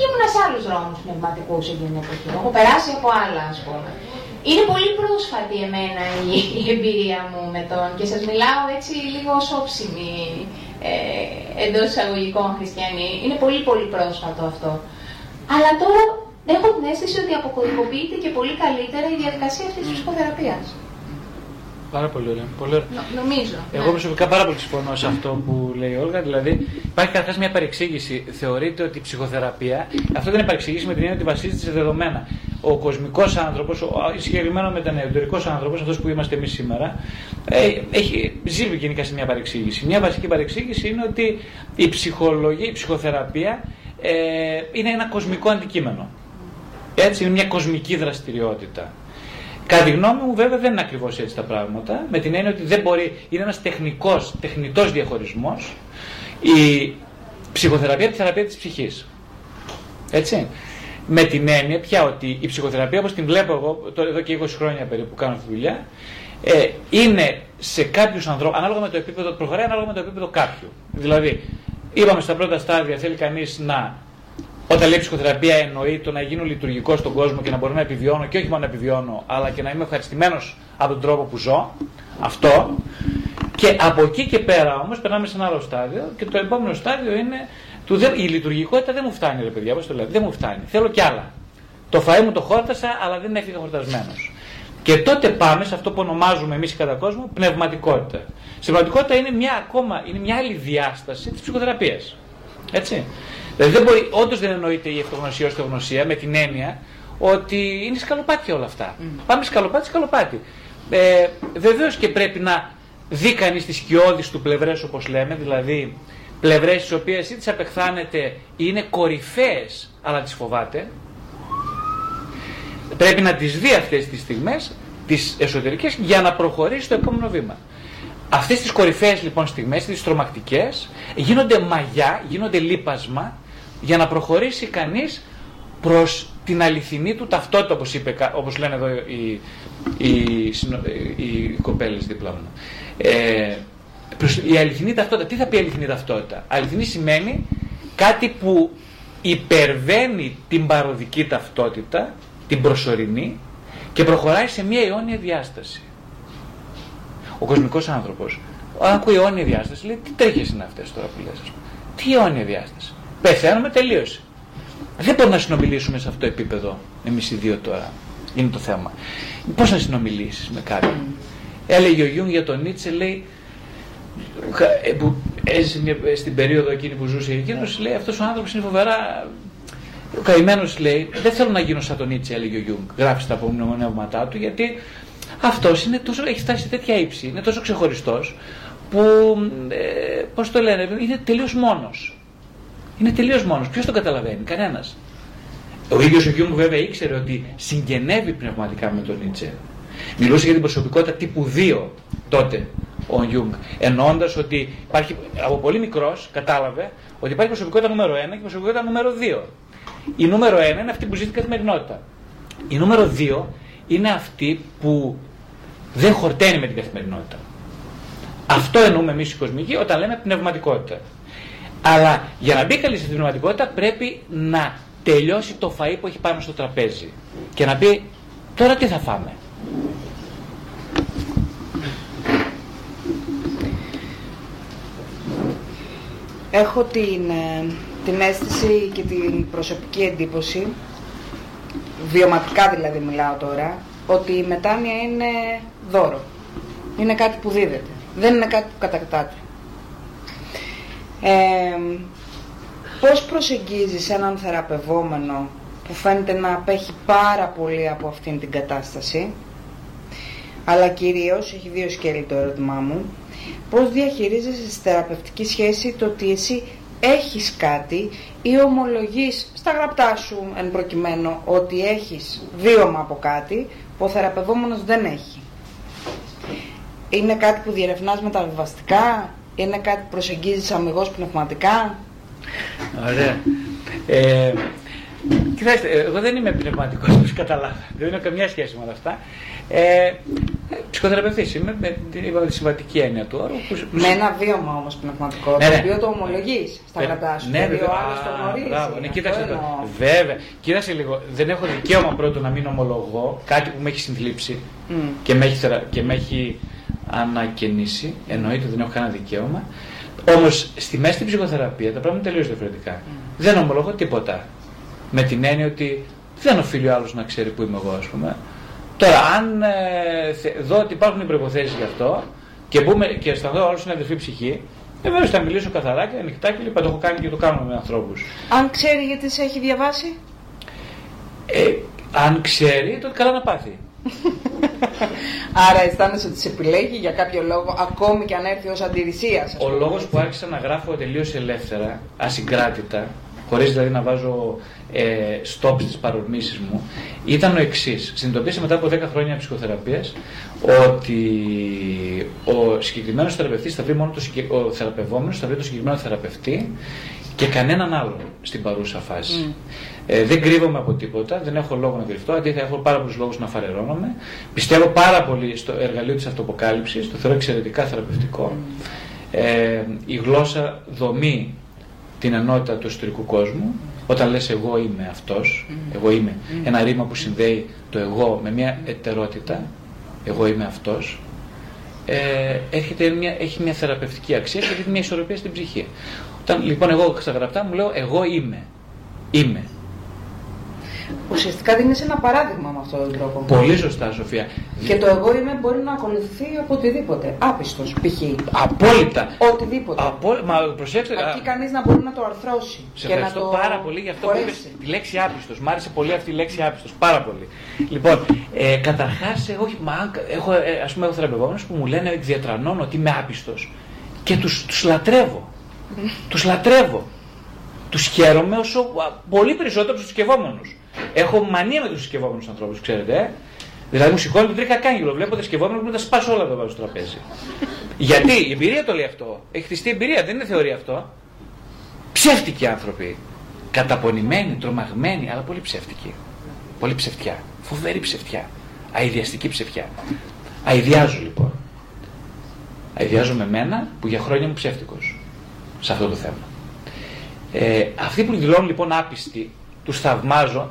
Ήμουνα σε άλλους δρόμους πνευματικούς εκείνη την εποχή. Έχω περάσει από άλλα, ας πούμε. Είναι πολύ πρόσφατη εμένα η, η εμπειρία μου με τον και σας μιλάω έτσι λίγο ως όψιμη ε, εντός εισαγωγικών χριστιανή. Είναι πολύ πολύ πρόσφατο αυτό. Αλλά τώρα έχω την αίσθηση ότι αποκωδικοποιείται και πολύ καλύτερα η διαδικασία αυτής της ψυχοθεραπείας. Πάρα πολύ ωραία. Πολύ ωραία. Νο, νομίζω. Εγώ ναι. προσωπικά πάρα πολύ συμφωνώ σε αυτό που λέει η Όλγα. Δηλαδή, υπάρχει καταρχάς μια παρεξήγηση. Θεωρείται ότι η ψυχοθεραπεία, αυτό δεν είναι παρεξήγηση με την έννοια ότι βασίζεται σε δεδομένα. Ο κοσμικός άνθρωπος, συγκεκριμένα μετανεωτερικό άνθρωπος, αυτός που είμαστε εμείς σήμερα, ε, έχει, ζει γενικά σε μια παρεξήγηση. Μια βασική παρεξήγηση είναι ότι η ψυχολογία, η ψυχοθεραπεία ε, είναι ένα κοσμικό αντικείμενο. Έτσι, είναι μια κοσμική δραστηριότητα. Κατά τη γνώμη μου, βέβαια, δεν είναι ακριβώς έτσι τα πράγματα. Με την έννοια ότι δεν μπορεί, είναι ένας τεχνικός, τεχνητός διαχωρισμός η ψυχοθεραπεία από τη θεραπεία της ψυχής. Έτσι. Με την έννοια πια ότι η ψυχοθεραπεία, όπως την βλέπω εγώ, τώρα εδώ και 20 χρόνια περίπου που κάνω αυτή τη δουλειά, ε, είναι σε κάποιους ανθρώπους, ανάλογα με το επίπεδο, προχωράει ανάλογα με το επίπεδο κάποιου. Δηλαδή, είπαμε στα πρώτα στάδια, θέλει κανείς να όταν λέει ψυχοθεραπεία εννοεί το να γίνω λειτουργικός στον κόσμο και να μπορώ να επιβιώνω και όχι μόνο να επιβιώνω, αλλά και να είμαι ευχαριστημένος από τον τρόπο που ζω. Αυτό. Και από εκεί και πέρα όμως περνάμε σε ένα άλλο στάδιο και το επόμενο στάδιο είναι του δε, η λειτουργικότητα δεν μου φτάνει, ρε παιδιά, πώς το λέω, δεν μου φτάνει. Θέλω κι άλλα. Το φαΐ μου το χόρτασα, αλλά δεν έφυγα χορτασμένος. Και τότε πάμε σε αυτό που ονομάζουμε εμείς κατά κόσμο πνευματικότητα. Στην πραγματικότητα είναι μια ακόμα, είναι μια άλλη διάσταση της ψυχοθεραπείας. Έτσι. Δηλαδή δεν μπορεί, όντως δεν εννοείται η αυτογνωσία ως θεογνωσία με την έννοια ότι είναι σκαλοπάτια όλα αυτά. Mm. Πάμε σκαλοπάτι, σκαλοπάτι. Ε, Βεβαίως και πρέπει να δει κανείς τις σκιώδεις του πλευρές όπως λέμε, δηλαδή πλευρές τις οποίες ή τις απεχθάνεται ή είναι κορυφαίες αλλά τις φοβάται. Πρέπει να τις δει αυτές τις στιγμές, τις εσωτερικές, για να προχωρήσει στο επόμενο βήμα. Αυτές τις κορυφαίες λοιπόν στιγμές, τις τρομακτικές, γίνονται μαγιά, γίνονται λίπασμα για να προχωρήσει κανείς προς την αληθινή του ταυτότητα, όπως, είπε, όπως λένε εδώ οι, οι, οι, κοπέλες δίπλα μου. Ε, η αληθινή ταυτότητα. Τι θα πει αληθινή ταυτότητα; Αληθινή σημαίνει κάτι που υπερβαίνει την παροδική ταυτότητα, την προσωρινή και προχωράει σε μια αιώνια διάσταση. Ο κοσμικός άνθρωπος, όταν ακούει αιώνια διάσταση, λέει τι τρέχει είναι αυτές τώρα που λες. Τι αιώνια διάσταση; Πεθαίνουμε, τελείωσε. Δεν μπορούμε να συνομιλήσουμε σε αυτό το επίπεδο εμείς οι δύο τώρα. Είναι το θέμα. Πώς να συνομιλήσεις με κάποιον; Έλεγε ο Γιούγκ για τον Νίτσε, λέει, ε, που έζησε στην περίοδο εκείνη που ζούσε εκείνος, λέει αυτός ο άνθρωπος είναι φοβερά. Ο καημένος λέει: Δεν θέλω να γίνω σαν τον Νίτσε, έλεγε ο Γιούγκ. Γράφει τα απομνημονεύματά του, γιατί αυτός έχει φτάσει σε τέτοια ύψη, είναι τόσο ξεχωριστός, που, ε, πώς το λένε, είναι τελείως μόνος. Είναι τελείως μόνος. Ποιος το καταλαβαίνει, κανένας. Ο ίδιος ο Γιούγκ βέβαια ήξερε ότι συγγενεύει πνευματικά με τον Νίτσε. Μιλούσε για την προσωπικότητα τύπου 2 τότε ο Γιούγκ. Εννοώντας ότι υπάρχει, από πολύ μικρός κατάλαβε ότι υπάρχει προσωπικότητα νούμερο 1 και προσωπικότητα νούμερο 2. Η νούμερο 1 είναι αυτή που ζει την καθημερινότητα. Η νούμερο 2 είναι αυτή που δεν χορταίνει με την καθημερινότητα. Αυτό εννοούμε εμείς οι κοσμικοί όταν λέμε πνευματικότητα. Αλλά για να μπει καλή στην πνευματικότητα πρέπει να τελειώσει το φαΐ που έχει πάνω στο τραπέζι και να πει τώρα τι θα φάμε; Έχω την, ε, την αίσθηση και την προσωπική εντύπωση, βιωματικά δηλαδή μιλάω τώρα, ότι η μετάνοια είναι δώρο. Είναι κάτι που δίδεται. Δεν είναι κάτι που κατακτάται. Ε, πώς προσεγγίζεις έναν θεραπευόμενο που φαίνεται να απέχει πάρα πολύ από αυτήν την κατάσταση αλλά κυρίως, έχει δύο σκέλη το ερώτημά μου, πώς διαχειρίζεσαι στη θεραπευτική σχέση το ότι εσύ έχεις κάτι ή ομολογείς στα γραπτά σου εν προκειμένου ότι έχεις βίωμα από κάτι που ο θεραπευόμενος δεν έχει. Είναι κάτι που διερευνάς μεταβιβαστικά, είναι κάτι που προσεγγίζεις αμυγός πνευματικά; Ωραία. Ε, κοιτάξτε, εγώ δεν είμαι πνευματικός, όπως καταλάβατε. Δεν έχω καμιά σχέση με όλα αυτά. Ε, Ψυχοθεραπευτής είμαι με την είπαμε, τη συμβατική έννοια του όρου. Που... Με ένα βίωμα όμως πνευματικό, Ναι, το ναι. οποίο το ομολογείς στα Παι- γραπτά σου. Ναι, δηλαδή βέβαια. ο άλλος το Α, γνωρίζει. Μπράβο, ναι, αυτό κοίταξε το. εννοώ. Βέβαια. Κοίταξε λίγο. Δεν έχω δικαίωμα πρώτον να μην ομολογώ κάτι που με έχει συνθλίψει Μμ. και με έχει, θερα... και με έχει ανακαινήσει. Εννοείται ότι δεν έχω κανένα δικαίωμα. Όμως στη μέση στην ψυχοθεραπεία τα πράγματα είναι τελείως διαφορετικά. Δεν ομολογώ τίποτα. Με την έννοια ότι δεν οφείλει ο άλλος να ξέρει που είμαι εγώ, ας πούμε. Τώρα, αν ε, θε- δω ότι υπάρχουν οι προποθέσει γι' αυτό και, πούμε, και αισθανθώ άλλος είναι αδερφή ψυχή, βεβαίω θα μιλήσω καθαρά και ανοιχτά και λοιπά. Το έχω κάνει και το κάνω με ανθρώπους. Αν ξέρει γιατί σε έχει διαβάσει; Ε, αν ξέρει, τότε καλά να πάθει. Άρα αισθάνεσαι ότι σε επιλέγει για κάποιο λόγο, ακόμη και αν έρθει ως αντιρρησία. Ο λόγος που άρχισα να γράφω τελείως ελεύθερα, ασυγκράτητα, χωρίς δηλαδή να βάζω ε, stop στις παρορμήσεις μου, ήταν ο εξής. Συνειδητοποίησα μετά από 10 χρόνια ψυχοθεραπείας ότι ο συγκεκριμένος θεραπευτής θα βρει μόνο το συγκε- ο θεραπευόμενος θα βρει το συγκεκριμένο θεραπευτή και κανέναν άλλο στην παρούσα φάση. Μμ. Ε, δεν κρύβομαι από τίποτα, δεν έχω λόγο να κρυφτώ, αντίθετα έχω πάρα πολλούς λόγους να φαρερώνομαι. Πιστεύω πάρα πολύ στο εργαλείο της αυτοποκάλυψης, το θεωρώ εξαιρετικά θεραπευτικό. Ε, η γλώσσα δομεί την ενότητα του εσωτερικού κόσμου. Όταν λες εγώ είμαι αυτός, εγώ είμαι, ένα ρήμα που συνδέει το εγώ με μια ετερότητα, εγώ είμαι αυτός, ε, έρχεται μια, έχει μια θεραπευτική αξία και δίνει μια ισορροπία στην ψυχή. Όταν λοιπόν εγώ στα γραπτά μου λέω εγώ είμαι, είμαι. Ουσιαστικά δίνεις ένα παράδειγμα με αυτόν τον τρόπο. Πολύ σωστά Σοφία. Και το εγώ είμαι μπορεί να ακολουθεί από οτιδήποτε. Άπιστος, π.χ. Απόλυτα. Οτιδήποτε. Από... Μα προσέξτε. α- Αρκεί κανείς να μπορεί να το αρθρώσει. Σε και να ευχαριστώ το πάρα πολύ για αυτό που χωρέσει. είπες τη λέξη άπιστος. Μ' άρεσε πολύ αυτή η λέξη άπιστος. Πάρα πολύ. Λοιπόν, ε, καταρχάς, εγώ, μα, αν- έχω, ε, ας πούμε, έχω θεραπευόμενους που μου λένε διατρανώνω ότι είμαι άπιστος. Και τους, τους λατρεύω. τους λατρεύω. Τους χαίρομαι όσο α, πολύ περισσότερο από τους συσκευόμενους. Έχω μανία με τους συσκευόμενους ανθρώπους, ξέρετε. Ε; Δηλαδή μου σηκώνει τον τρίχα κάγκελο. Βλέπω τα συσκευόμενα που μου τα σπάσω όλα εδώ πάνω στο τραπέζι. Γιατί; Η εμπειρία το λέει αυτό. Έχει χτιστεί εμπειρία, δεν είναι θεωρία αυτό. Ψεύτικοι άνθρωποι. Καταπονημένοι, τρομαγμένοι, αλλά πολύ ψεύτικοι. Πολύ ψευτιά. Φοβερή ψευτιά. Αειδιαστική ψευτιά. Αειδιάζω λοιπόν. Αειδιάζω με μένα που για χρόνια είμαι ψεύτικος σε αυτό το θέμα. Ε, αυτοί που δηλώνουν λοιπόν άπιστοι, τους θαυμάζω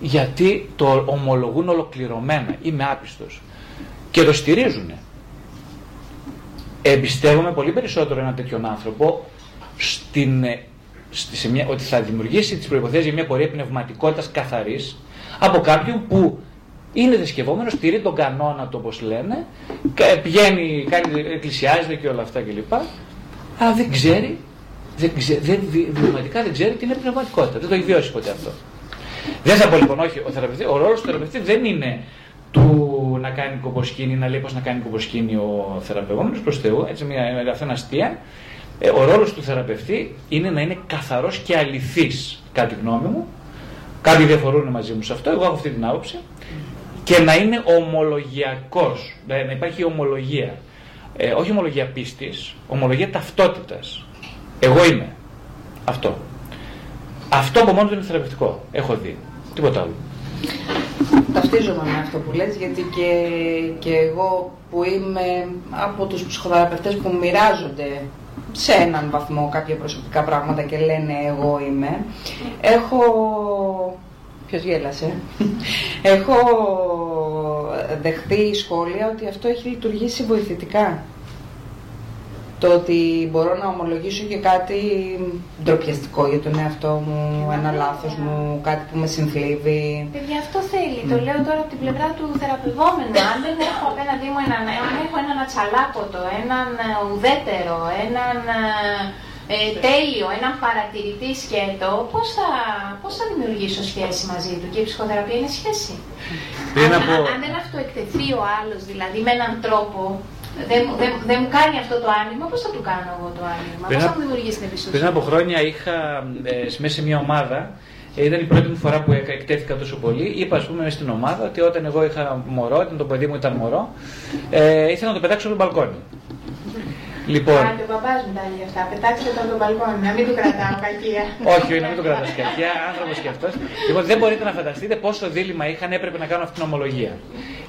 γιατί το ομολογούν ολοκληρωμένα. Είμαι άπιστος. Και το στηρίζουν. Εμπιστεύομαι πολύ περισσότερο έναν τέτοιον άνθρωπο στην, ε, στη- σε μια, ότι θα δημιουργήσει τις προϋποθέσεις για μια πορεία πνευματικότητας καθαρής από κάποιον που είναι θρησκευόμενο, στηρεί τον κανόνα του όπως λένε, κα- πηγαίνει, κάνει, εκκλησιάζεται και όλα αυτά κλπ. Αλλά δεν ξέρει, δεν ξέ, δεν, βι- βιωματικά δεν ξέρει τι είναι πνευματικότητα. Δεν το έχει βιώσει ποτέ αυτό. Δεν θα πω λοιπόν, όχι, ο, θεραπευτή, ο ρόλος του θεραπευτή δεν είναι του να κάνει κομποσκίνη, να λέει πώς να κάνει κομποσκίνη ο θεραπευόμενος προς Θεού, έτσι μια, αυτό είναι αστεία. Ε, ο ρόλος του θεραπευτή είναι να είναι καθαρός και αληθής, κατά τη γνώμη μου. Κάποιοι διαφορούν μαζί μου σε αυτό, εγώ έχω αυτή την άποψη. Και να είναι ομολογιακός, δηλαδή να υπάρχει ομολογία. Ε, όχι ομολογία πίστης, ομολογία ταυτότητας. Εγώ είμαι. Αυτό. Αυτό από μόνο του είναι θεραπευτικό. Έχω δει. Τίποτα άλλο. Ταυτίζομαι με αυτό που λες γιατί και, και εγώ που είμαι από τους ψυχοθεραπευτές που μοιράζονται σε έναν βαθμό κάποια προσωπικά πράγματα και λένε εγώ είμαι έχω ποιος γέλασε έχω δεχτεί σχόλια ότι αυτό έχει λειτουργήσει βοηθητικά το ότι μπορώ να ομολογήσω και κάτι ντροπιαστικό για τον εαυτό μου, ένα λάθος μου, κάτι που με συνθλίβει. Παιδιά, αυτό θέλει. Το λέω τώρα από την πλευρά του θεραπευόμενου. Αν δεν έχω απέναντί μου έναν, αν έχω έναν ατσαλάκωτο, έναν ε, ουδέτερο, έναν ε, ε, τέλειο, έναν παρατηρητή σκέτο, πώς θα, πώς θα δημιουργήσω σχέση μαζί του. Και η ψυχοθεραπεία είναι σχέση; Πριν αν, από- αν δεν αυτοεκτεθεί ο άλλος, δηλαδή με έναν τρόπο, δεν, μου- δεν, δεν μου κάνει αυτό το άνοιγμα, πώς θα του κάνω εγώ το άνοιγμα, Πριν πώς θα απ- μου δημιουργήσει την εμπιστοσύνη; Πριν από χρόνια είχα ε, μέσα σε μια ομάδα, ε, ήταν η πρώτη μου φορά που εκα- εκτέθηκα τόσο πολύ. Είπα, ας πούμε, μες στην ομάδα ότι όταν εγώ είχα μωρό, όταν το παιδί μου ήταν μωρό, ε, ήθελα να το πετάξω από το μπαλκόνι. Λοιπόν, Άντε, ο παπάς μετά για αυτά. Πετάξτε το από τον μπαλκόνι, να μην του κρατάω κακία. όχι, όχι, να μην το κρατάς κακιά, άνθρωπος και αυτός. Λοιπόν, δεν μπορείτε να φανταστείτε πόσο δίλημα είχαν, έπρεπε να κάνω αυτήν την ομολογία.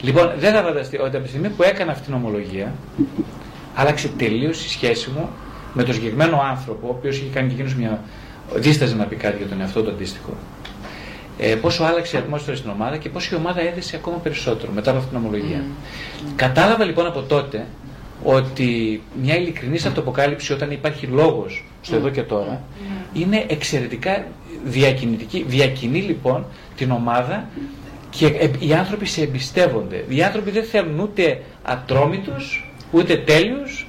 Λοιπόν, δεν θα φανταστείτε ότι από τη στιγμή που έκανα αυτήν την ομολογία, άλλαξε τελείως η σχέση μου με τον συγκεκριμένο άνθρωπο, ο οποίος είχε κάνει και εκείνος μια. δίσταζε να πει κάτι για τον εαυτό του αντίστοιχο. Ε, πόσο άλλαξε η ατμόσφαιρα στην ομάδα και πόσο η ομάδα έδεσε ακόμα περισσότερο μετά από αυτήν την ομολογία. Κατάλαβα λοιπόν από τότε ότι μια ειλικρινής αυτοποκάλυψη όταν υπάρχει λόγος στο εδώ και τώρα είναι εξαιρετικά διακινητική. Διακινεί λοιπόν την ομάδα και ε, οι άνθρωποι σε εμπιστεύονται. Οι άνθρωποι δεν θέλουν ούτε ατρόμητους, ούτε τέλειους,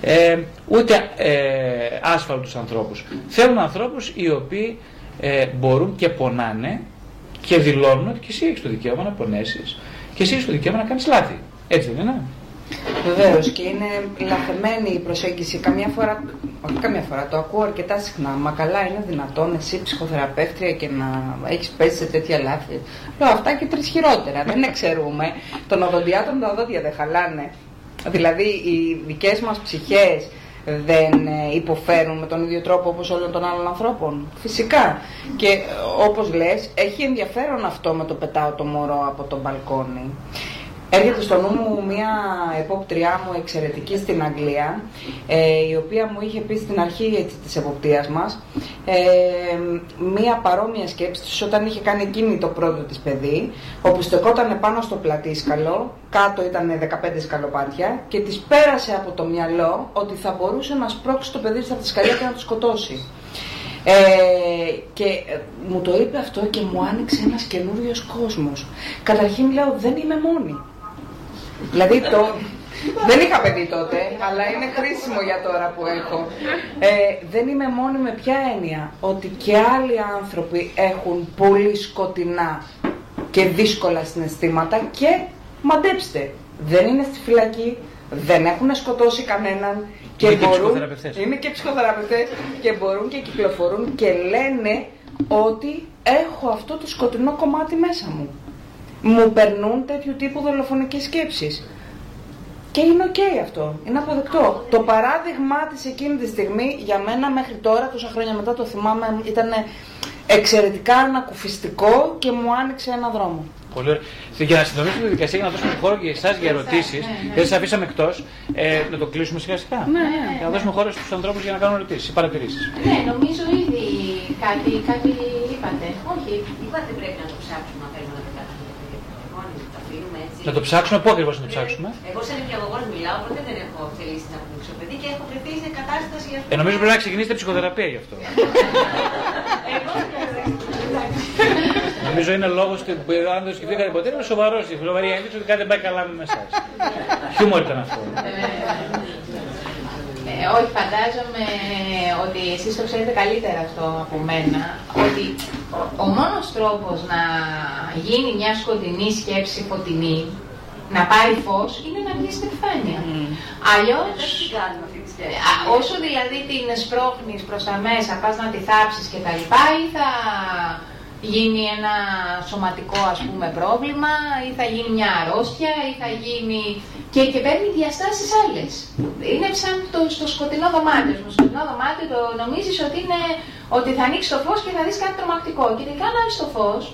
ε, ούτε ε, άσφαλτους ανθρώπους. Θέλουν ανθρώπους οι οποίοι ε, μπορούν και πονάνε και δηλώνουν ότι και εσύ έχεις το δικαίωμα να πονέσεις και εσύ έχεις το δικαίωμα να κάνεις λάθη. Έτσι δεν είναι; Βεβαίως και είναι λαθεμένη η προσέγγιση. Καμιά φορά, όχι καμιά φορά, το ακούω αρκετά συχνά. Μα καλά, είναι δυνατόν εσύ ψυχοθεραπεύτρια και να έχεις πέσει σε τέτοια λάθη. Λέω αυτά και τρεις χειρότερα. δεν εξαιρούμε. Των οδοντιάτων τα δόντια δεν χαλάνε. Δηλαδή οι δικές μας ψυχές δεν ε, υποφέρουν με τον ίδιο τρόπο όπως όλων των άλλων ανθρώπων. Φυσικά. Και ε, όπως λες, έχει ενδιαφέρον αυτό με το πετάω το μωρό από το μπαλκόνι. Έρχεται στο νου μου μια επόπτριά μου εξαιρετική στην Αγγλία, ε, η οποία μου είχε πει στην αρχή έτσι, της εποπτείας μας ε, μια παρόμοια σκέψη της όταν είχε κάνει εκείνη το πρώτο της παιδί, όπου στεκόταν πάνω στο πλατήσκαλο, κάτω ήταν 15 σκαλοπάτια και της πέρασε από το μυαλό ότι θα μπορούσε να σπρώξει το παιδί στα σκαλιά και να το σκοτώσει. Ε, και ε, μου το είπε αυτό και μου άνοιξε ένας καινούριος κόσμος. Καταρχήν λέω δεν είμαι μόνη. Δηλαδή το... Δεν είχα παιδί τότε, αλλά είναι χρήσιμο για τώρα που έχω. Ε, δεν είμαι μόνη με ποια έννοια. Ότι και άλλοι άνθρωποι έχουν πολύ σκοτεινά και δύσκολα συναισθήματα και μαντέψτε, δεν είναι στη φυλακή, δεν έχουν σκοτώσει κανέναν και Είναι και μπορούν, ψυχοθεραπευτές. είναι και ψυχοθεραπευτές και μπορούν και κυκλοφορούν και λένε ότι έχω αυτό το σκοτεινό κομμάτι μέσα μου. Μου περνούν τέτοιου τύπου δολοφονικές σκέψεις. Και είναι οκ αυτό, είναι αποδεκτό. Το παράδειγμά της εκείνη τη στιγμή για μένα μέχρι τώρα, τόσα χρόνια μετά το θυμάμαι, ήταν εξαιρετικά ανακουφιστικό και μου άνοιξε ένα δρόμο. Πολύ ωραία. Για να συντονίσουμε τη διαδικασία για να δώσουμε χώρο και εσάς για ερωτήσεις, ναι, ναι. δεν σας αφήσαμε εκτός, ε, να το κλείσουμε σιγά σιγά. Ναι, ναι. Για να δώσουμε χώρο στους ανθρώπους για να κάνουν ερωτήσεις ή παρατηρήσεις. Ναι, νομίζω ήδη κάτι, κάτι είπατε. Όχι, Είπατε πρέπει να το ψάξουμε αν θέλουμε να το κάνουμε. Μόνοι μου το αφήνουμε έτσι. Να το ψάξουμε, πού ακριβώς να το ψάξουμε; Εγώ σαν νηπιαγωγός μιλάω, οπότε δεν έχω θελήσει να πνίξω παιδί και έχω βρεθεί σε κατάσταση για Ε, νομίζω πρέπει να ξεκινήσετε ψυχοθεραπεία γι' αυτό. νομίζω είναι λόγος που αν δεν το σκεφτήκατε ποτέ είναι σοβαρός. Η σοβαρή ένδειξη ότι κάτι δεν πάει καλά με εσάς. Χιούμορ ήταν αυτό. Ε, όχι, φαντάζομαι ότι εσείς το ξέρετε καλύτερα αυτό από μένα, ότι ο, ο μόνος τρόπος να γίνει μια σκοτεινή σκέψη φωτεινή, να πάρει φως, είναι να βγει στην επιφάνεια. Αλλιώς, Δεν την κάνουμε αυτή τη σκέψη. α, όσο δηλαδή την σπρώχνεις προς τα μέσα, πας να τη θάψεις και τα λοιπά, ή θα γίνει ένα σωματικό ας πούμε πρόβλημα, ή θα γίνει μια αρρώστια, ή θα γίνει... Και, και παίρνει διαστάσεις άλλες. Είναι σαν το, στο σκοτεινό δωμάτιο. Στο σκοτεινό δωμάτιο το νομίζεις ότι, είναι, ότι θα ανοίξει το φως και θα δεις κάτι τρομακτικό. Και τελικά να το φως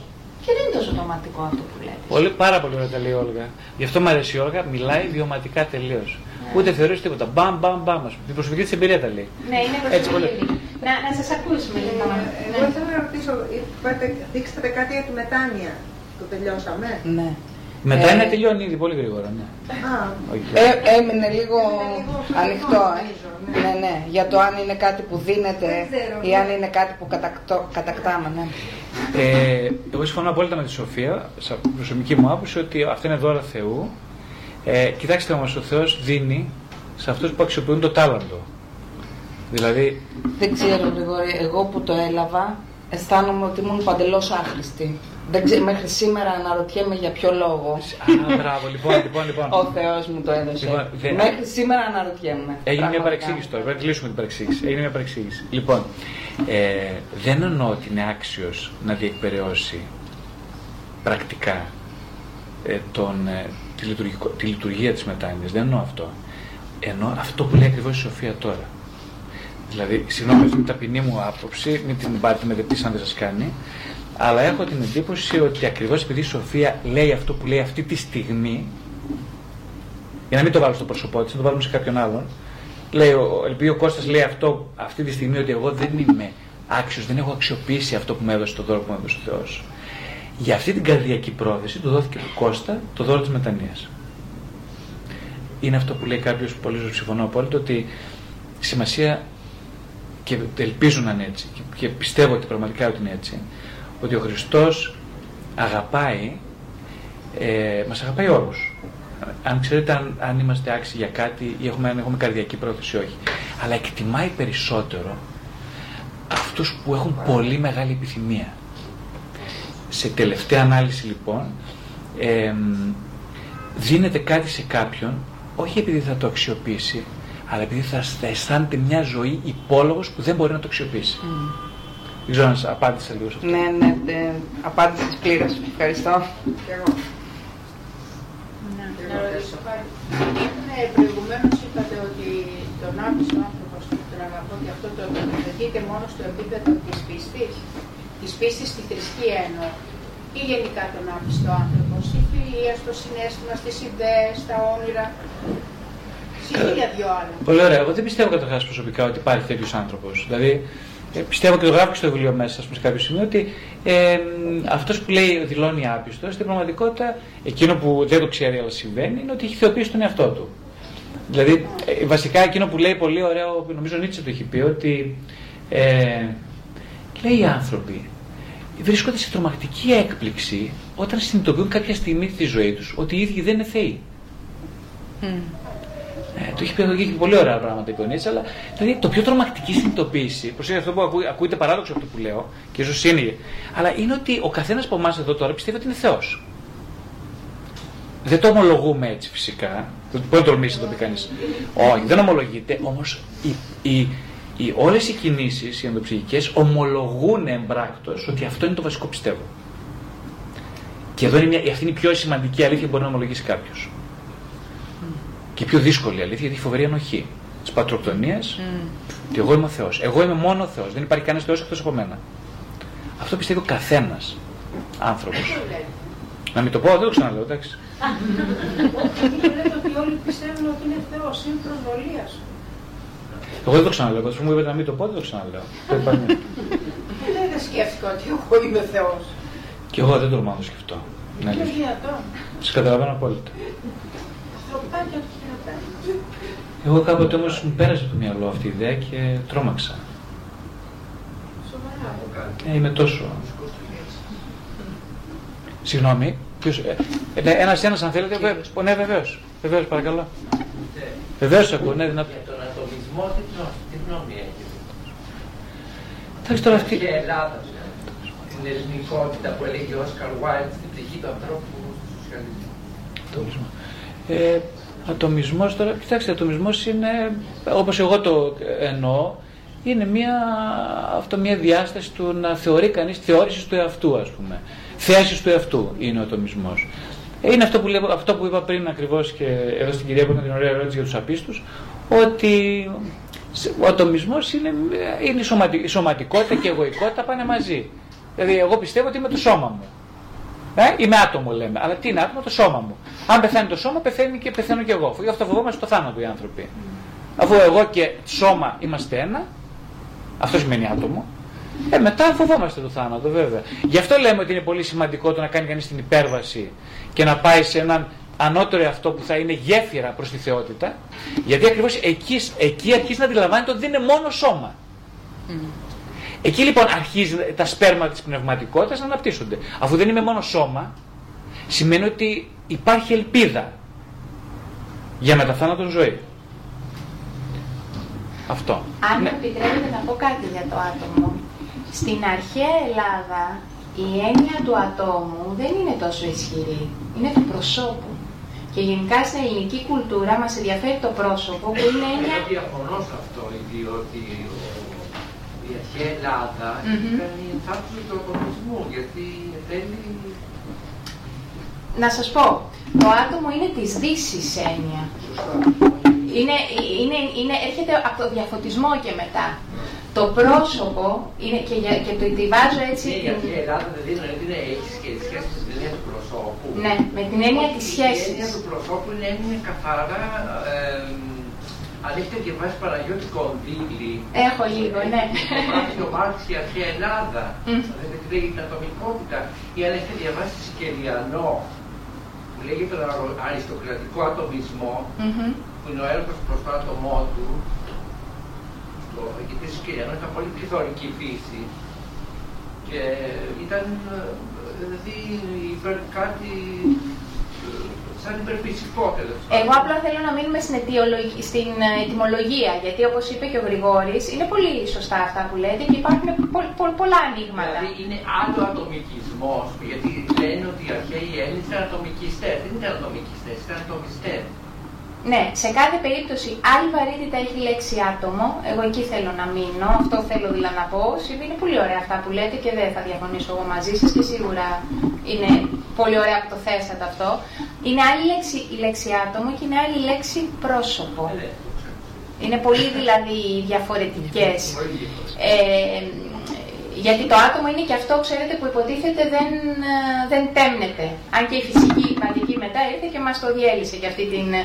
και δεν είναι τόσο τρομακτικό αυτό που βλέπεις. Πολύ, πάρα πολύ ωραία τα λέει η Όλγα. Γι' αυτό μου αρέσει η Όλγα, μιλάει βιωματικά τελείως. Ούτε θεωρείς τίποτα. Μπαμ, μπαμ, μπαμ. ας πούμε. Την προσωπική της εμπειρία τα λέει. Ναι, είναι Έτσι, πολύ. προσωπική. Να, να σας ακούσουμε λοιπόν. Εγώ ήθελα να ρωτήσω, είπατε, δείξατε κάτι για τη μετάνοια. Το τελειώσαμε; Ναι. Μετά Ε, είναι τελειώνει ήδη πολύ γρήγορα. Ναι. Α, Όχι. Ε, έμεινε λίγο Έμεινε λίγο ανοιχτό, ε. νομίζω, ναι. Ναι, ναι. Για το αν είναι κάτι που δίνεται Δεν ξέρω, ή ναι. αν είναι κάτι που κατακτώ- κατακτάμε, ναι. Ε, εγώ συμφωνώ απόλυτα με τη Σοφία, σαν προσωπική μου άποψη, ότι αυτά είναι δώρα Θεού. Ε, κοιτάξτε όμως, ο Θεός δίνει σε αυτούς που αξιοποιούν το τάλαντο. Δηλαδή, Δεν ξέρω, Γρηγόρη, εγώ που το έλαβα, αισθάνομαι ότι ήμουν παντελώς άχρηστη. Δεν ξέρω, μέχρι σήμερα αναρωτιέμαι για ποιο λόγο. α, μπράβο, λοιπόν, λοιπόν, λοιπόν. Ο Θεός μου το έδωσε. Λοιπόν, δεν- Μέχρι σήμερα αναρωτιέμαι. Έγινε μια Πραγματικά. παρεξήγηση τώρα. Πρέπει να κλείσουμε την παρεξήγηση. Έγινε μια παρεξήγηση. Λοιπόν, ε, δεν εννοώ ότι είναι άξιος να διεκπαιρεώσει πρακτικά ε, τον, ε, τη, λειτουργικο- τη λειτουργία της μετάνοιας. Δεν εννοώ αυτό. Ενώ αυτό που λέει ακριβώς η Σοφία τώρα. Δηλαδή, συγγνώμη, αυτή είναι ταπεινή μου άποψη, μην την πάρετε με δεπτή αν δεν σας κάνει, αλλά έχω την εντύπωση ότι ακριβώς επειδή η Σοφία λέει αυτό που λέει αυτή τη στιγμή, για να μην το βάλω στο πρόσωπό της, να το βάλουμε σε κάποιον άλλον, λέει, ο, επειδή ο Κώστας λέει αυτό αυτή τη στιγμή ότι εγώ δεν είμαι άξιος, δεν έχω αξιοποιήσει αυτό που μου έδωσε το δώρο που μου έδωσε ο Θεός. Για αυτή την καρδιακή πρόθεση του δόθηκε του Κώστα το δώρο της μετανοίας. Είναι αυτό που λέει κάποιος, πολύ ζωή συμφωνώ απόλυτα, ότι σημασία και ελπίζω να είναι έτσι και πιστεύω ότι πραγματικά ότι είναι έτσι, ότι ο Χριστός αγαπάει, ε, μας αγαπάει όλους. Αν ξέρετε αν, αν είμαστε άξιοι για κάτι ή έχουμε, αν έχουμε καρδιακή πρόθεση όχι. Αλλά εκτιμάει περισσότερο αυτούς που έχουν πολύ μεγάλη επιθυμία. Σε τελευταία ανάλυση λοιπόν, ε, δίνεται κάτι σε κάποιον, όχι επειδή θα το αξιοποιήσει, αλλά επειδή θα, θα αισθάνεται μια ζωή υπόλογος που δεν μπορεί να το αξιοποιήσει. Mm. Δεν ξέρω αν απάντησα λίγο σε αυτό. Ναι, ναι, ναι απάντησες πλήρως. Ευχαριστώ. Και εγώ. Ναι, να ρωτήσω πάλι. Προηγουμένως είπατε ότι τον άπιστο άνθρωπος τον αγαπώ και αυτό το τοποθετείτε μόνο στο επίπεδο της πίστης. Της πίστης στη θρησκεία εννοώ. Ή γενικά τον άπιστο άνθρωπο, στη φιλία, στο συνέστημα, στις ιδέες, στα όνειρα. Πολύ ωραία. Εγώ δεν πιστεύω καταρχά προσωπικά ότι υπάρχει τέτοιος άνθρωπος. Δηλαδή, ε, πιστεύω και το γράφω και στο βιβλίο μέσα, πούμε, σε κάποιο σημείο, ότι ε, αυτός που λέει δηλώνει άπιστος, στην πραγματικότητα, εκείνο που δεν το ξέρει αλλά συμβαίνει, είναι ότι έχει θεοποιήσει τον εαυτό του. Δηλαδή, ε, βασικά εκείνο που λέει πολύ ωραίο, νομίζω Νίτσε το έχει πει, ότι ε, λέει οι άνθρωποι βρίσκονται σε τρομακτική έκπληξη όταν συνειδητοποιούν κάποια στιγμή τη ζωή τους ότι οι ίδιοι δεν είναι θεοί. Mm. Ε, το έχει πει έχει πολύ ωραία πράγματα η Νίτσε, αλλά δηλαδή, το πιο τρομακτική συνειδητοποίηση, προσέχει αυτό που ακούει, ακούγεται παράδοξο αυτό που λέω, και ίσως είναι, αλλά είναι ότι ο καθένας από εμάς εδώ τώρα πιστεύει ότι είναι Θεός. Δεν το ομολογούμε έτσι φυσικά. Δεν μπορεί να τολμήσει να το πει κανείς. Όχι, δεν ομολογείται, όμως οι, οι, οι, όλες οι κινήσεις, οι ενδοψυχικές, ομολογούν εμπράκτος ότι αυτό είναι το βασικό πιστεύω. Και εδώ είναι μια, αυτή είναι η πιο σημαντική αλήθεια που μπορεί να ομολογήσει κάποιος και πιο δύσκολη αλήθεια γιατί έχει φοβερή ανοχή της πατροκτονίας. Mm. Ότι εγώ είμαι ο Θεός. Εγώ είμαι μόνο ο Θεός. Δεν υπάρχει κανένας Θεός εκτός από μένα. Αυτό πιστεύει ο καθένας άνθρωπος. Να μην το πω, δεν το ξαναλέω, εντάξει. Λέτε ότι όλοι πιστεύουν ότι είναι Θεός, είναι προσβολίας σου. Εγώ δεν το ξαναλέω. Όταν μου είπατε να μην το πω, δεν το ξαναλέω. Δεν σκέφτηκα ότι εγώ είμαι Θεός. Και εγώ δεν τολμάω να το σκεφτώ. Ναι, Σε καταλαβαίνω απόλυτα. Εγώ κάποτε όμως μου πέρασε το μυαλό αυτή η ιδέα και τρόμαξα. Ε, είμαι τόσο... Συγγνώμη, ποιος... Ε, ε, ένας ένας αν θέλετε, ε, ναι βεβαίως, βεβαίως παρακαλώ. Βεβαίως ακούω, ναι δυνατό. Για τον ατομισμό τι γνώμη έχει. Εντάξει τώρα αυτή... Και Ελλάδα, την ελληνικότητα που έλεγε ο Όσκαρ Βάιλτ στην πτυχή του ανθρώπου του σοσιαλισμού. Ε, ατομισμός τώρα, κοιτάξτε, ατομισμός είναι, όπως εγώ το εννοώ, είναι μια, αυτό μια διάσταση του να θεωρεί κανείς θεώρησης του εαυτού, ας πούμε. Θέση του εαυτού είναι ο ατομισμός. Είναι αυτό που, λέω, αυτό που είπα πριν ακριβώς και εδώ στην κυρία που ήταν την ωραία ερώτηση για τους απίστους, ότι ο ατομισμός είναι, είναι η, σωματικότητα και η εγωικότητα πάνε μαζί. Δηλαδή εγώ πιστεύω ότι είμαι το σώμα μου. Ε, είμαι άτομο λέμε. Αλλά τι είναι άτομο, το σώμα μου. Αν πεθάνει το σώμα, πεθαίνει και πεθαίνω κι εγώ. Γι' αυτό φοβόμαστε το θάνατο οι άνθρωποι. Αφού εγώ και σώμα είμαστε ένα, αυτό σημαίνει άτομο, ε, μετά φοβόμαστε το θάνατο βέβαια. Γι' αυτό λέμε ότι είναι πολύ σημαντικό το να κάνει κανείς την υπέρβαση και να πάει σε έναν ανώτερο αυτό που θα είναι γέφυρα προς τη θεότητα, γιατί ακριβώς εκεί, εκεί αρχίζει να αντιλαμβάνεται ότι δεν είναι μόνο σώμα. Εκεί λοιπόν αρχίζει τα σπέρμα της πνευματικότητας να αναπτύσσονται. Αφού δεν είμαι μόνο σώμα, σημαίνει ότι υπάρχει ελπίδα για μεταθάνατον ζωή. Αυτό. Αν ναι. επιτρέπετε να πω κάτι για το άτομο. Στην αρχαία Ελλάδα η έννοια του ατόμου δεν είναι τόσο ισχυρή. Είναι του προσώπου. Και γενικά στην ελληνική κουλτούρα μας ενδιαφέρει το πρόσωπο που είναι έννοια... Εγώ διαφωνώ σε αυτό, διότι η αρχαία Ελλάδα mm-hmm. ήταν του τροπονισμού, γιατί θέλει... Να σας πω, το άτομο είναι της δύσης έννοια. Είναι, είναι, είναι, έρχεται από το διαφωτισμό και μετά. Το πρόσωπο είναι και, για, και το τη βάζω έτσι. Ναι, γιατί η Ελλάδα δεν είναι, είναι έχει και τη σχέση με την έννοια του προσώπου. Ναι, με την έννοια της σχέση. Η έννοια του προσώπου είναι έννοια καθαρά. Ε, αν έχετε διαβάσει Παναγιώτη Κονδύλη. Έχω λίγο, ναι. Το Μάρξ η αρχαία Ελλάδα. Δεν λέει την ατομικότητα. Ή αν έχετε διαβάσει Σικελιανό που λέει για τον αριστοκρατικό ατομισμό, Μμμ. που είναι ο έρωτας προς το άτομό του, το, γιατί ο Σικελιανό ήταν πολύ πληθωρική φύση και ήταν ε, δηλαδή υπέρ κάτι ε, σαν υπερφυσικό τέλος πάντων. Εγώ απλά θέλω να μείνουμε στην, αιτιολογ- στην ε, ετυμολογία, γιατί όπως είπε και ο Γρηγόρης, είναι πολύ σωστά αυτά που λέτε και υπάρχουν πο- πο- πολλά ανοίγματα. Δηλαδή είναι άλλο ατομικισμός, γιατί λένε ότι οι αρχαίοι Έλληνες ήταν ατομικιστές. Δεν ήταν ατομικιστές, ήταν ατομιστές. Ναι, σε κάθε περίπτωση άλλη βαρύτητα έχει η λέξη άτομο. Εγώ εκεί θέλω να μείνω. Αυτό θέλω δηλαδή να πω. Είναι πολύ ωραία αυτά που λέτε και δεν θα διαφωνήσω εγώ μαζί σας και σίγουρα είναι πολύ ωραία που το θέσατε αυτό. Είναι άλλη λέξη η λέξη άτομο και είναι άλλη η λέξη πρόσωπο. Ε, ναι, το ξέρω. Είναι πολύ δηλαδή διαφορετικές. Πολύ διαφορετικές. Ε, γιατί το άτομο είναι και αυτό, ξέρετε, που υποτίθεται δεν, ε, δεν τέμνεται. Αν και η φυσική η παντική μετά ήρθε και μας το διέλυσε για αυτή την, ε,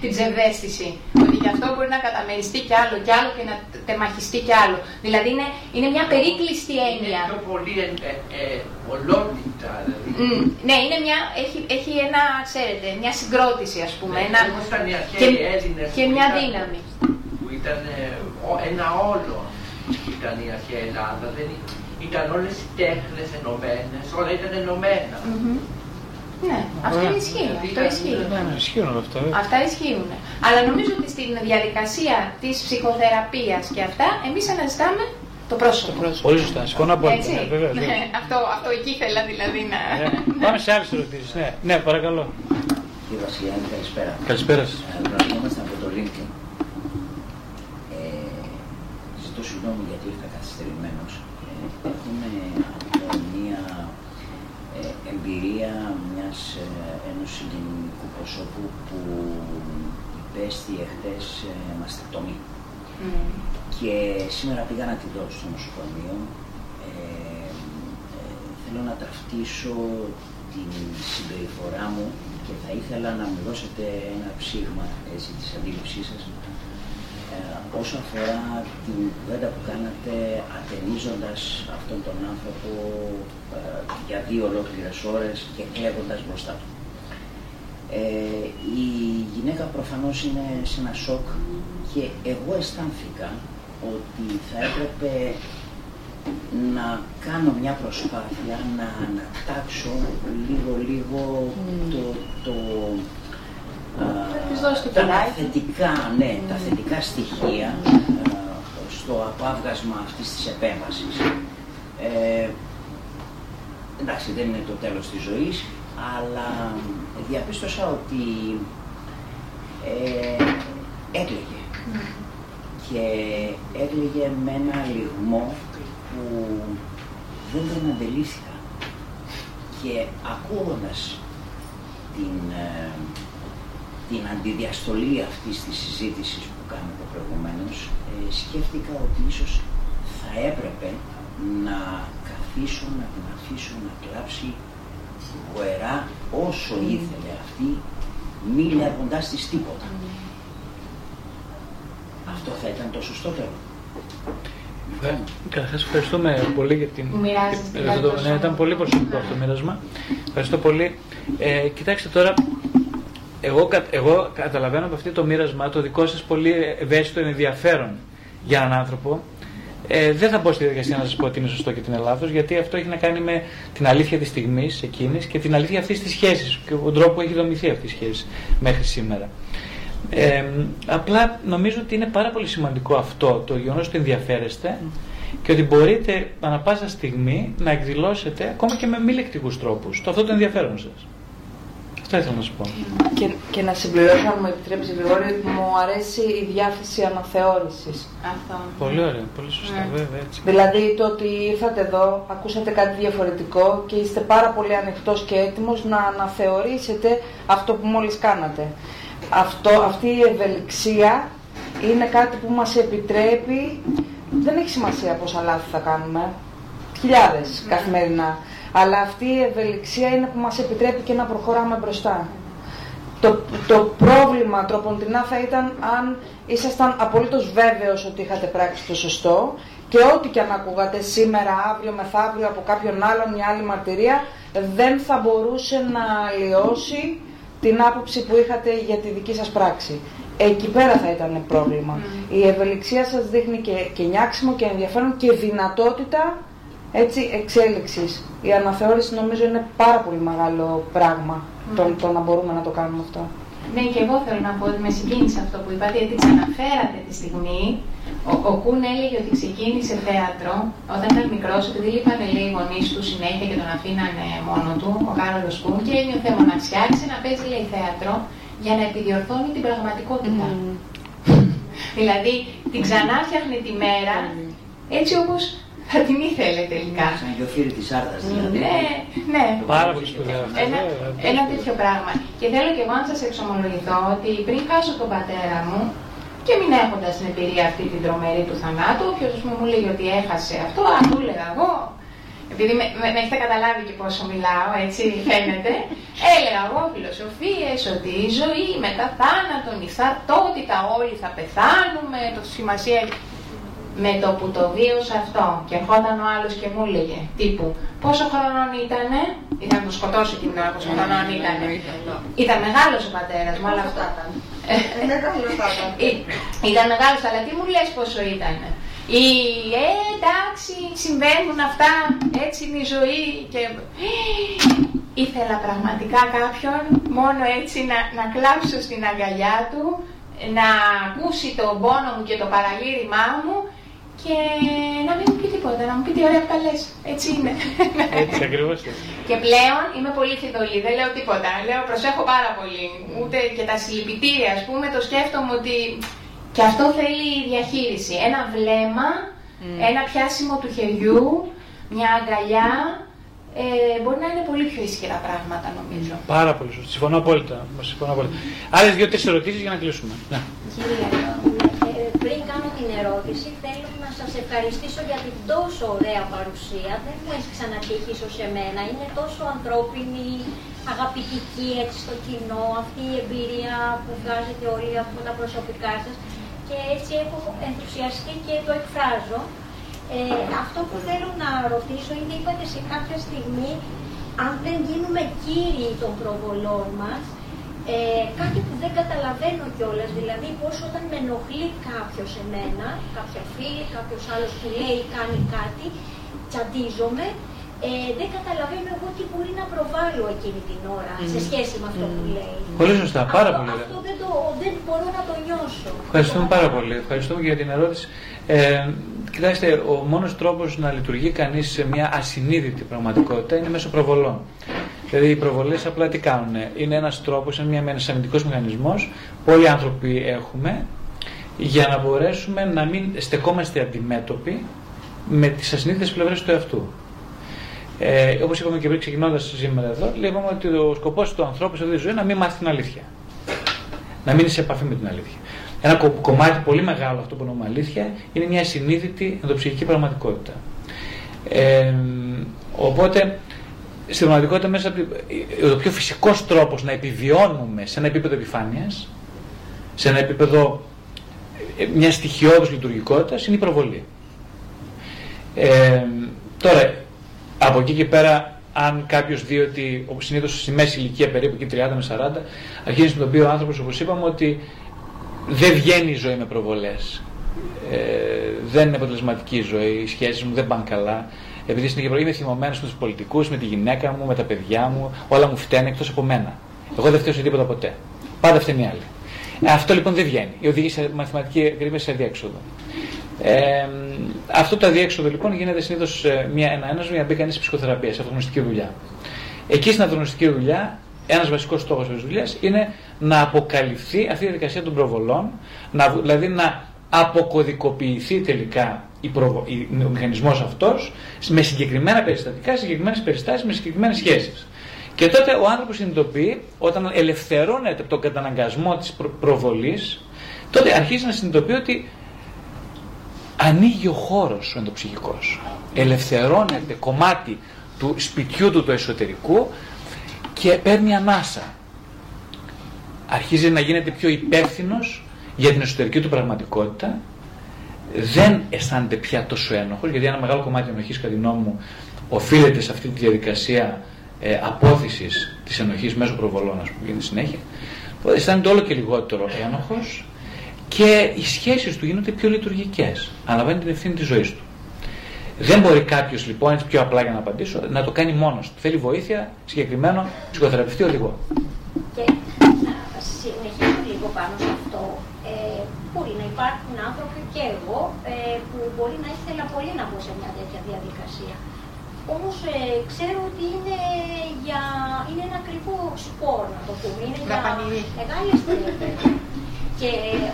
την ψευδέστηση. Ότι γι' αυτό μπορεί να καταμεριστεί κι άλλο κι άλλο και να τεμαχιστεί κι άλλο. Δηλαδή είναι, είναι μια περίκλειστη έννοια. Είναι πιο πολύ ε, ε, ε, ολότητα, δηλαδή. Μμ, ναι, είναι μια, έχει, έχει ένα, ξέρετε, μια συγκρότηση ας πούμε. Ναι, ένα, όπως ήταν οι αρχαίοι και, Έλληνες και που μια ήταν- δύναμη. Που ήταν ε, ο- ένα όλο ήταν η αρχαία Ελλάδα. Δεν ή- ήταν όλες οι τέχνες ενωμένες, όλα ήταν ενωμένα. Μμμ. Ναι, αυτό Ωραία. ισχύει. Αυτό Ήταν- ισχύει. Ναι, ναι, ισχύουν όλα αυτά. βέβαια. Αυτά ισχύουν. Αλλά νομίζω ότι στην διαδικασία της ψυχοθεραπείας και αυτά, εμείς αναζητάμε το πρόσωπο. Πολύ σωστά. Συμφωνώ απόλυτα. Έτσι. Ναι, βέβαια, βέβαια. Ναι, αυτό, αυτό εκεί ήθελα δηλαδή να... Ναι. Πάμε σε άλλες ερωτήσεις. Ναι, ναι, παρακαλώ. Κύριε Βασιλιάδη, καλησπέρα. Καλησπέρα σας. Ε, Βραζόμαστε από το LinkedIn. Ε, ζητώ συγγνώμη γιατί ήρθα καθυστερημένος. Ε, έχουμε από μια ε, εμπειρία μιας ε, ενός συγγενικού προσώπου που υπέστη εχθές ε, μαστεκτομή. Μμ. Και σήμερα πήγα να τη δω στο νοσοκομείο. Ε, ε, θέλω να ταυτίσω την συμπεριφορά μου και θα ήθελα να μου δώσετε ένα ψήγμα έτσι, της αντίληψής σας ε, όσο αφορά την κουβέντα που κάνατε ατενίζοντας αυτόν τον άνθρωπο ε, για δύο ολόκληρες ώρες και κλέβοντας μπροστά του. Ε, η γυναίκα προφανώς είναι σε ένα σοκ και εγώ αισθάνθηκα ότι θα έπρεπε να κάνω μια προσπάθεια να ανατάξω λίγο-λίγο το, το, α, της δώσεις το τα κιλάκι. θετικά, ναι, τα θετικά στοιχεία α, στο απάβγασμα αυτής της επέμβασης. Ε, εντάξει, δεν είναι το τέλος της ζωής, αλλά διαπίστωσα ότι ε, έκλαιγε. Και έκλαιγε με ένα λιγμό που δεν τον αντελήφθηκα. Και ακούγοντας την, ε, την αντιδιαστολή αυτής της συζήτησης που κάναμε προηγουμένως, ε, σκέφτηκα ότι ίσως θα έπρεπε να καθίσω, να την αφήσω να κλάψει γοερά όσο ήθελε αυτή, μη λέγοντάς της τίποτα. Αυτό θα ήταν το σωστότερο. Καταρχάς, ευχαριστούμε πολύ για την. Που μοιράζεστε για δηλαδή το- το ναι, σώμα. ήταν πολύ προσωπικό αυτό το μοίρασμα. Ευχαριστώ πολύ. Ε, κοιτάξτε τώρα, εγώ, κα- εγώ καταλαβαίνω από αυτό το μοίρασμα το δικό σας πολύ ευαίσθητο ενδιαφέρον για έναν άνθρωπο. Ε, δεν θα μπω στη διαδικασία να σας πω ότι είναι σωστό και ότι είναι λάθος, γιατί αυτό έχει να κάνει με την αλήθεια της στιγμής εκείνης και την αλήθεια αυτής της σχέσης και τον τρόπος που έχει δομηθεί αυτή η σχέση μέχρι σήμερα. Ε, απλά νομίζω ότι είναι πάρα πολύ σημαντικό αυτό το γεγονός ότι ενδιαφέρεστε και ότι μπορείτε ανα πάσα στιγμή να εκδηλώσετε ακόμα και με μη λεκτικούς τρόπους το αυτό το ενδιαφέρον σας. Αυτό ήθελα να σου πω. Και, και να συμπληρώσω, αν μου επιτρέψεις Γρηγόρη, ότι μου αρέσει η διάθεση αναθεώρησης. Αυτό. Πολύ ωραία, πολύ σωστά, Ναι. βέβαια έτσι. Δηλαδή το ότι ήρθατε εδώ, ακούσατε κάτι διαφορετικό και είστε πάρα πολύ ανοιχτός και έτοιμος να αναθεωρήσετε αυτό που μόλις κάνατε. αυτό, αυτή η ευελιξία είναι κάτι που μας επιτρέπει, δεν έχει σημασία πόσα λάθη θα κάνουμε, χιλιάδες Ναι. καθημερινά, αλλά αυτή η ευελιξία είναι που μας επιτρέπει και να προχωράμε μπροστά. Το, το πρόβλημα τροποντινά θα ήταν αν ήσασταν απολύτως βέβαιος ότι είχατε πράξει το σωστό και ό,τι και αν ακούγατε σήμερα, αύριο, μεθαύριο από κάποιον άλλον μια άλλη μαρτυρία δεν θα μπορούσε να αλλοιώσει την άποψη που είχατε για τη δική σας πράξη. Εκεί πέρα θα ήταν πρόβλημα. Η ευελιξία σας δείχνει και, και νιάξιμο και ενδιαφέρον και δυνατότητα έτσι, εξέλιξης. Η αναθεώρηση νομίζω είναι πάρα πολύ μεγάλο πράγμα το, το να μπορούμε να το κάνουμε αυτό. Ναι, και εγώ θέλω να πω ότι με συγκίνησε αυτό που είπατε, γιατί ξαναφέρατε τη στιγμή. Ο, ο Κούν έλεγε ότι ξεκίνησε θέατρο όταν ήταν μικρός, επειδή λείπανε λέει οι γονείς του συνέχεια και τον αφήνανε μόνο του, ο Κάρολο Κούν, και ένιωθε μοναξιά, άρχισε να παίζει λέει θέατρο για να επιδιορθώνει την πραγματικότητα. δηλαδή την ξανά φτιάχνε τη μέρα έτσι όπως θα την ήθελε τελικά. Σαν γιοφύρι της Άρδας δηλαδή. Ναι, ναι. Πάρα πολύ σπουδαίο αυτό. Ένα, βέβαια. ένα τέτοιο πράγμα. Και θέλω και εγώ να σας εξομολογηθώ ότι πριν χάσω τον πατέρα μου και μην έχοντας την εμπειρία αυτή την τρομερή του θανάτου, όποιος ας πούμε, μου λέει ότι έχασε αυτό, αν του έλεγα εγώ, επειδή με, με, με έχετε καταλάβει και πόσο μιλάω, έτσι φαίνεται, έλεγα εγώ φιλοσοφίες ότι η ζωή μετά θάνατον, η θαρτότητα, όλοι θα πεθάνουμε, το σημασία με το που το βίωσα αυτό και ερχόταν ο άλλος και μου έλεγε τύπου πόσο χρονών ήτανε, ήταν να το σκοτώσει την ώρα πόσο χρονών ήτανε. Ήταν μεγάλος ο πατέρας μου, αλλά αυτό. Ε, μεγάλος θα ήταν. Ή- Ήταν μεγάλος, αλλά τι μου λες πόσο ήταν. Ή, ε, εντάξει, συμβαίνουν αυτά, έτσι είναι η ζωή και... Ήθελα πραγματικά κάποιον μόνο έτσι να, να κλάψω στην αγκαλιά του, να ακούσει τον πόνο μου και το παραλήρημά μου και να μην μου πει τίποτα, να μου πει τι ωραία που τα λες. Έτσι είναι. Έτσι ακριβώς έτσι. Και πλέον είμαι πολύ φιδωλή, δεν λέω τίποτα. Λέω προσέχω πάρα πολύ. Ούτε και τα συλληπιτήρια, ας πούμε, το σκέφτομαι ότι και αυτό θέλει διαχείριση. Ένα βλέμμα, ένα πιάσιμο του χεριού, μια αγκαλιά, ε, μπορεί να είναι πολύ πιο ισχυρά πράγματα νομίζω. Πάρα πολύ σωστά. Συμφωνώ απόλυτα. Συμφωνώ απόλυτα. Άλλες δύο-τρεις ερωτήσεις για να κλείσουμε. Ναι. Κυρία, ε, πριν κάνω την ερώτηση, θέλω να σας ευχαριστήσω για την τόσο ωραία παρουσία. Δεν μου έχει ξανατύχει ίσως σε μένα. Είναι τόσο ανθρώπινη, αγαπητική έτσι στο κοινό, αυτή η εμπειρία που βγάζετε όλοι από τα προσωπικά σας. Και έτσι έχω ενθουσιαστεί και το εκφράζω. Ε, αυτό που θέλω να ρωτήσω είναι, είπατε σε κάποια στιγμή, αν δεν γίνουμε κύριοι των προβολών μας, ε, κάτι που δεν καταλαβαίνω κιόλας, δηλαδή πώς όταν με ενοχλεί κάποιος εμένα, κάποια φίλη, κάποιος άλλος που λέει κάνει κάτι, τσαντίζομαι, ε, δεν καταλαβαίνω εγώ τι μπορεί να προβάλλω εκείνη την ώρα σε σχέση με αυτό που λέει. Πολύ σωστά, πάρα αυτό, πολύ ωραία. Αυτό δεν, το, δεν μπορώ να το νιώσω. Ευχαριστούμε πάρα πολύ. Ευχαριστούμε και για την ερώτηση. Ε, κοιτάξτε, ο μόνος τρόπος να λειτουργεί κανείς σε μια ασυνείδητη πραγματικότητα είναι μέσω προβολών. Δηλαδή οι προβολές απλά τι κάνουν. Είναι ένας τρόπος, είναι μια, ένας αμυντικός μηχανισμός που όλοι οι άνθρωποι έχουμε για να μπορέσουμε να μην στεκόμαστε αντιμέτωποι με τις ασυνείδητες πλευρές του εαυτού. Ε, Όπως είπαμε και πριν ξεκινώντας σήμερα εδώ, λέγαμε ότι ο σκοπός του ανθρώπου σε αυτή τη ζωή είναι να μην μάθει την αλήθεια. Να μείνει σε επαφή με την αλήθεια. Ένα κο- κομμάτι πολύ μεγάλο αυτό που ονομάζουμε αλήθεια είναι μια συνείδητη ενδοψυχική πραγματικότητα. Ε, οπότε στην πραγματικότητα μέσα από την- ο πιο φυσικός τρόπος να επιβιώνουμε σε ένα επίπεδο επιφάνειας, σε ένα επίπεδο ε, μιας στοιχειώδους λειτουργικότητας είναι η προβολή. Ε, τώρα, από εκεί και πέρα, αν κάποιος δει ότι, όπως συνήθως στη μέση ηλικία περίπου εκεί 30 με 40, αρχίζει να τον πει ο άνθρωπος, όπως είπαμε, ότι δεν βγαίνει η ζωή με προβολές. Ε, δεν είναι αποτελεσματική η ζωή, οι σχέσεις μου δεν πάνε καλά. Επειδή στην Κύπρο είμαι θυμωμένος με τους πολιτικούς, με τη γυναίκα μου, με τα παιδιά μου, όλα μου φταίνουν εκτός από μένα. Εγώ δεν φταίω σε τίποτα ποτέ. Πάντα φταίνει οι άλλοι. Ε, αυτό λοιπόν δεν βγαίνει. Οδηγεί σε μαθηματική ακρίβεια σε αδιέξοδο. Ε, αυτό το αδιέξοδο λοιπόν γίνεται συνήθως ένα ένασμα για να μπει κανείς σε ψυχοθεραπεία, σε αυτογνωστική δουλειά. Εκεί στην αυτογνωστική δουλειά, ένας βασικός στόχος της δουλειάς είναι να αποκαλυφθεί αυτή η διαδικασία των προβολών, να, δηλαδή να αποκωδικοποιηθεί τελικά η προβο, η, ο μηχανισμός αυτός με συγκεκριμένα περιστατικά, συγκεκριμένες περιστάσεις, με συγκεκριμένες σχέσεις. Και τότε ο άνθρωπος συνειδητοποιεί, όταν ελευθερώνεται από τον καταναγκασμό της προ- προβολής, τότε αρχίζει να συνειδητοποιεί ότι ανοίγει ο χώρος ο ενδοψυχικός. Ελευθερώνεται κομμάτι του σπιτιού του του εσωτερικού και παίρνει ανάσα. Αρχίζει να γίνεται πιο υπεύθυνος για την εσωτερική του πραγματικότητα. Δεν αισθάνεται πια τόσο ένοχος, γιατί ένα μεγάλο κομμάτι ενοχής κατά τη γνώμη μου οφείλεται σε αυτή τη διαδικασία ε, απόθεσης της ενοχής μέσω προβολών, ας πούμε, γίνεται συνέχεια. Οπότε αισθάνεται όλο και λιγότερο ένοχος και οι σχέσεις του γίνονται πιο λειτουργικές. Αναλαμβάνει την ευθύνη της ζωής του. Δεν μπορεί κάποιος λοιπόν, έτσι πιο απλά για να απαντήσω, να το κάνει μόνος του. Θέλει βοήθεια, συγκεκριμένο ψυχοθεραπευτή οδηγό. Και να συνεχίσω λίγο πάνω σε αυτό. Ε, μπορεί να υπάρχουν άνθρωποι και εγώ ε, που μπορεί να ήθελα πολύ να μπω σε μια τέτοια διαδικασία. Όμως ε, ξέρω ότι είναι, για, είναι ένα ακριβό σπορ, να το πούμε. Είναι για Δαπανηρή. μεγάλες Και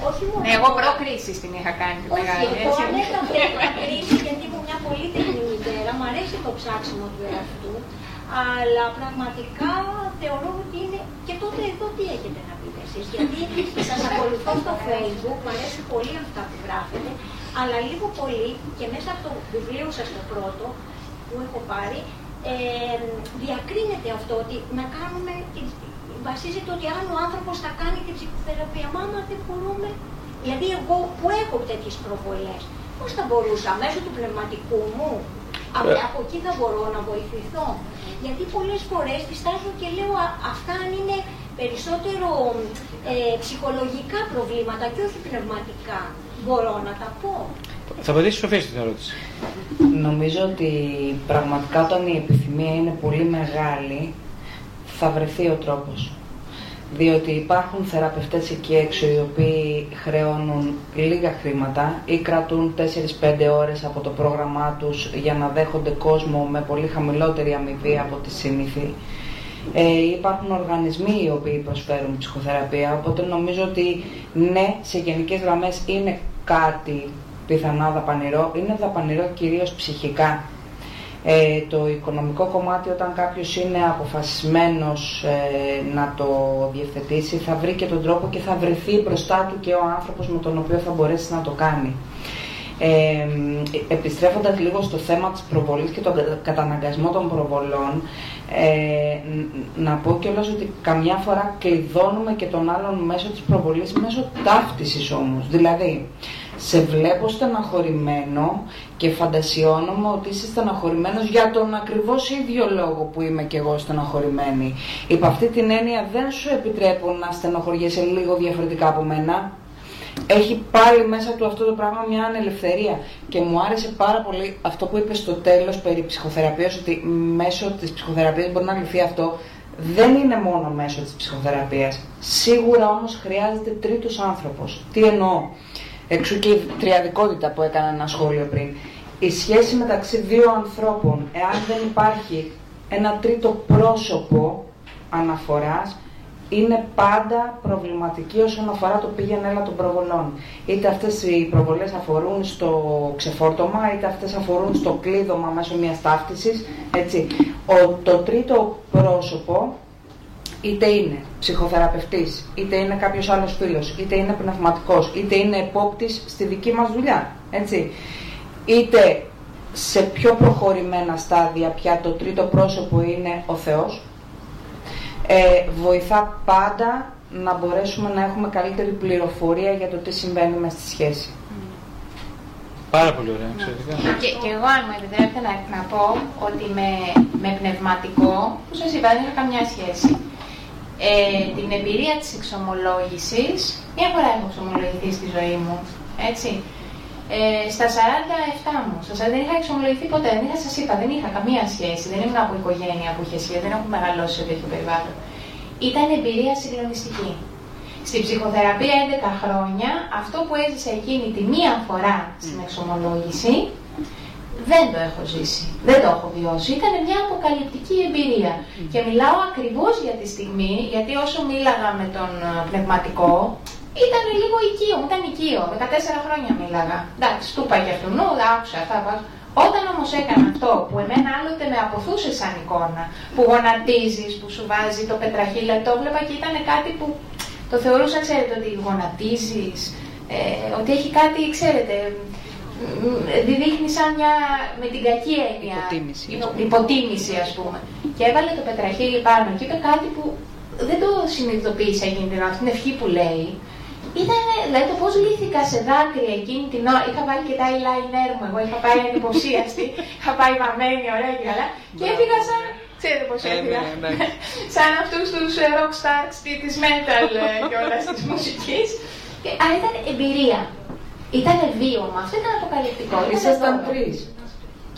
όχι μόνο. Ναι, εγώ αυτό, προ-κρίση την είχα κάνει τη όχι, μεγάλη. εγώ έτσι. ανέφερα την κρίση γιατί είμαι μια πολύ τεχνή μητέρα, μου αρέσει το ψάξιμο του εαυτού, αλλά πραγματικά θεωρώ ότι είναι και τότε εδώ τι έχετε να πείτε εσείς, γιατί σας ακολουθώ στο facebook, μου αρέσει πολύ αυτά που γράφετε, αλλά λίγο πολύ και μέσα από το βιβλίο σας το πρώτο που έχω πάρει, ε, διακρίνεται αυτό ότι να κάνουμε, την- βασίζεται ότι αν ο άνθρωπος θα κάνει την ψυχοθεραπεία, μα άμα δεν μπορούμε, δηλαδή εγώ που έχω τέτοιες προβολές, πώς θα μπορούσα μέσω του πνευματικού μου, από, Ε. από εκεί θα μπορώ να βοηθηθώ; Γιατί πολλές φορές διστάζω και λέω «Α, αυτά αν είναι περισσότερο ε, ψυχολογικά προβλήματα και όχι πνευματικά. Μπορώ να τα πω. Θα απαντήσει η Σοφία στην ερώτηση. Νομίζω ότι πραγματικά όταν η επιθυμία είναι πολύ μεγάλη θα βρεθεί ο τρόπος. Διότι υπάρχουν θεραπευτές εκεί έξω οι οποίοι χρεώνουν λίγα χρήματα ή κρατούν 4-5 ώρες από το πρόγραμμά τους για να δέχονται κόσμο με πολύ χαμηλότερη αμοιβή από τη συνήθη. Ε, υπάρχουν οργανισμοί οι οποίοι προσφέρουν ψυχοθεραπεία, οπότε νομίζω ότι ναι, σε γενικές γραμμές είναι κάτι πιθανά δαπανηρό, είναι δαπανηρό κυρίως ψυχικά. Ε, το οικονομικό κομμάτι όταν κάποιος είναι αποφασισμένος ε, να το διευθετήσει θα βρει και τον τρόπο και θα βρεθεί μπροστά του και ο άνθρωπος με τον οποίο θα μπορέσει να το κάνει. Ε, επιστρέφοντας λίγο στο θέμα της προβολής και τον κατα- καταναγκασμό των προβολών, ε, ν- να πω κιόλας ότι καμιά φορά κλειδώνουμε και τον άλλον μέσω της προβολής, μέσω ταύτισης όμως. Δηλαδή, σε βλέπω στεναχωρημένο και φαντασιώνομαι ότι είσαι στεναχωρημένος για τον ακριβώς ίδιο λόγο που είμαι και εγώ στεναχωρημένη. Υπ' αυτή την έννοια δεν σου επιτρέπω να στενοχωριέσαι λίγο διαφορετικά από μένα. Έχει πάλι μέσα του αυτό το πράγμα μια ανελευθερία και μου άρεσε πάρα πολύ αυτό που είπες στο τέλος περί ψυχοθεραπείας ότι μέσω της ψυχοθεραπείας μπορεί να λυθεί αυτό δεν είναι μόνο μέσω της ψυχοθεραπείας σίγουρα όμως χρειάζεται τρίτος άνθρωπος τι εννοώ; Εξού και η τριαδικότητα που έκανα ένα σχόλιο πριν η σχέση μεταξύ δύο ανθρώπων εάν δεν υπάρχει ένα τρίτο πρόσωπο αναφοράς είναι πάντα προβληματική όσον αφορά το πήγαινε έλα των προβολών. Είτε αυτές οι προβολές αφορούν στο ξεφόρτωμα, είτε αυτές αφορούν στο κλείδωμα μέσω μιας ταύτισης. Έτσι. Ο, το τρίτο πρόσωπο είτε είναι ψυχοθεραπευτής, είτε είναι κάποιος άλλος φίλος, είτε είναι πνευματικός, είτε είναι επόπτης στη δική μας δουλειά. Έτσι. Είτε σε πιο προχωρημένα στάδια πια το τρίτο πρόσωπο είναι ο Θεός, ε, βοηθά πάντα να μπορέσουμε να έχουμε καλύτερη πληροφορία για το τι συμβαίνει μες στη σχέση. Πάρα πολύ ωραία, εξαιρετικά. Και, και εγώ, αν μου επιτρέπετε να, να πω ότι με, με πνευματικό, που σας είπα, δεν είχα καμιά σχέση. Ε, την εμπειρία της εξομολόγησης, μία φορά έχω εξομολογηθεί στη ζωή μου, έτσι. Ε, στα 47 μου, στα 40 δεν είχα εξομολογηθεί ποτέ, δεν είχα, σας είπα, δεν είχα καμία σχέση, δεν ήμουν από οικογένεια που είχε σχέση, δεν έχω μεγαλώσει σε τέτοιο περιβάλλον. Ήταν εμπειρία συγκλονιστική. Στην ψυχοθεραπεία 11 χρόνια, αυτό που έζησα εκείνη τη μία φορά στην εξομολόγηση, δεν το έχω ζήσει. Δεν το έχω βιώσει. Ήταν μια αποκαλυπτική εμπειρία. Και μιλάω ακριβώς για τη στιγμή, γιατί όσο μίλαγα με τον ε, πνευματικό, ήταν λίγο οικείο, μου ήταν οικείο. 14 χρόνια μίλαγα. Εντάξει, του είπα και αυτού, νου, άκουσα αυτά. πας. Όταν όμως έκανα αυτό που εμένα άλλοτε με αποθούσε σαν εικόνα, που γονατίζεις, που σου βάζει το πετραχύλα, το βλέπα και ήταν κάτι που το θεωρούσα, ξέρετε, ότι γονατίζεις, ε, ότι έχει κάτι, ξέρετε, διδείχνει σαν μια, με την κακή έννοια, Υποτίμηση. υπο- υποτίμηση ας πούμε. Και έβαλε το πετραχύλι πάνω και είπε κάτι που δεν το συνειδητοποίησα εκείνη την ώρα, την ευχή που λέει. Ήταν δηλαδή το πώς λύθηκα σε δάκρυα εκείνη την ώρα. Είχα βάλει και τα eyeliner μου, εγώ είχα πάει ανυποψίαστη, είχα πάει βαμμένη, ωραία και καλά. Και έφυγα σαν, ξέρετε πώς Ε, έφυγα, ναι, εντάξει. σαν αυτούς τους ε, rock stars της metal ε, και όλας της μουσικής. Και- Αλλά ήταν εμπειρία. Ήταν βίωμα. Αυτό ήταν αποκαλυπτικό. Ήταν Ήσασταν δώρο. τρεις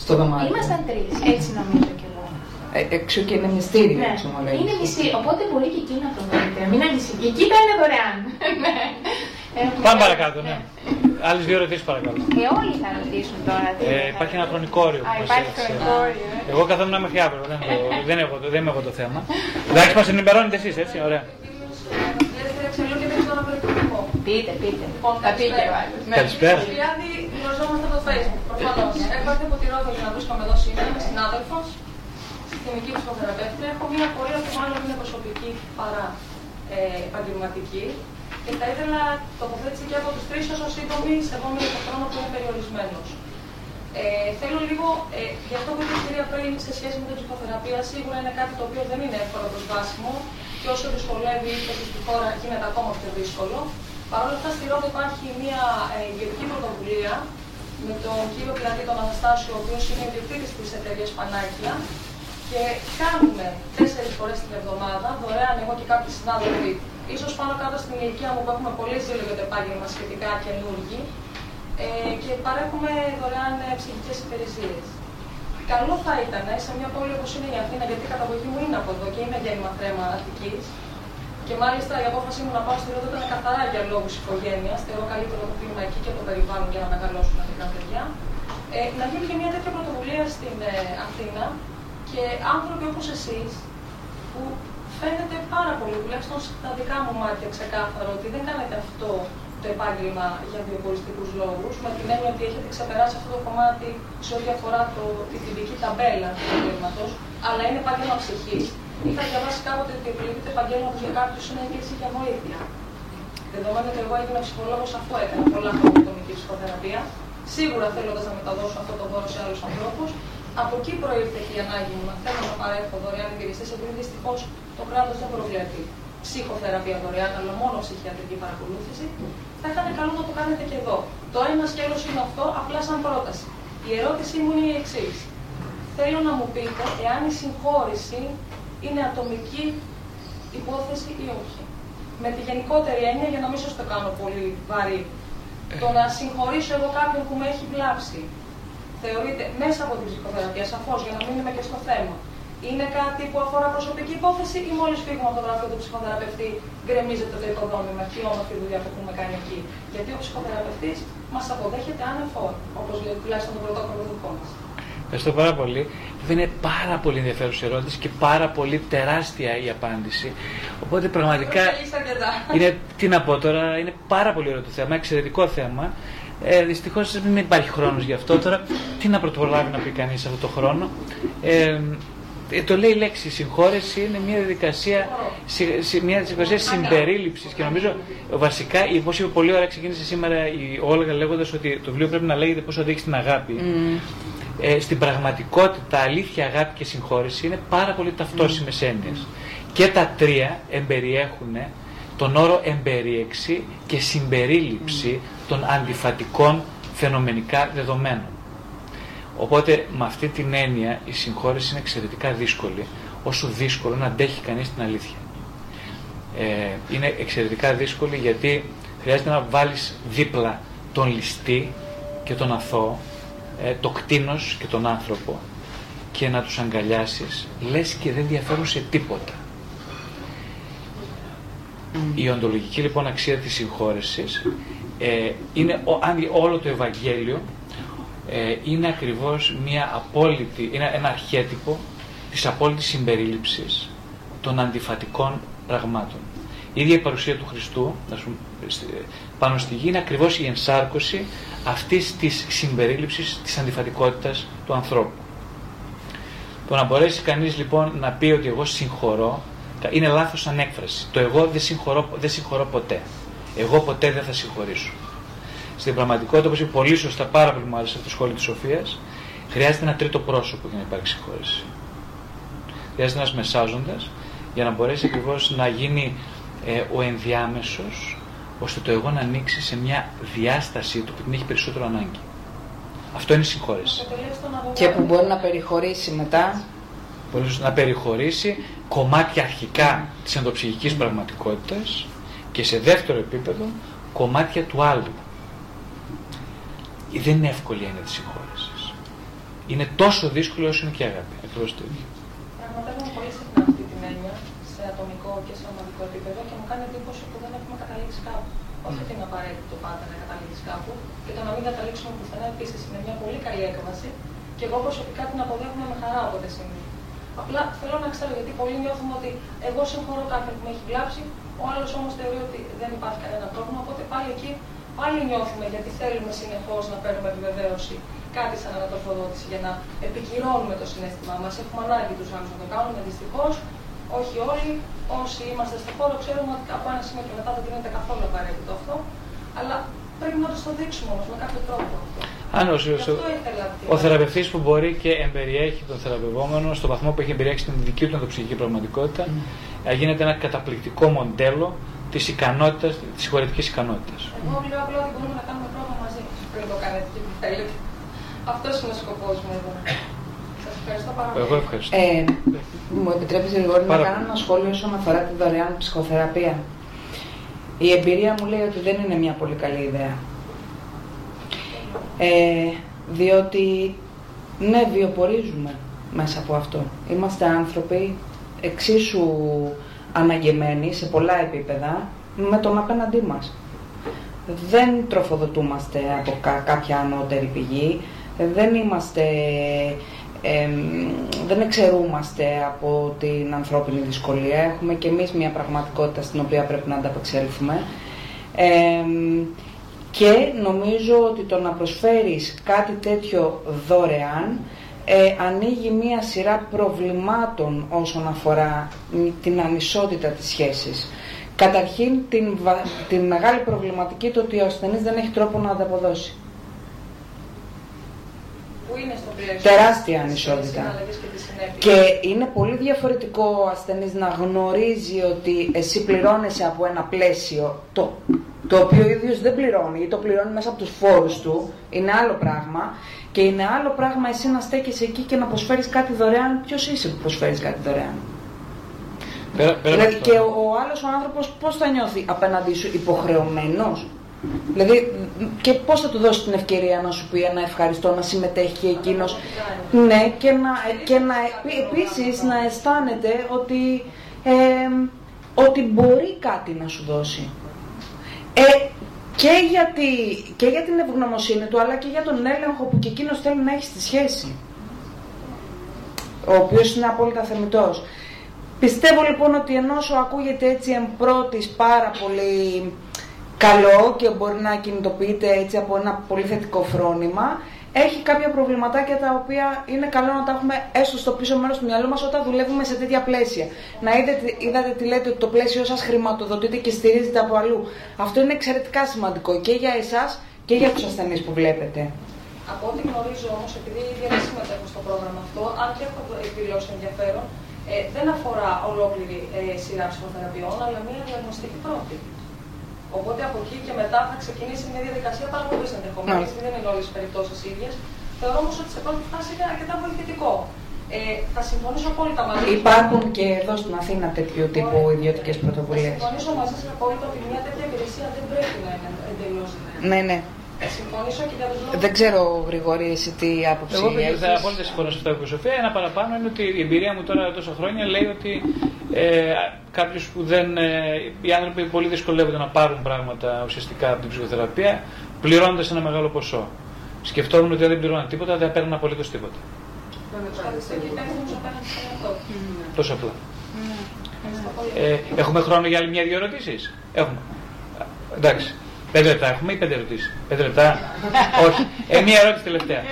στο δωμάτιο. Ήμασταν τρεις, έτσι νομίζω κι εγώ. Ε, εξού και είναι μυστήριο, Ναι, έτσι μου λέει. είναι μυστήριο. Οπότε μπορεί και εκεί να το βρείτε. Μην ανησυχείτε. Εκεί ήταν δωρεάν. Ναι. Έχουμε- Πάμε παρακάτω, ναι. Άλλες δύο ερωτήσεις παρακαλώ. Και όλοι θα ρωτήσουν τώρα. τι Ε, θα υπάρχει ένα ρωτήσουν. χρονικό όριο που Α, μας υπάρχει έδειξε. χρονικό όριο. ε. Εγώ καθόμουν μέχρι αύριο. Δεν, έχω- δεν, έχω, δεν είμαι εγώ το θέμα. Εντάξει, μας ενημερώνετε εσείς, έτσι, ωραία. Πείτε, πείτε. Λοιπόν, Θα πει και ο καλησπέρα. άλλος. Ναι. Καλησπέρα. Φιλιάδη, γνωριζόμαστε από το Facebook, προφανώς. Έχω έρθει από τη Ρόδο για να βρίσκομαι εδώ σήμερα, είμαι συνάδελφος, συστημική ψυχοθεραπεύτρια. Έχω μια πορεία που μάλλον είναι προσωπική παρά ε, επαγγελματική. Και θα ήθελα τοποθέτηση και από τους τρεις όσο σύντομη, σεβόμενοι τον χρόνο που είναι περιορισμένος. Ε, θέλω λίγο, ε, για αυτό που είπε η κυρία πριν σε σχέση με την ψυχοθεραπεία, σίγουρα είναι κάτι το οποίο δεν είναι εύκολο προσβάσιμο και όσο δυσκολεύει είτε στη χώρα γίνεται ακόμα πιο δύσκολο. Παρ' όλα αυτά, στη Ρόδο υπάρχει μια ε, ιδιωτική πρωτοβουλία με τον κύριο Πλατή τον Αναστάσιο, ο οποίος είναι ιδιοκτήτη τη εταιρεία Πανάκια. Και κάνουμε τέσσερις φορές την εβδομάδα, δωρεάν εγώ και κάποιοι συνάδελφοι, ίσως πάνω κάτω στην ηλικία μου που έχουμε πολύ ζήλο για το επάγγελμα σχετικά καινούργοι, ε, και παρέχουμε δωρεάν ε, ψυχικές υπηρεσίες. Καλό θα ήταν ε, σε μια πόλη όπως είναι η Αθήνα, γιατί η καταγωγή μου είναι από εδώ και είμαι γέννημα θρέμα Αττικής. Και μάλιστα η απόφασή μου να πάω στη Ρόδο ήταν καθαρά για λόγους οικογένειας. Θεωρώ καλύτερο το κλίμα εκεί και το περιβάλλον για να μεγαλώσουν τα παιδιά. Ε, να γίνει και μια τέτοια πρωτοβουλία στην ε, Αθήνα και άνθρωποι όπως εσείς που φαίνεται πάρα πολύ, τουλάχιστον στα δικά μου μάτια ξεκάθαρο, ότι δεν κάνετε αυτό το επάγγελμα για βιοποριστικού λόγους, με την έννοια ότι έχετε ξεπεράσει αυτό το κομμάτι σε ό,τι αφορά το, τη τυπική ταμπέλα του επαγγέλματος, αλλά είναι επάγγελμα ψυχής. Είχα διαβάσει κάποτε ότι επιλέγεται επαγγέλματο για κάποιους είναι έκκληση για βοήθεια. Δεδομένου ότι εγώ έγινα ψυχολόγος, αυτό έκανα πολλά χρόνια ατομική ψυχοθεραπεία. Σίγουρα θέλοντας να μεταδώσω αυτό το δώρο σε άλλους ανθρώπους. Από εκεί προήρθε και η ανάγκη μου να θέλω να παρέχω δωρεάν υπηρεσίες, επειδή δυστυχώς το κράτος δεν προβλέπει ψυχοθεραπεία δωρεάν, αλλά μόνο ψυχιατρική παρακολούθηση. Θα ήταν καλό να το κάνετε και εδώ. Το ένα σκέλος είναι αυτό, απλά σαν πρόταση. Η ερώτησή μου είναι η εξής. Θέλω να μου πείτε εάν η συγχώρηση είναι ατομική υπόθεση ή όχι. Με τη γενικότερη έννοια, για να μην σας το κάνω πολύ βαρύ. Το να συγχωρήσω εγώ κάποιον που με έχει βλάψει, θεωρείται μέσα από την ψυχοθεραπεία, σαφώς, για να μείνουμε και στο θέμα. Είναι κάτι που αφορά προσωπική υπόθεση ή μόλις φύγουμε από το γραφείο του ψυχοθεραπευτή, γκρεμίζεται το οικοδόμημα και η όμορφη δουλειά που έχουμε κάνει εκεί. Γιατί ο ψυχοθεραπευτής μας αποδέχεται άνεφορ, όπως λέει τουλάχιστον το πρωτόκολλο δικό μας. Ευχαριστώ πάρα πολύ. Βέβαια είναι πάρα πολύ ενδιαφέρουσα ερώτηση και πάρα πολύ τεράστια η απάντηση. Οπότε πραγματικά Εξελίσσεται αρκετά. είναι, τι να πω τώρα, είναι πάρα πολύ ωραίο το θέμα, εξαιρετικό θέμα. Ε, Δυστυχώς δεν υπάρχει χρόνος γι' αυτό. Τώρα, τι να πρωτοπρολάβει να πει κανείς αυτό το χρόνο. Ε, ε, το λέει η λέξη συγχώρεση είναι μια διαδικασία, συ- συ- μια διαδικασία συμπερίληψης και νομίζω ε, βασικά, όπω είπε πολύ ωραία, ξεκίνησε σήμερα η Όλγα λέγοντας ότι το βιβλίο πρέπει να λέγεται πώς οδήγει στην αγάπη. Ε, στην πραγματικότητα, αλήθεια, αγάπη και συγχώρεση είναι πάρα πολύ ταυτόσιμες έννοιες. Και τα τρία εμπεριέχουν τον όρο εμπερίεξη και συμπερίληψη των αντιφατικών φαινομενικά δεδομένων. Οπότε με αυτή την έννοια η συγχώρεση είναι εξαιρετικά δύσκολη, όσο δύσκολο να αντέχει κανείς την αλήθεια. Ε, είναι εξαιρετικά δύσκολη γιατί χρειάζεται να βάλεις δίπλα τον ληστή και τον αθώο, ε, το κτίνος και τον άνθρωπο και να τους αγκαλιάσεις, λες και δεν διαφέρουν σε τίποτα. Η οντολογική λοιπόν αξία της συγχώρεσης ε, είναι ο- αν δει όλο το Ευαγγέλιο ε, είναι ακριβώς μια απόλυτη, είναι ένα αρχέτυπο της απόλυτης συμπερίληψης των αντιφατικών πραγμάτων. Η ίδια η παρουσία του Χριστού ας πούμε, πάνω στη γη είναι ακριβώς η ενσάρκωση αυτής της συμπερίληψης της αντιφατικότητας του ανθρώπου. Το να μπορέσει κανείς λοιπόν να πει ότι εγώ συγχωρώ είναι λάθος ανέκφραση. Το εγώ δεν συγχωρώ, δεν συγχωρώ ποτέ. Εγώ ποτέ δεν θα συγχωρήσω. Στην πραγματικότητα, όπως είπε πολύ σωστά, πάρα πολύ μου άρεσε αυτό το σχόλιο της Σοφίας, χρειάζεται ένα τρίτο πρόσωπο για να υπάρξει συγχώρεση. Χρειάζεται ένας μεσάζοντας για να μπορέσει ακριβώς να γίνει ε, ο ενδιάμεσος, ώστε το εγώ να ανοίξει σε μια διάσταση του που την έχει περισσότερο ανάγκη. Αυτό είναι η συγχώρεση. Και που μπορεί να περιχωρήσει μετά. Μπορεί να περιχωρήσει κομμάτια αρχικά της ενδοψυχικής πραγματικότητας και σε δεύτερο επίπεδο κομμάτια του άλλου. Δεν είναι εύκολη η έννοια της συγχώρεσης. Είναι τόσο δύσκολο όσο είναι και η αγάπη. Ακριβώς το ίδιο. Πραγματεύομαι πολύ συχνά αυτή την έννοια σε ατομικό και σε ομαδικό επίπεδο και μου κάνει εντύπωση που δεν έχουμε καταλήξει κάπου. Όχι ότι είναι απαραίτητο πάντα να καταλήξεις κάπου και το να μην καταλήξουμε πουθενά επίσης είναι μια πολύ καλή έκβαση και εγώ προσωπικά την αποδέχομαι με χαρά όποτε συμβεί. Απλά θέλω να ξέρω γιατί πολλοί νιώθουν ότι εγώ συγχωρώ κάποιον που με έχει βλάψει, ο άλλος όμως θεωρεί ότι δεν υπάρχει κανένα πρόβλημα. Οπότε πάλι εκεί πάλι νιώθουμε γιατί θέλουμε συνεχώς να παίρνουμε επιβεβαίωση κάτι σαν ανατροφοδότηση για να επικυρώνουμε το συνέστημά μας. Έχουμε ανάγκη τους άλλους να το κάνουμε. Δυστυχώς, όχι όλοι. Όσοι είμαστε στο χώρο, ξέρουμε ότι από ένα σημείο και μετά δεν γίνεται καθόλου απαραίτητο αυτό. Αλλά πρέπει να το δείξουμε όμως με κάποιο τρόπο αυτό. Αν ο, ο, ο θεραπευτής που μπορεί και εμπεριέχει τον θεραπευόμενο στο βαθμό που έχει εμπεριέχει την δική του ενδοψυχική πραγματικότητα, mm. γίνεται ένα καταπληκτικό μοντέλο της ικανότητας, της συγχωρετική ικανότητας. Εγώ λέω απλά ότι μπορούμε να κάνουμε πρόγραμμα μαζί πριν το κάνετε και τι θέλετε. Αυτός είναι ο σκοπός μου εδώ. Σας ευχαριστώ πάρα πολύ. Εγώ ευχαριστώ. Ε, μου επιτρέπει λίγο να κάνω ένα σχόλιο όσον αφορά τη δωρεάν ψυχοθεραπεία. Η εμπειρία μου λέει ότι δεν είναι μια πολύ καλή ιδέα. Ε, διότι ναι, βιοπορίζουμε μέσα από αυτό. Είμαστε άνθρωποι εξίσου αναγκεμένοι σε πολλά επίπεδα με τον απέναντί μας. Δεν τροφοδοτούμαστε από κάποια ανώτερη πηγή, δεν είμαστε, δεν εξαιρούμαστε από την ανθρώπινη δυσκολία. Έχουμε και εμείς μια πραγματικότητα στην οποία πρέπει να ανταπεξέλθουμε. Και νομίζω ότι το να προσφέρεις κάτι τέτοιο δωρεάν ε, ανοίγει μία σειρά προβλημάτων όσον αφορά την ανισότητα της σχέσης. Καταρχήν την, την μεγάλη προβληματική το ότι ο ασθενής δεν έχει τρόπο να ανταποδώσει. Που είναι στο Τεράστια ανισότητα. Και, είναι πολύ διαφορετικό ο ασθενής να γνωρίζει ότι εσύ πληρώνεσαι από ένα πλαίσιο το, το οποίο ο ίδιος δεν πληρώνει ή το πληρώνει μέσα από τους φόρους του, είναι άλλο πράγμα και είναι άλλο πράγμα εσύ να στέκεσαι εκεί και να προσφέρεις κάτι δωρεάν. Ποιος είσαι που προσφέρεις κάτι δωρεάν; Πέρα, πέρα δηλαδή, και ο, ο άλλος ο άνθρωπος πώς θα νιώθει απέναντί σου υποχρεωμένος; Δηλαδή, και πώς θα του δώσεις την ευκαιρία να σου πει ένα ευχαριστώ, να συμμετέχει εκείνος; Ναι, και να, και να επίσης να αισθάνεται ότι, ε, ότι μπορεί κάτι να σου δώσει. Ε, και, γιατί, και για την ευγνωμοσύνη του, αλλά και για τον έλεγχο που και εκείνος θέλει να έχει στη σχέση. Ο οποίος είναι απόλυτα θεμητός. Πιστεύω λοιπόν ότι ενώ σου ακούγεται έτσι εμπρότης πάρα πολύ καλό και μπορεί να κινητοποιείται έτσι από ένα πολύ θετικό φρόνημα, έχει κάποια προβληματάκια τα οποία είναι καλό να τα έχουμε έστω στο πίσω μέρος του μυαλού μας όταν δουλεύουμε σε τέτοια πλαίσια. Να είδατε, είδατε τι λέτε ότι το πλαίσιο σας χρηματοδοτείται και στηρίζεται από αλλού. Αυτό είναι εξαιρετικά σημαντικό και για εσάς και για τους ασθενείς που βλέπετε. Από ό,τι γνωρίζω όμως, επειδή δεν συμμετέχω στο πρόγραμμα αυτό, αν και έχω εκδηλώσει ενδιαφέρον, ε, δεν αφορά ολόκληρη ε, σειρά ψυχοθεραπείων, αλλά μία διαγνωστική πρώτη. Οπότε από εκεί και μετά θα ξεκινήσει μια διαδικασία πάρα πολύ ενδεχομένη, ναι. δεν είναι όλες τι περιπτώσεις ίδιες. Θεωρώ όμως ότι σε πρώτη φάση είναι αρκετά βοηθητικό. Ε, θα συμφωνήσω απόλυτα μαζί σα. Υπάρχουν και εδώ στην Αθήνα τέτοιου τύπου ιδιωτικές πρωτοβουλίε. Θα συμφωνήσω μαζί σα απόλυτα ότι μια τέτοια υπηρεσία δεν πρέπει να είναι εντελώς. Ναι, ναι. Δεν ξέρω, Γρηγόρη, εσύ τι άποψη Εγώ έχεις. θα απόλυτα συμφωνώ σε αυτό που Σοφία. Ένα παραπάνω είναι ότι η εμπειρία μου τώρα τόσα χρόνια λέει ότι ε, κάποιος που δεν. Ε, οι άνθρωποι πολύ δυσκολεύονται να πάρουν πράγματα ουσιαστικά από την ψυχοθεραπεία πληρώνοντας ένα μεγάλο ποσό. Σκεφτόμουν ότι αν δεν πληρώναν τίποτα δεν παίρνουν απολύτως τίποτα. Τόσο απλά. Ε, έχουμε χρόνο για άλλη μια-δύο ερωτήσεις; Έχουμε. Εντάξει. Πέντε λεπτά έχουμε ή πέντε ερωτήσεις; Πέντε λεπτά. Όχι. Ε, μία ερώτηση τελευταία.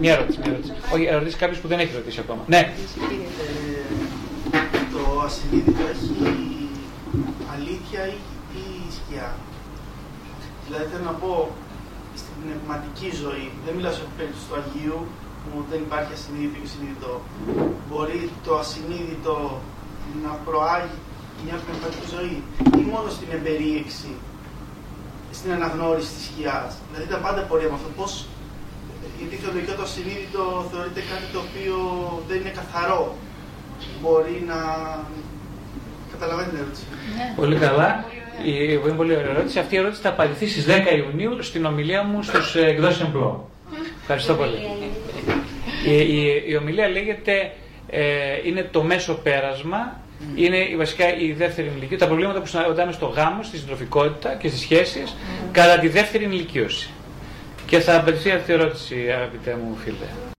Μία ερώτηση. Μία ερώτηση. Όχι, ερωτήσει κάποιος που δεν έχει ρωτήσει ακόμα. Ναι. Ε, το ασυνείδητο έχει αλήθεια ή, ή σκιά. Δηλαδή θέλω να πω στην πνευματική ζωή, δεν μιλάω σε περίπτωση του Αγίου, που δεν υπάρχει ασυνείδητο ή συνειδητό. Μπορεί το ασυνείδητο να προάγει μια πνευματική ζωή ή μόνο στην εμπερίεξη, στην αναγνώριση της σκιάς. Δηλαδή τα πάντα πορεία με αυτό. Πώς, γιατί θεωρητικά το ασυνείδητο θεωρείται κάτι το οποίο δεν είναι καθαρό. Μπορεί να... Καταλαβαίνετε την ερώτηση. Ναι. Πολύ καλά. Η, είναι πολύ ωραία ερώτηση. Αυτή η ερώτηση θα απαντηθεί στις 10 Ιουνίου στην ομιλία μου στους ε, εκδόσεις Εμπλό. Ευχαριστώ πολύ. Η, η, η ομιλία λέγεται ε, είναι το μέσο πέρασμα είναι βασικά η δεύτερη ηλικία, τα προβλήματα που συναντάμε στο γάμο, στη συντροφικότητα και στις σχέσεις κατά τη δεύτερη ηλικίωση. Και θα απαντηθεί αυτή η ερώτηση, αγαπητέ μου φίλε.